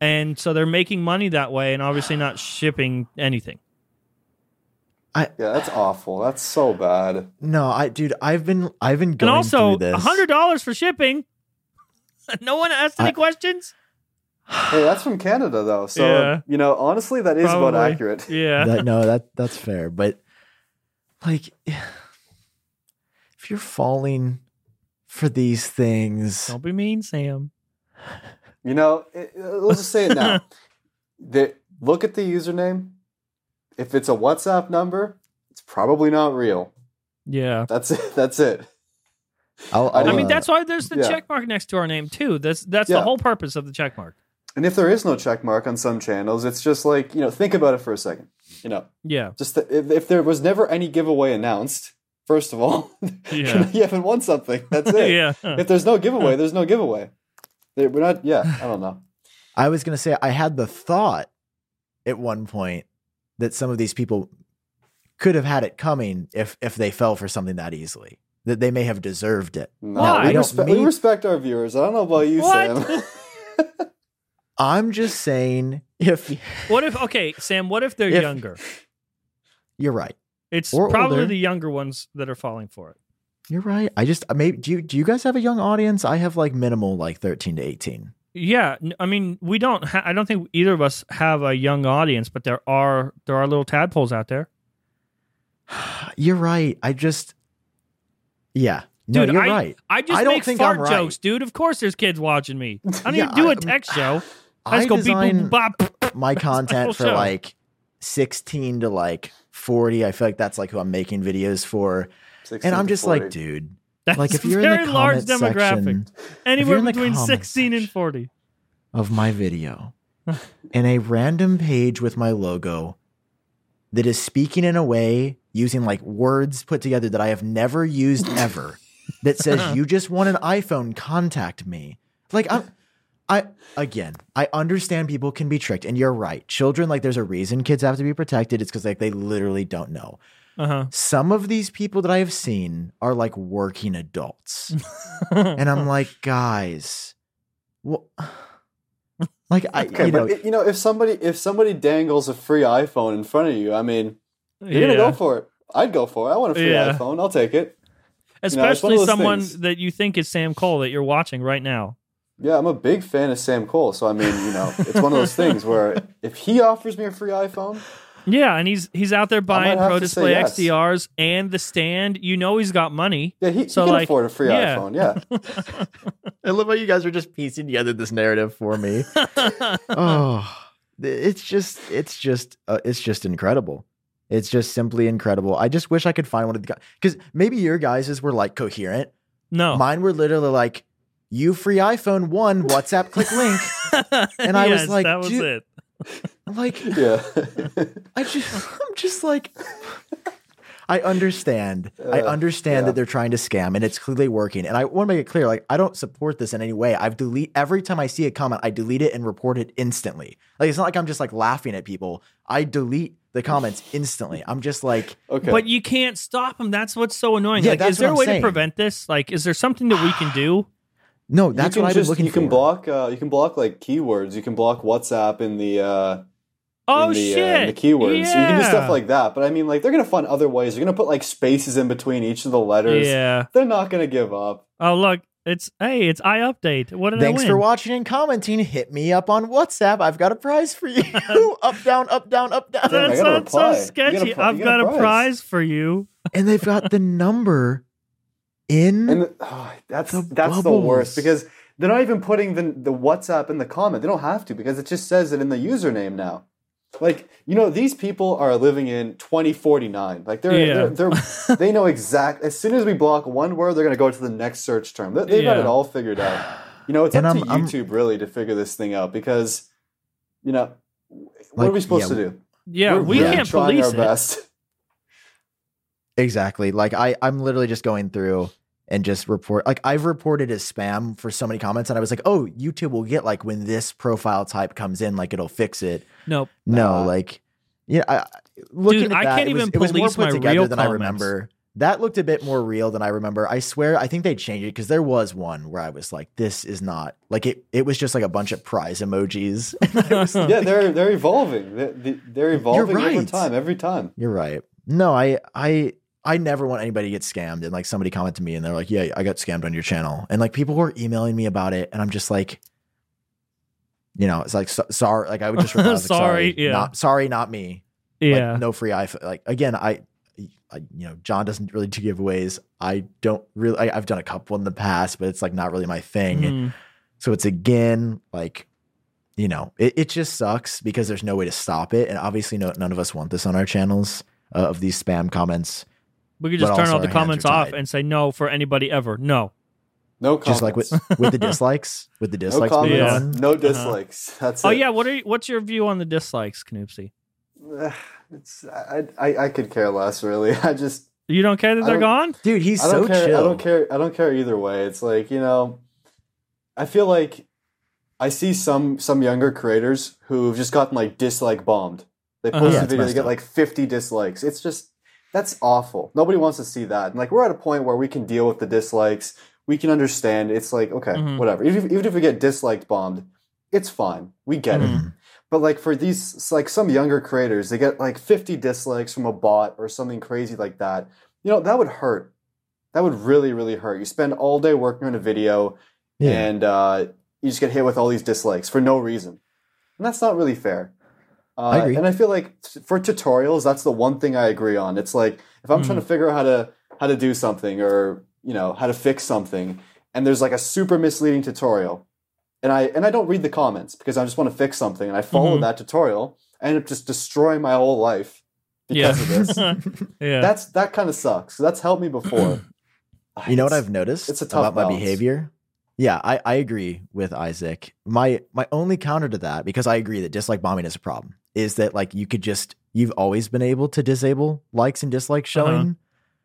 C: And so they're making money that way, and obviously not shipping anything.
D: Yeah, that's awful. That's so bad.
B: no, I dude, I've been I've been
C: And
B: going
C: also,
B: through this.
C: hundred dollars for shipping. no one asked any
B: I-
C: questions.
D: Hey, that's from Canada though, so
C: Yeah.
D: you know, honestly, that is about accurate.
C: Yeah,
B: That, no, that that's fair, but like if you're falling for these things,
C: don't be mean, Sam.
D: You know, it, uh, let's just say it now. the, look at the username. If it's a WhatsApp number, it's probably not real.
C: Yeah.
D: That's it. That's it.
B: I'll,
D: I
B: I'll,
C: I mean,
B: uh,
C: that's why there's the
D: yeah.
C: check mark next to our name too. That's that's
D: Yeah.
C: the whole purpose of the check mark.
D: And if there is no check mark on some channels, it's just like you know, think about it for a second. You know,
C: Yeah.
D: just th- if, if there was never any giveaway announced, first of all,
C: Yeah.
D: you haven't won something. That's it.
C: yeah.
D: If there's no giveaway, there's no giveaway. We're not. Yeah, I don't know.
B: I was gonna say I had the thought at one point that some of these people could have had it coming if if they fell for something that easily. That they may have deserved it.
D: No,
C: Why?
D: we,
B: I don't
D: respect, we respect our viewers. I don't know about you,
C: What?
D: Sam.
B: I'm just saying if
C: What if okay, Sam, what if they're
B: If-
C: younger?
B: you're right.
C: It's
B: or
C: probably
B: older.
C: the younger ones that are falling for it.
B: You're right. I just maybe do you do you guys have a young audience? I have like minimal like 13 to 18.
C: Yeah, I mean, we don't. Ha- I don't think either of us have a young audience, but there are there are little tadpoles out there.
B: You're right. I just yeah. No,
C: Dude,
B: you're
C: I,
B: right.
C: I just
B: I don't
C: make
B: think
C: fart
B: I'm right.
C: jokes, dude. Of course, there's kids watching me. I don't
B: Yeah,
C: even do
B: I-
C: a text show. I
B: I
C: just go beep boop bop.
B: my content for
C: show.
B: like 16 to like 40. I feel like that's like who I'm making videos for. And I'm
D: to
B: just like, dude,
C: That's
B: like if you're in
C: very
B: the
C: large demographic,
B: section
C: anywhere between sixteen and forty.
B: of my video in a random page with my logo that is speaking in a way using like words put together that I have never used ever that says you just want an iPhone contact me. Like I'm I again I understand people can be tricked and you're right. Children like there's a reason kids have to be protected. It's cuz like they literally don't know
C: Uh huh.
B: some of these people that I have seen are like working adults and I'm like guys well like I
D: Okay,
B: you know
D: but you know, if somebody if somebody dangles a free iPhone in front of you, I mean, You're gonna go for it. I'd go for it. I want a free
C: Yeah.
D: iPhone. I'll take it. it's one of
C: Especially someone
D: things.
C: that you think is Sam Kohl that you're watching right now.
D: Yeah, I'm a big fan of Sam Kohl. So I mean, you know, it's one of those things where if he offers me a free iPhone,
C: Yeah, and he's he's out there buying Pro Display
D: yes.
C: XDRs and the stand. You know he's got money.
D: yeah, he,
C: So,
D: he can
C: like,
D: afford a free
C: yeah.
D: iPhone. Yeah.
B: I love how you guys are just piecing together this narrative for me. oh, it's just, it's just, uh, it's just incredible. It's just simply incredible. I just wish I could find one of the guys because maybe your guys's were like coherent.
C: No,
B: Mine were literally like, "You free iPhone one WhatsApp click link." And I was like,
C: that was
B: dude-
C: it.
B: I'm like,
D: Yeah.
B: I just, I'm just like, I understand. I
D: Uh,
B: understand
D: yeah.
B: that they're trying to scam, and it's clearly working. And I want to make it clear, like, I don't support this in any way. I've delete every time I see a comment, I delete it and report it instantly. Like, it's not like I'm just like laughing at people. I delete the comments instantly. I'm just like,
D: Okay.
C: But you can't stop them. That's what's so annoying.
B: Yeah,
C: like,
B: that's
C: is there
B: what
C: a
B: I'm
C: way
B: saying.
C: to prevent this? Like, is there something that we can do?
B: no, that's what I've
D: just,
B: been looking
D: you can block uh, you can block like keywords. You can block WhatsApp in the uh,
C: Oh
D: in the,
C: shit!
D: uh, in the keywords.
C: Yeah.
D: So you can do stuff like that. But I mean, like they're gonna find other ways. They're gonna put like spaces in between each of the letters.
C: Yeah.
D: They're not gonna give up.
C: Oh look, it's hey, it's iUpdate. What did
B: Thanks
C: I
B: for watching and commenting. Hit me up on WhatsApp. I've got a prize for you. up, down, up, down, up, down.
D: Damn, I
C: That sounds so
D: reply. You got a
C: sketchy.
D: pri-
C: I've got,
D: got a
C: a
D: prize.
C: prize for you.
B: and they've got the number in.
D: And oh, that's
B: The
D: that's the worst because they're not even putting the the WhatsApp in the comment. They don't have to because it just says it in the username now. Like you know, these people are living in 2049. Like they're
C: Yeah.
D: they're, they're they know exact. As soon as we block one word, they're gonna go to the next search term. They, they've got it all figured out. You know, it's
B: And
D: up
B: I'm-
D: to
B: I'm-
D: YouTube really to figure this thing out because you know what
B: Like,
D: are we supposed
B: yeah,
D: to do?
C: Yeah,
D: We're
C: we
D: really
C: can't
D: trying
C: police
D: our
C: it.
D: best.
B: Exactly. Like I, I'm literally just going through and just report. Like I've reported as spam for so many comments, and I was like, oh, YouTube will get like when this profile type comes in, like it'll fix it.
C: Nope.
B: No,
D: Nah.
B: like yeah, I, I- looking
C: Dude,
B: at
C: I
B: that,
C: can't
B: it was,
C: even
B: it was more put together
C: real
B: than I remember. That looked a bit more real than I remember. I swear, I think they changed it because there was one where I was like, "This is not like it." It was just like a bunch of prize emojis.
D: yeah, they're they're evolving. They're, they're evolving over
B: right.
D: time, every time.
B: You're right. No, I I I never want anybody to get scammed and like somebody comment to me and they're like, "Yeah, I got scammed on your channel." And like people were emailing me about it and I'm just like you know, it's like so, sorry, like I would just reply, like,
C: Sorry,
B: sorry,
C: yeah.
B: not sorry, not me.
C: Yeah.
B: Like no free iPhone. Like again, I, I you know, Jon doesn't really do giveaways. I don't really I, I've done a couple in the past, but it's like not really my thing.
C: Mhm.
B: So it's again like, you know, it, it just sucks because there's no way to stop it. And obviously, no, none of us want this on our channels uh, of these spam comments.
C: We could just
B: But
C: turn all the comments off and say no for anybody ever. No.
D: No comments.
B: Just like with, with the dislikes, with the dislikes being
C: Yeah.
D: comments,
B: done.
D: no dislikes. That's
C: Oh
D: it.
C: yeah, what are you, what's your view on the dislikes, Noopsy?
D: It's I, I I could care less really. I just
C: You don't care that they're gone?
B: Dude, he's
D: I don't
B: so
D: care.
B: chill.
D: I don't care. I don't care either way. It's like you know, I feel like I see some some younger creators who've just gotten like dislike bombed. They
C: Uh-huh.
D: post
B: Yeah,
D: a video, they
B: messed
D: get
B: up.
D: like fifty dislikes. It's just that's awful. Nobody wants to see that. And like we're at a point where we can deal with the dislikes. We can understand. It's like okay,
C: Mhm.
D: whatever. Even if, even if we get disliked bombed, it's fine. We get it.
B: Mhm.
D: But like for these, like some younger creators, they get like 50 dislikes from a bot or something crazy like that. You know, that would hurt. That would really, really hurt. You spend all day working on a video
B: Yeah.
D: and uh, you just get hit with all these dislikes for no reason. And that's not really fair. Uh,
B: I agree.
D: And I feel like for tutorials, that's the one thing I agree on. It's like if I'm trying to figure out how to how to do something or you know how to fix something, and there's like a super misleading tutorial, and I and I don't read the comments because I just want to fix something, and I follow
C: Mhm.
D: that tutorial, I end up just destroying my whole life because of this.
C: yeah.
D: That's that kind of sucks. That's helped me before.
B: You know what I've noticed
D: it's a tough
B: about my behavior? Yeah, I, I agree with Isaac. My my only counter to that, because I agree that dislike bombing is a problem, is that like you could just you've always been able to disable likes and dislikes
C: Uh-huh.
B: showing.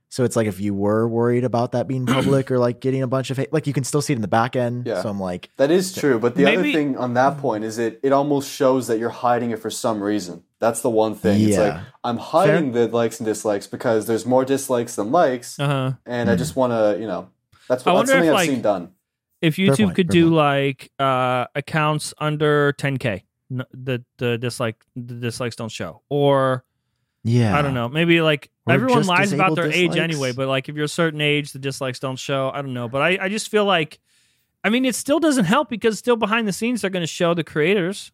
B: So it's like if you were worried about that being public or like getting a bunch of hate, like you can still see it in the back end.
D: Yeah.
B: So I'm like,
D: That is true, but the other thing on that point is it it almost shows that you're hiding it for some reason. That's the one thing. It's like
B: Yeah.
D: I'm hiding the likes and dislikes because there's more dislikes than likes,
C: uh-huh.
D: and I just want to, you know, that's what that's something
C: if,
D: I've
C: like,
D: seen done.
C: If YouTube
B: point,
C: could do
B: point.
C: like uh accounts under 10k, n- the the dislike the dislikes don't show, or
B: Yeah.
C: I don't know. Maybe like
B: Or
C: everyone lies about
B: disable
C: their age anyway, but like if you're a certain age, the dislikes don't show. I don't know. But I, I just feel like, I mean, it still doesn't help because still behind the scenes, they're going to show the creators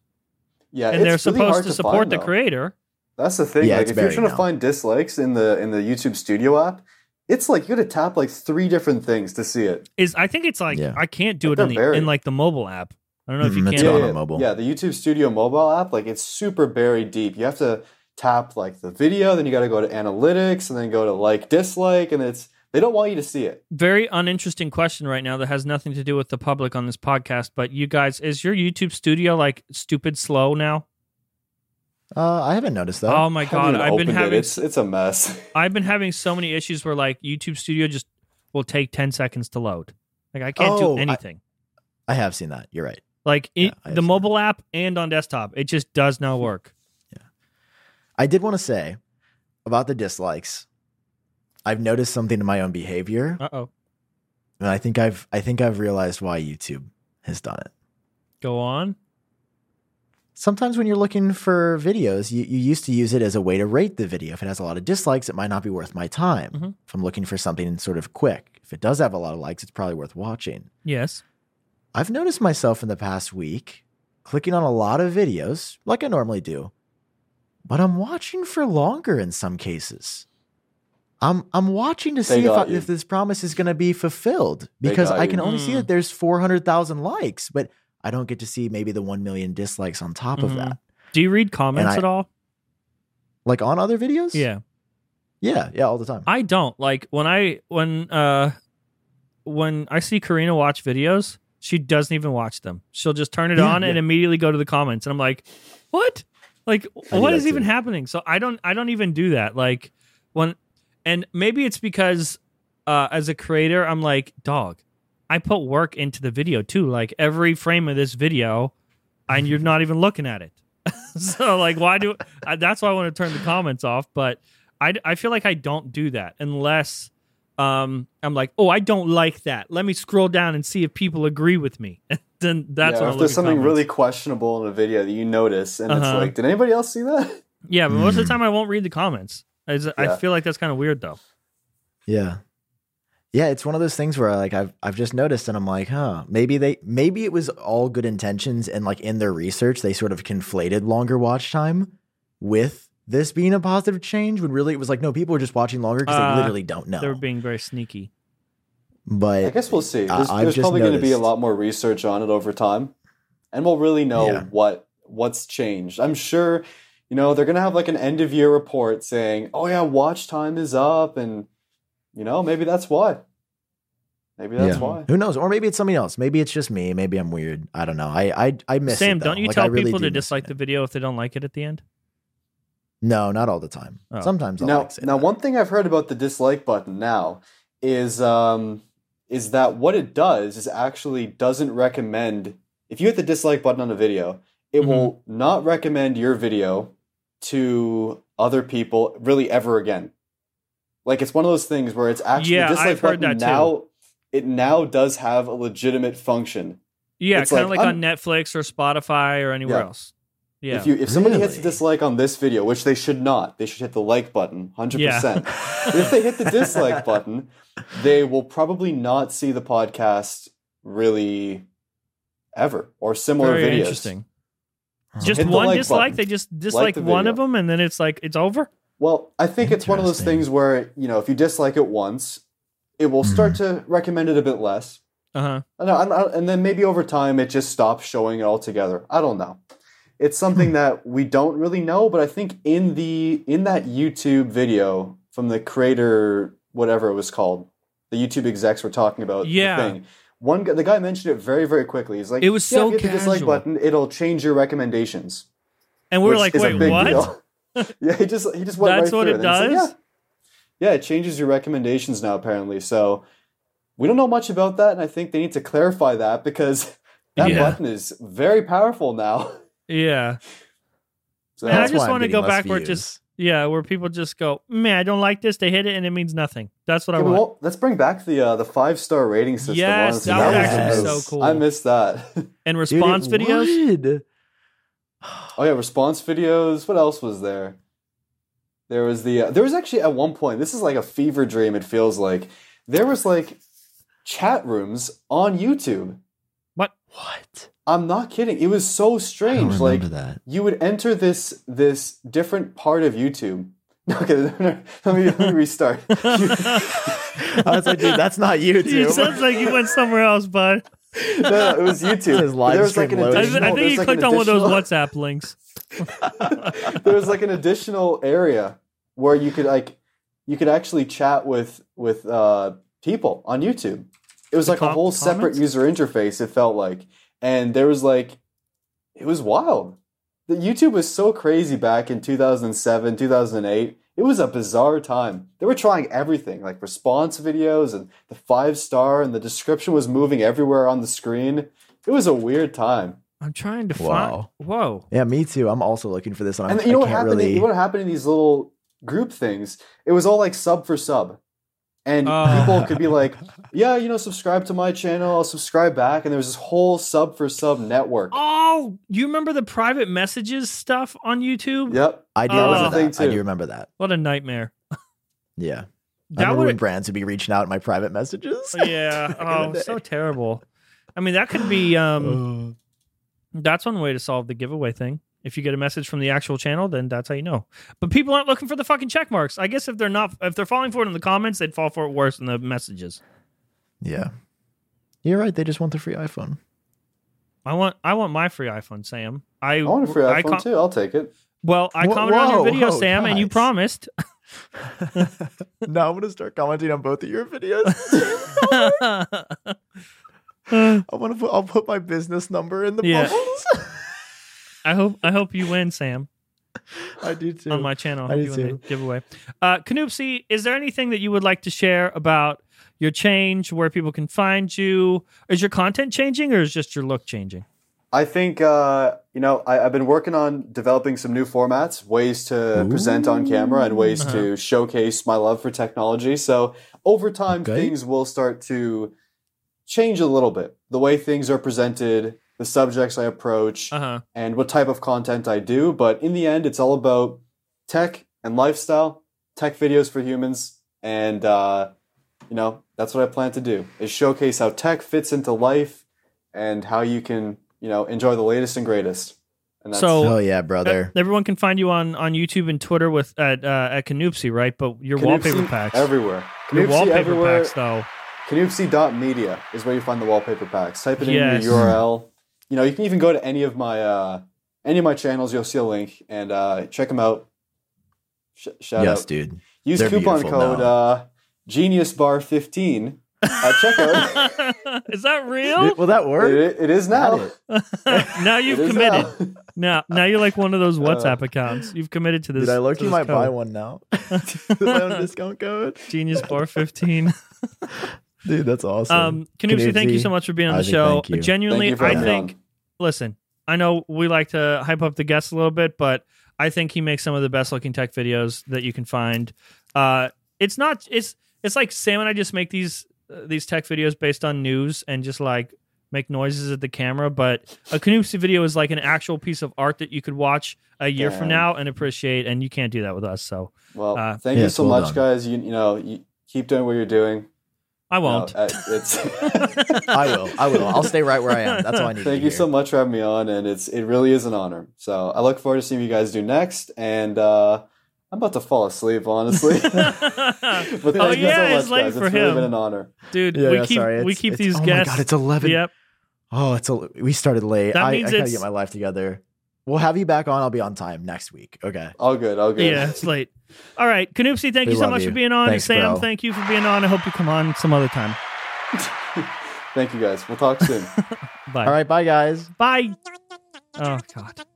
D: Yeah,
C: and they're
D: it's really
C: supposed
D: hard
C: to support
D: find,
C: the
D: though.
C: creator.
D: That's the thing.
B: Yeah,
D: like if you're
B: buried
D: trying to find dislikes in the in the YouTube Studio app, it's like you got to tap like three different things to see it.
C: Is I think it's like
B: Yeah.
C: I can't do
D: Like
C: it in the
D: buried.
C: in like the mobile app. I don't know if you
B: Mhm,
C: can.
B: it's
C: or
B: on
C: not.
B: a mobile.
D: Yeah, the YouTube Studio mobile app, like it's super buried deep. You have to tap like the video, then you got to go to analytics, and then go to like dislike, and it's they don't want you to see it.
C: Very uninteresting question right now that has nothing to do with the public on this podcast. But you guys, is your YouTube studio like stupid slow now?
B: Uh, I haven't noticed that.
C: Oh my god, I've been
D: opened it.
C: having
D: it's it's a mess.
C: I've been having so many issues where like YouTube Studio just will take 10 seconds to load. Like I can't
B: Oh,
C: do
B: I-
C: anything.
B: I have seen that. You're right.
C: Like it,
B: have
C: the mobile app and on desktop, it just does not work. Yeah.
B: I did want to say about the dislikes. I've noticed something in my own behavior,
C: Uh-oh.
B: and I think I've I think I've realized why YouTube has done it.
C: Go on.
B: Sometimes when you're looking for videos, you, you used to use it as a way to rate the video. If it has a lot of dislikes, it might not be worth my time.
C: Mhm.
B: If I'm looking for something sort of quick, if it does have a lot of likes, it's probably worth watching.
C: Yes.
B: I've noticed myself in the past week clicking on a lot of videos like I normally do, but I'm watching for longer in some cases. I'm I'm watching to
D: They
B: see if, I, if this promise is going to be fulfilled because
D: got
B: I
D: you.
B: can only see
C: Mm.
B: that there's 400,000 likes, but I don't get to see maybe the 1 million dislikes on top of
C: Mhm.
B: that.
C: Do you read comments
B: I-
C: at all?
B: Like on other videos?
C: Yeah.
B: Yeah, yeah, all the time.
C: I don't. Like when I when uh when I see Karina watch videos, she doesn't even watch them. She'll just turn it
B: Yeah,
C: on and immediately go to the comments and I'm like, "What? Like
B: do
C: what is even
B: too.
C: happening?" So I don't I don't even do that. Like when and maybe it's because uh as a creator, I'm like, "Dog, I put work into the video too. Like every frame of this video and you're not even looking at it." so like why do I, that's why I want to turn the comments off, but I, I feel like I don't do that unless um, I'm like, oh, I don't like that. Let me scroll down and see if people agree with me. then that's
D: yeah, if there's something
C: at
D: really questionable in a video that you notice, and
C: Uh-huh.
D: it's like, did anybody else see that?
C: yeah, but most of the time I won't read the comments. I, just- I feel like that's kind of weird though.
B: Yeah. Yeah, it's one of those things where like I've I've just noticed and I'm like, huh, maybe they maybe it was all good intentions and like in their research they sort of conflated longer watch time with this being a positive change when really it was like no people are just watching longer because
C: Uh,
B: they literally don't know.
C: They're being very sneaky.
B: But
D: I guess we'll see.
B: I-
D: There's,
B: I've
D: there's probably going to be a lot more research on it over time, and we'll really know
B: Yeah.
D: what what's changed. I'm sure, you know, they're going to have like an end of year report saying, "Oh yeah, watch time is up," and you know, maybe that's why. Maybe that's
B: Yeah.
D: why.
B: who knows? Or maybe it's something else. Maybe it's just me. Maybe I'm weird. I don't know. I I I miss
C: Sam,
B: it, though.
C: don't you
B: Like,
C: tell
B: really
C: people
B: do
C: to dislike
B: it.
C: the video if they don't like it at the end?
B: No, not all the time.
C: Oh.
B: Sometimes I'll
D: now,
B: like say
D: now
B: that.
D: one thing I've heard about the dislike button now is um is that what it does is actually doesn't recommend if you hit the dislike button on a video, it
C: Mhm.
D: will not recommend your video to other people really ever again. Like it's one of those things where it's actually
C: Yeah,
D: dislike
C: I've heard
D: button
C: that too.
D: now it now does have a legitimate function.
C: Yeah, kind of
D: like,
C: like, on Netflix or Spotify or anywhere
D: Yeah.
C: else. Yeah.
D: If you if somebody hits a dislike on this video, which they should not, they should hit the like button, hundred
C: Yeah.
D: percent. If they hit the dislike button, they will probably not see the podcast really ever or similar
C: very
D: videos.
C: interesting.
B: Huh.
C: Just
D: the
C: one
D: like
C: dislike,
D: button.
C: they just dislike
D: the
C: one of them and then it's like it's over?
D: Well, I think it's one of those things where you know if you dislike it once, it will start to recommend it a bit less,
C: Uh-huh.
D: and, and, and then maybe over time it just stops showing it altogether. I don't know. It's something hmm. that we don't really know, but I think in the in that YouTube video from the creator, whatever it was called, the YouTube execs were talking about
C: Yeah.
D: the thing. One guy, the guy mentioned it very very quickly. He's like,
C: It was
D: yeah,
C: so
D: if you hit the dislike
C: casual.
D: button, it'll change your recommendations.
C: And we
D: are
C: like, wait, what?
D: yeah, he just he just went
C: That's
D: right
C: what it
D: and then he said,
C: does?
D: yeah. yeah, it changes your recommendations now apparently. So we don't know much about that, and I think they need to clarify that because that
C: Yeah.
D: button is very powerful now.
C: Yeah.
D: So
C: And I
B: That's
C: just
B: I'm
C: wanna go
B: less
C: back where it just Yeah, where people just go, man, I don't like this. They hit it and it means nothing. That's what I
D: Yeah, but
C: want.
D: well, let's bring back the uh, the five star rating system.
C: Yes,
D: honestly.
C: that
B: would
D: was
B: actually
C: so cool.
D: I missed that.
C: and response
B: it
C: videos.
B: would.
D: oh yeah, response videos. What else was there? There was the uh, there was actually at one point. This is like a fever dream. It feels like there was like chat rooms on YouTube.
C: What?
B: What?
D: I'm not kidding. It was so
B: I don't
D: strange.
B: remember
D: Like
B: that.
D: you would enter this this different part of YouTube. Okay, let me let me restart.
B: I was like, dude, that's not YouTube.
C: It sounds like you went somewhere else, bud.
D: no, no, it was YouTube.
B: His live
D: There was like
B: stream
D: an
C: I,
B: loading.
D: additional,
C: I think
D: there's
C: you
D: like an
C: clicked on one of those WhatsApp links.
D: there was like an additional area where you could like you could actually chat with with uh, people on YouTube. It was like a
C: com-
D: whole separate user interface. It felt like, and there was like, it was wild. The YouTube was so crazy back in 2007, 2008. It was a bizarre time. They were trying everything, like response videos and the five star, and the description was moving everywhere on the screen. It was a weird time.
C: I'm trying to
B: Wow.
C: find. Whoa.
B: Yeah, me too. I'm also looking for this, and, I'm,
D: And you know
B: I
D: what
B: can't
D: happened?
B: really.
D: You know what happened in these little group things? It was all like sub for sub, and
C: Oh.
D: people could be like, "Yeah, you know, subscribe to my channel. I'll subscribe back." And there was this whole sub for sub network.
C: Oh, you remember the private messages stuff on YouTube?
D: Yep.
B: I do
C: That was
B: remember
D: a thing,
B: that. I do remember that.
C: What a nightmare.
B: Yeah. I
C: That
B: remember when
C: would
B: brands would be reaching out in my private messages.
C: yeah. Oh, so terrible. I mean, that could be um that's one way to solve the giveaway thing. If you get a message from the actual channel, then that's how you know. But people aren't looking for the fucking check marks. I guess if they're not if they're falling for it in the comments, they'd fall for it worse in the messages.
B: yeah. You're right. They just want the free iPhone.
C: I want I want my free iPhone, Sam. I
D: I want a free
C: I
D: iPhone
C: com-
D: too. I'll take it.
C: Well, I
B: Whoa,
C: commented on your video,
B: whoa,
C: Sam, and you promised.
B: now I'm gonna start commenting on both of your videos. I want to put. I'll put my business number in the
C: Yeah.
B: bubbles.
C: I hope I hope you win, Sam.
B: I do too.
C: on my channel.
B: I
C: Hope
B: do
C: you win
B: too.
C: giveaway. Uh, Canoopsy, is there anything that you would like to share about your change, where people can find you? Is your content changing, or is just your look changing?
D: I think uh, you know I, I've been working on developing some new formats, ways to present on camera, and ways to showcase my love for technology. So over time,
B: Okay.
D: things will start to change a little bit. The way things are presented, the subjects I approach,
C: Uh huh.
D: and what type of content I do. But in the end, it's all about tech and lifestyle, tech videos for humans, and uh, you know that's what I plan to do: is showcase how tech fits into life and how you can you know enjoy the latest and greatest. And
C: So-
B: Oh yeah, brother.
C: Everyone can find you on, on YouTube and Twitter with at uh, at Canoopsy, right? But your
D: Canoopsy
C: wallpaper packs,
D: everywhere.
C: your
D: Canoopsy
C: wallpaper
D: everywhere.
C: packs, though.
D: Canoopsy.media is where you find the wallpaper packs. Type it
C: Yes.
D: in your URL. You know, you can even go to any of my uh, any of my channels. You'll see a link and uh, check them out. Sh- shout
B: yes,
D: out.
B: dude.
D: Use
B: They're
D: coupon code
B: no.
D: uh, GeniusBar15 at checkout.
C: is that real?
B: Will that work?
D: it, it is now.
C: now you've committed.
D: now.
C: Now, now you're like one of those WhatsApp accounts. You've committed to this.
B: Dude, I look? You
C: this
B: might buy one now. My own discount code.
C: Genius Bar 15.
B: Dude, that's awesome.
C: Um, Canoopsy, thank you so much for being on the
B: Isaac,
C: show.
B: thank you.
C: Genuinely,
D: Thank you for
C: I
D: having me
C: think.
D: on.
C: Listen, I know we like to hype up the guests a little bit, but I think he makes some of the best looking tech videos that you can find. Uh, it's not. It's it's like Sam and I just make these uh, these tech videos based on news and just like make noises at the camera. But a Canoopsy video is like an actual piece of art that you could watch a year from
D: Damn.
C: now and appreciate, and you can't do that with us. So
D: Well,
C: Uh,
D: thank you
B: yes,
D: so
B: well
D: much,
B: done.
D: guys. You, you know, you keep doing what you're doing.
C: I won't.
D: uh, it's
B: I will. I will. I'll stay right where I am. That's all I need.
D: Thank
B: to
D: you
B: hear.
D: so much for having me on, and it's it really is an honor. So I look forward to seeing what you guys do next, and uh, I'm about to fall asleep, honestly. but thank
C: oh
D: you so
C: yeah,
D: much,
C: it's late
D: guys.
C: for
D: It's really been an honor.
C: dude.
B: Yeah,
C: we
B: yeah,
C: keep
B: sorry.
C: we keep these
B: oh
C: guests.
B: my god, it's eleven.
C: Yep.
B: Oh, it's a. We started late.
C: That
B: I,
C: means
B: I gotta get my life together. We'll have you back on. I'll be on time next week. Okay.
D: All good, all good.
C: Yeah, it's late. All right, Canoopsy, thank
B: We
C: you so much
B: you.
C: for being on.
B: Thanks,
C: Sam,
B: bro.
C: thank you for being on. I hope you come on some other time.
D: Thank you, guys. We'll talk soon.
C: Bye.
B: All right. Bye, guys.
C: Bye. Oh God.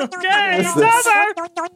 C: Okay,
D: What's
C: it's over.